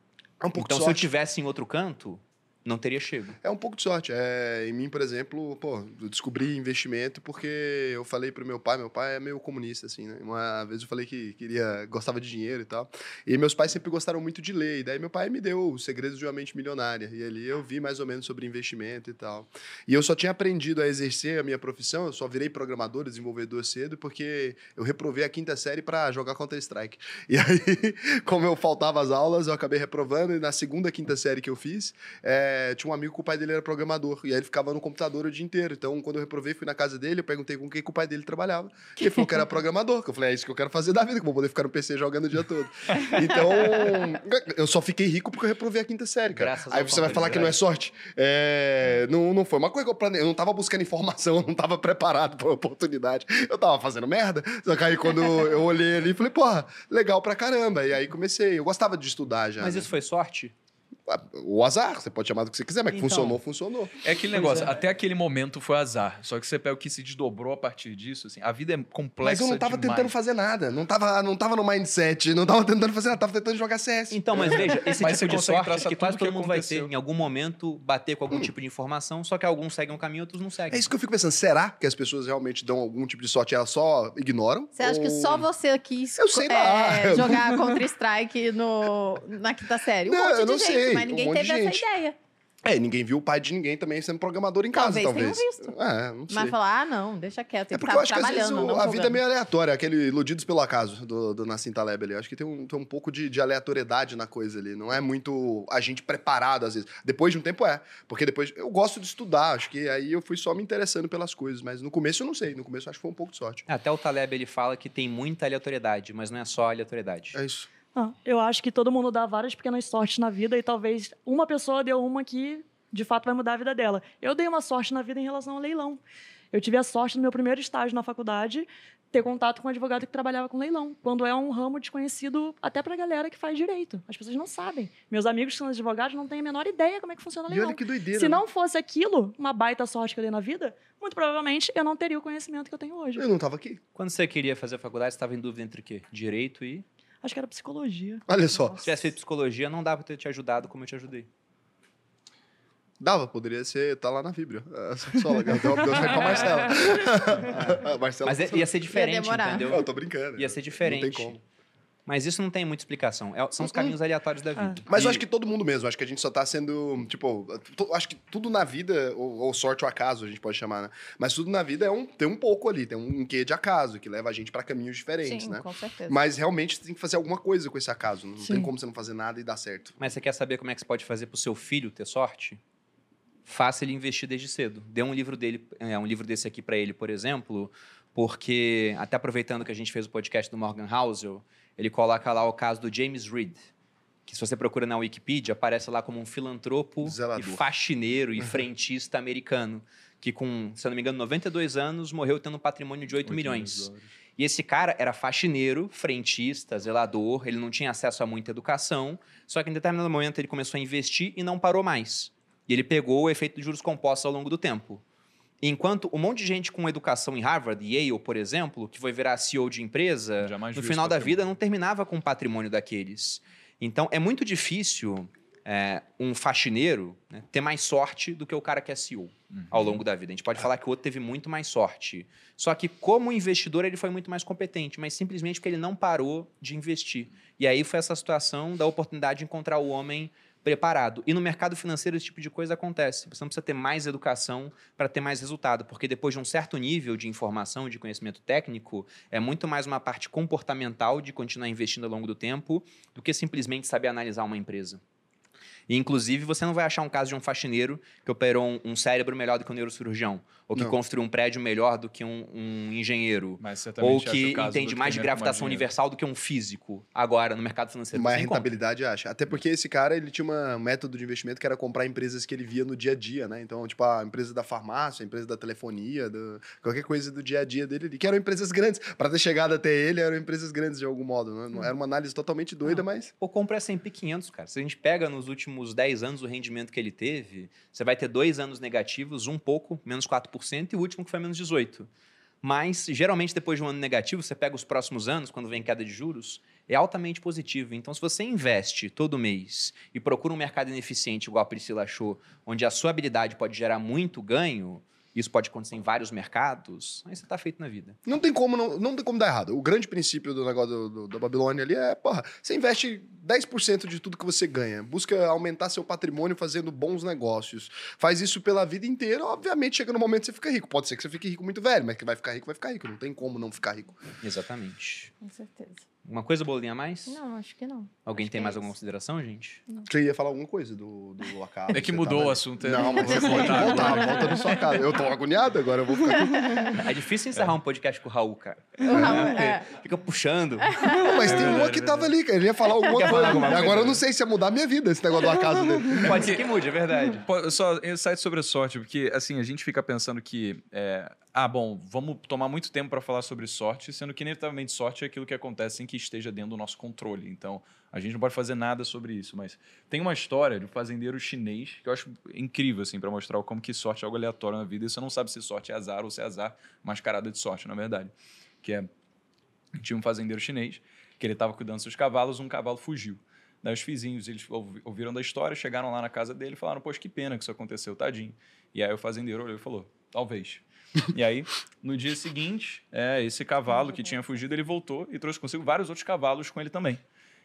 É um então, se eu tivesse em outro canto, não teria chego. É um pouco de sorte. É, em mim, por exemplo, pô, eu descobri investimento porque eu falei pro meu pai, meu pai é meio comunista, assim, né? Uma vez eu falei que queria, gostava de dinheiro e tal. E meus pais sempre gostaram muito de ler. E daí meu pai me deu os segredos de uma mente milionária. E ali eu vi mais ou menos sobre investimento e tal. E eu só tinha aprendido a exercer a minha profissão, eu só virei programador, desenvolvedor cedo, porque eu reprovei a quinta série para jogar Counter-Strike. E aí, como eu faltava as aulas, eu acabei reprovando. E na segunda, quinta série que eu fiz, é, é, tinha um amigo que o pai dele era programador. E aí ele ficava no computador o dia inteiro. Então, quando eu reprovei, fui na casa dele, eu perguntei com quem que o pai dele trabalhava. E ele falou que era programador. Que eu falei, é isso que eu quero fazer da vida, que eu vou poder ficar no PC jogando o dia todo. Então, eu só fiquei rico porque eu reprovei a quinta série, cara. Graças aí você vai falar que não é sorte. É, não, não foi uma coisa que eu planejei. Eu não tava buscando informação, eu não tava preparado pra oportunidade. Eu tava fazendo merda. Só que aí quando eu olhei ali, falei, porra, legal pra caramba. E aí comecei. Eu gostava de estudar já. Mas né? isso foi sorte? O azar, você pode chamar do que você quiser, mas então, funcionou, funcionou. É aquele negócio, é. até aquele momento foi azar. Só que você pega o que se desdobrou a partir disso, assim, a vida é complexa. Mas eu não tava demais. tentando fazer nada. Não tava, não tava no mindset, não tava tentando fazer nada, tava tentando jogar CS. Então, mas veja, esse mas tipo de sorte que quase todo mundo vai ter em algum momento bater com algum hum. tipo de informação, só que alguns seguem um caminho, outros não seguem. É isso que eu fico pensando. Será que as pessoas realmente dão algum tipo de sorte e elas só ignoram? Você acha ou... que só você quis eu sei é, jogar Counter-Strike na quinta série? Um não, monte eu não sei. Mas ninguém um teve essa ideia. É, ninguém viu o pai de ninguém também sendo programador em casa, talvez. Talvez visto. É, não sei. Mas falar, ah, não, deixa quieto. É porque eu acho que às vezes o, a vida é meio aleatória, aquele iludidos pelo acaso do, do Nassim Taleb ali. Eu acho que tem um, tem um pouco de, de, aleatoriedade na coisa ali. Não é muito a gente preparado, às vezes. Depois de um tempo é. Porque depois eu gosto de estudar, acho que aí eu fui só me interessando pelas coisas. Mas no começo eu não sei. No começo eu acho que foi um pouco de sorte. Até o Taleb ele fala que tem muita aleatoriedade, mas não é só aleatoriedade. É isso. Ah, eu acho que todo mundo dá várias pequenas sortes na vida e talvez uma pessoa deu uma que de fato vai mudar a vida dela. Eu dei uma sorte na vida em relação ao leilão. Eu tive a sorte no meu primeiro estágio na faculdade ter contato com um advogado que trabalhava com leilão, quando é um ramo desconhecido até para a galera que faz direito. As pessoas não sabem. Meus amigos que são advogados não têm a menor ideia como é que funciona o leilão. E olha que doideira. Se né? não fosse aquilo, uma baita sorte que eu dei na vida, muito provavelmente eu não teria o conhecimento que eu tenho hoje. Eu não estava aqui. Quando você queria fazer a faculdade, você estava em dúvida entre o quê? Direito e Acho que era psicologia. Olha só. Se tivesse feito psicologia, não dava pra ter te ajudado como eu te ajudei. Dava, poderia ser, tá lá na Vibra. É, só legal. Deu uma com a Marcela. Marcela Mas ia ser diferente, ia entendeu? Eu tô brincando. Ia ser diferente. Não tem como. Mas isso não tem muita explicação. É, são os caminhos aleatórios da vida. Mas e... eu acho que todo mundo mesmo. Acho que a gente só tá sendo, tipo... acho que tudo na vida, ou, ou, sorte ou acaso, a gente pode chamar, né? Mas tudo na vida é um, tem um pouco ali. Tem um quê de acaso, que leva a gente para caminhos diferentes, Sim, né? com certeza. Mas realmente você tem que fazer alguma coisa com esse acaso. Não Sim. tem como você não fazer nada e dar certo. Mas você quer saber como é que você pode fazer pro seu filho ter sorte? Faça ele investir desde cedo. Dê um livro dele, é, um livro desse aqui para ele, por exemplo, porque até aproveitando que a gente fez o podcast do Morgan Housel, ele coloca lá o caso do James Reed, que se você procura na Wikipedia, aparece lá como um filantropo e faxineiro e frentista americano, que com, se eu não me engano, 92 anos, morreu tendo um patrimônio de 8, 8 milhões. E esse cara era faxineiro, frentista, zelador, ele não tinha acesso a muita educação, só que em determinado momento ele começou a investir e não parou mais. E ele pegou o efeito de juros compostos ao longo do tempo. Enquanto um monte de gente com educação em Harvard, Yale, por exemplo, que foi virar CEO de empresa, Jamais no final da patrimônio. vida não terminava com o patrimônio daqueles. Então, é muito difícil é, um faxineiro né, ter mais sorte do que o cara que é CEO Uhum. ao longo da vida. A gente pode falar que o outro teve muito mais sorte. Só que, como investidor, ele foi muito mais competente, mas simplesmente porque ele não parou de investir. E aí foi essa situação da oportunidade de encontrar o homem preparado. E no mercado financeiro esse tipo de coisa acontece. Você não precisa ter mais educação para ter mais resultado, porque depois de um certo nível de informação, de conhecimento técnico, é muito mais uma parte comportamental de continuar investindo ao longo do tempo do que simplesmente saber analisar uma empresa. E, inclusive, você não vai achar um caso de um faxineiro que operou um, um cérebro melhor do que um neurocirurgião, ou que Não. construiu um prédio melhor do que um, um engenheiro, ou que entende mais de gravitação universal do que um físico, agora, no mercado financeiro. Mais rentabilidade, acha. Até porque esse cara, ele tinha um método de investimento que era comprar empresas que ele via no dia a dia, né? Então, tipo, a empresa da farmácia, a empresa da telefonia, do- qualquer coisa do dia a dia dele, ali, que eram empresas grandes. Para ter chegado até ele, eram empresas grandes de algum modo. Né? Não Era uma análise totalmente doida, Não. mas... Ou compra S&P 500, cara. Se a gente pega nos últimos 10 anos o rendimento que ele teve, você vai ter dois anos negativos, um pouco, menos 4%, e o último que foi menos 18%. Mas, geralmente, depois de um ano negativo, você pega os próximos anos, quando vem queda de juros, é altamente positivo. Então, se você investe todo mês e procura um mercado ineficiente, igual a Priscila achou, onde a sua habilidade pode gerar muito ganho, isso pode acontecer em vários mercados, aí você está feito na vida. Não tem como não, não tem como dar errado. O grande princípio do negócio do, do- da Babilônia ali é, porra, você investe 10% de tudo que você ganha. Busca aumentar seu patrimônio fazendo bons negócios. Faz isso pela vida inteira, obviamente chega no momento que você fica rico. Pode ser que você fique rico muito velho, mas que vai ficar rico, vai ficar rico. Não tem como não ficar rico. Exatamente. Com certeza. Uma coisa bolinha a mais? Não, acho que não. Alguém Acho tem que mais é alguma consideração, gente? Você ia falar alguma coisa do, do acaso. É que mudou tava- o assunto. é- Não, mas você pode voltar, volta na sua casa. Eu tô agoniado agora, eu vou ficar. É difícil encerrar um podcast com o Raul, cara. O Raul, é. Fica puxando. Não, mas É tem uma verdade, que é tava ali, cara. Ele ia falar alguma Quer coisa. falar alguma Agora coisa? eu não sei se ia mudar a minha vida esse negócio do acaso dele. Pode ser que mude, é verdade. Só insight sobre a sorte, porque assim, a gente fica pensando que. é, ah, bom, vamos tomar muito tempo para falar sobre sorte, sendo que inevitavelmente sorte é aquilo que acontece sem que esteja dentro do nosso controle. Então, a gente não pode fazer nada sobre isso. Mas tem uma história de um fazendeiro chinês que eu acho incrível, assim, para mostrar como que sorte é algo aleatório na vida. E você não sabe se sorte é azar ou se é azar mascarada de sorte, na verdade. Que é. Tinha um fazendeiro chinês que ele estava cuidando dos seus cavalos, um cavalo fugiu. Daí os vizinhos, eles ouvi- ouviram da história, chegaram lá na casa dele e falaram, poxa, que pena que isso aconteceu, tadinho. E aí o fazendeiro olhou e falou, talvez. E aí, no dia seguinte, é, esse cavalo que tinha fugido, ele voltou e trouxe consigo vários outros cavalos com ele também.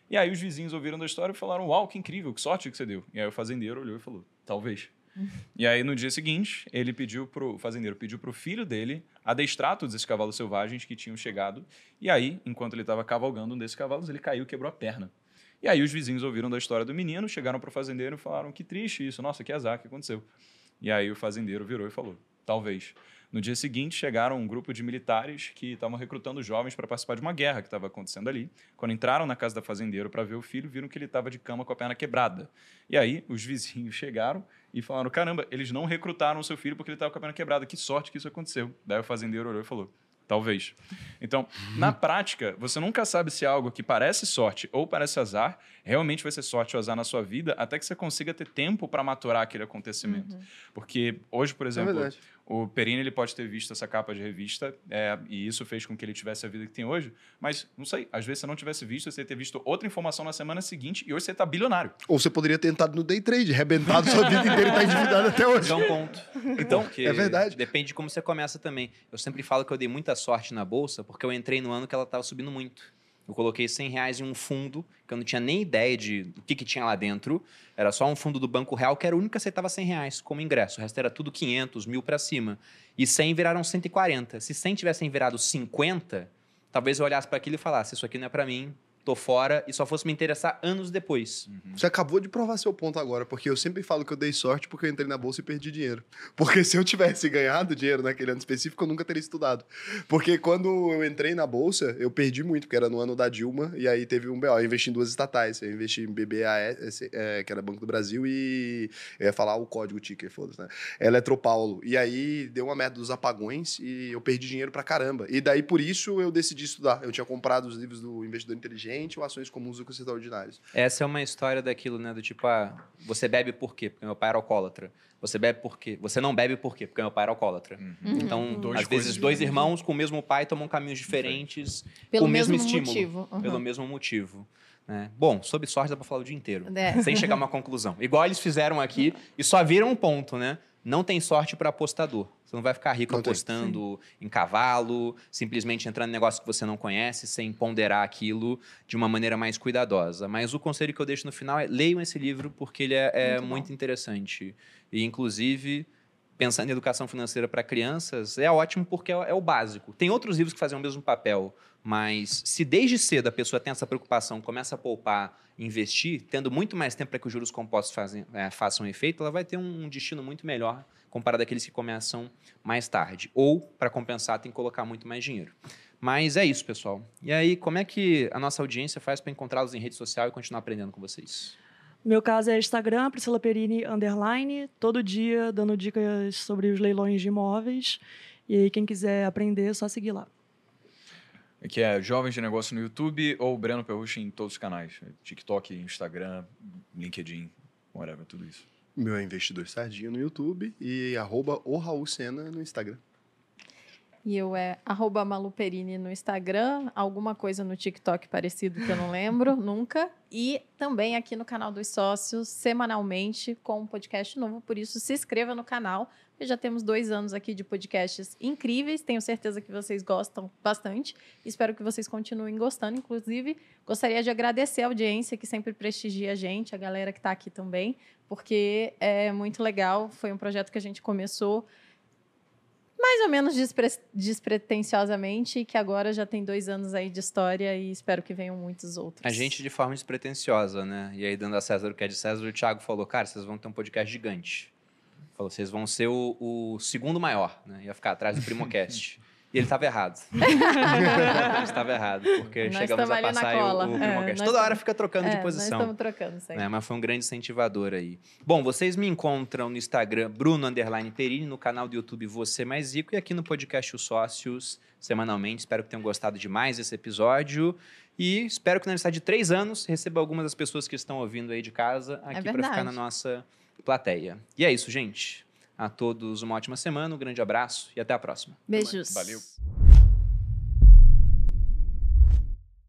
E aí os vizinhos ouviram da história e falaram, uau, que incrível, que sorte que você deu. E aí o fazendeiro olhou e falou, talvez. E aí, no dia seguinte, ele pediu pro o fazendeiro pediu pro filho dele adestrar todos esses cavalos selvagens que tinham chegado. E aí, enquanto ele estava cavalgando um desses cavalos, ele caiu e quebrou a perna. E aí os vizinhos ouviram da história do menino, chegaram pro fazendeiro e falaram: "Que triste isso, nossa, que azar que aconteceu". E aí o fazendeiro virou e falou: "Talvez". No dia seguinte, chegaram um grupo de militares que estavam recrutando jovens para participar de uma guerra que estava acontecendo ali. Quando entraram na casa da fazendeiro para ver o filho, viram que ele estava de cama com a perna quebrada. E aí os vizinhos chegaram e falaram: caramba, eles não recrutaram o seu filho porque ele estava com a perna quebrada. Que sorte que isso aconteceu. Daí o fazendeiro olhou e falou: talvez. Então, na prática, você nunca sabe se algo que parece sorte ou parece azar realmente vai ser sorte ou azar na sua vida, até que você consiga ter tempo para maturar aquele acontecimento. Porque hoje, por É exemplo, verdade. O Perini ele pode ter visto essa capa de revista é, e isso fez com que ele tivesse a vida que tem hoje, mas não sei, às vezes você não tivesse visto, você ia ter visto outra informação na semana seguinte e hoje você está bilionário. Ou você poderia ter entrado no day trade, arrebentado sua vida inteira e tá endividado até hoje. É um ponto. Então, É verdade. Depende de como você começa também. Eu sempre falo que eu dei muita sorte na bolsa porque eu entrei no ano que ela estava subindo muito. Eu coloquei 100 reais em um fundo que eu não tinha nem ideia de do que, que tinha lá dentro. Era só um fundo do Banco Real que era o único que aceitava 100 reais como ingresso. O resto era tudo 500, mil para cima. E 100 viraram 140. Se 100 tivessem virado 50, talvez eu olhasse para aquilo e falasse: Isso aqui não é para mim, tô fora, e só fosse me interessar anos depois. Você acabou de provar seu ponto agora, porque eu sempre falo que eu dei sorte porque eu entrei na bolsa e perdi dinheiro. Porque se eu tivesse ganhado dinheiro naquele ano específico, eu nunca teria estudado. Porque quando eu entrei na bolsa, eu perdi muito, porque era no ano da Dilma, e aí teve um BO. Eu investi em duas estatais. Eu investi em BBAS, é, que era Banco do Brasil, e eu ia falar o código ticker, foda-se, né? Eletropaulo. E aí deu uma merda dos apagões e eu perdi dinheiro pra caramba. E daí por isso eu decidi estudar. Eu tinha comprado os livros do Investidor Inteligente diferente ou ações comuns ou extraordinários. Essa é uma história daquilo, né? Do tipo, ah, você bebe por quê? Porque meu pai era alcoólatra. Você bebe por quê? Você não bebe por quê? Porque meu pai era alcoólatra. Uhum. Então, dois às vezes, dois irmãos com o mesmo pai tomam caminhos diferentes, Pelo com o mesmo, mesmo estímulo. Motivo. Uhum. Pelo mesmo motivo. Né? Bom, sob sorte dá para falar o dia inteiro, é. sem chegar a uma conclusão. Igual eles fizeram aqui e só viram um ponto, né? Não tem sorte para apostador. Você não vai ficar rico não apostando tem, em cavalo, simplesmente entrando em negócio que você não conhece, sem ponderar aquilo de uma maneira mais cuidadosa. Mas o conselho que eu deixo no final é leiam esse livro porque ele é, é muito, muito interessante. E, inclusive, pensando em educação financeira para crianças, é ótimo porque é, é, o básico. Tem outros livros que fazem o mesmo papel, mas se desde cedo a pessoa tem essa preocupação, começa a poupar, investir, tendo muito mais tempo para que os juros compostos fazem, é, façam efeito, ela vai ter um, um destino muito melhor comparado àqueles que começam mais tarde. Ou, para compensar, tem que colocar muito mais dinheiro. Mas é isso, pessoal. E aí, como é que a nossa audiência faz para encontrá-los em rede social e continuar aprendendo com vocês? Meu caso é Instagram, Priscila Perini, underline, todo dia dando dicas sobre os leilões de imóveis. E aí, quem quiser aprender, é só seguir lá. Que é Jovens de Negócio no YouTube ou Breno Perrucci em todos os canais. TikTok, Instagram, LinkedIn, whatever, tudo isso. Meu é Investidor Sardinha no YouTube e arroba o Raul Sena no Instagram. E eu é arroba Maluperini no Instagram, alguma coisa no TikTok parecido que eu não lembro, nunca. E também aqui no canal dos sócios, semanalmente, com um podcast novo. Por isso, se inscreva no canal. Já temos dois anos aqui de podcasts incríveis. Tenho certeza que vocês gostam bastante. Espero que vocês continuem gostando. Inclusive, gostaria de agradecer a audiência que sempre prestigia a gente, a galera que está aqui também, porque é muito legal. Foi um projeto que a gente começou mais ou menos despre despretensiosamente, que agora já tem dois anos aí de história e espero que venham muitos outros. A gente de forma despretensiosa, né? E aí, dando a César o que é de César, o Thiago falou, cara, vocês vão ter um podcast gigante. Falou, vocês vão ser o, o segundo maior, né? Ia ficar atrás do Primocast. E ele estava errado. ele estava errado, porque nós chegamos a passar o, o é, Toda hora fica trocando é, de posição. Nós estamos trocando, sempre. Né? Mas foi um grande incentivador aí. Bom, vocês me encontram no Instagram, Bruno Underline Perini, no canal do YouTube Você Mais Rico e aqui no podcast Os Sócios, semanalmente. Espero que tenham gostado demais desse episódio. E espero que na necessidade de três anos receba algumas das pessoas que estão ouvindo aí de casa aqui é para ficar na nossa plateia. E é isso, gente. A todos uma ótima semana, um grande abraço e até a próxima. Beijos. Valeu.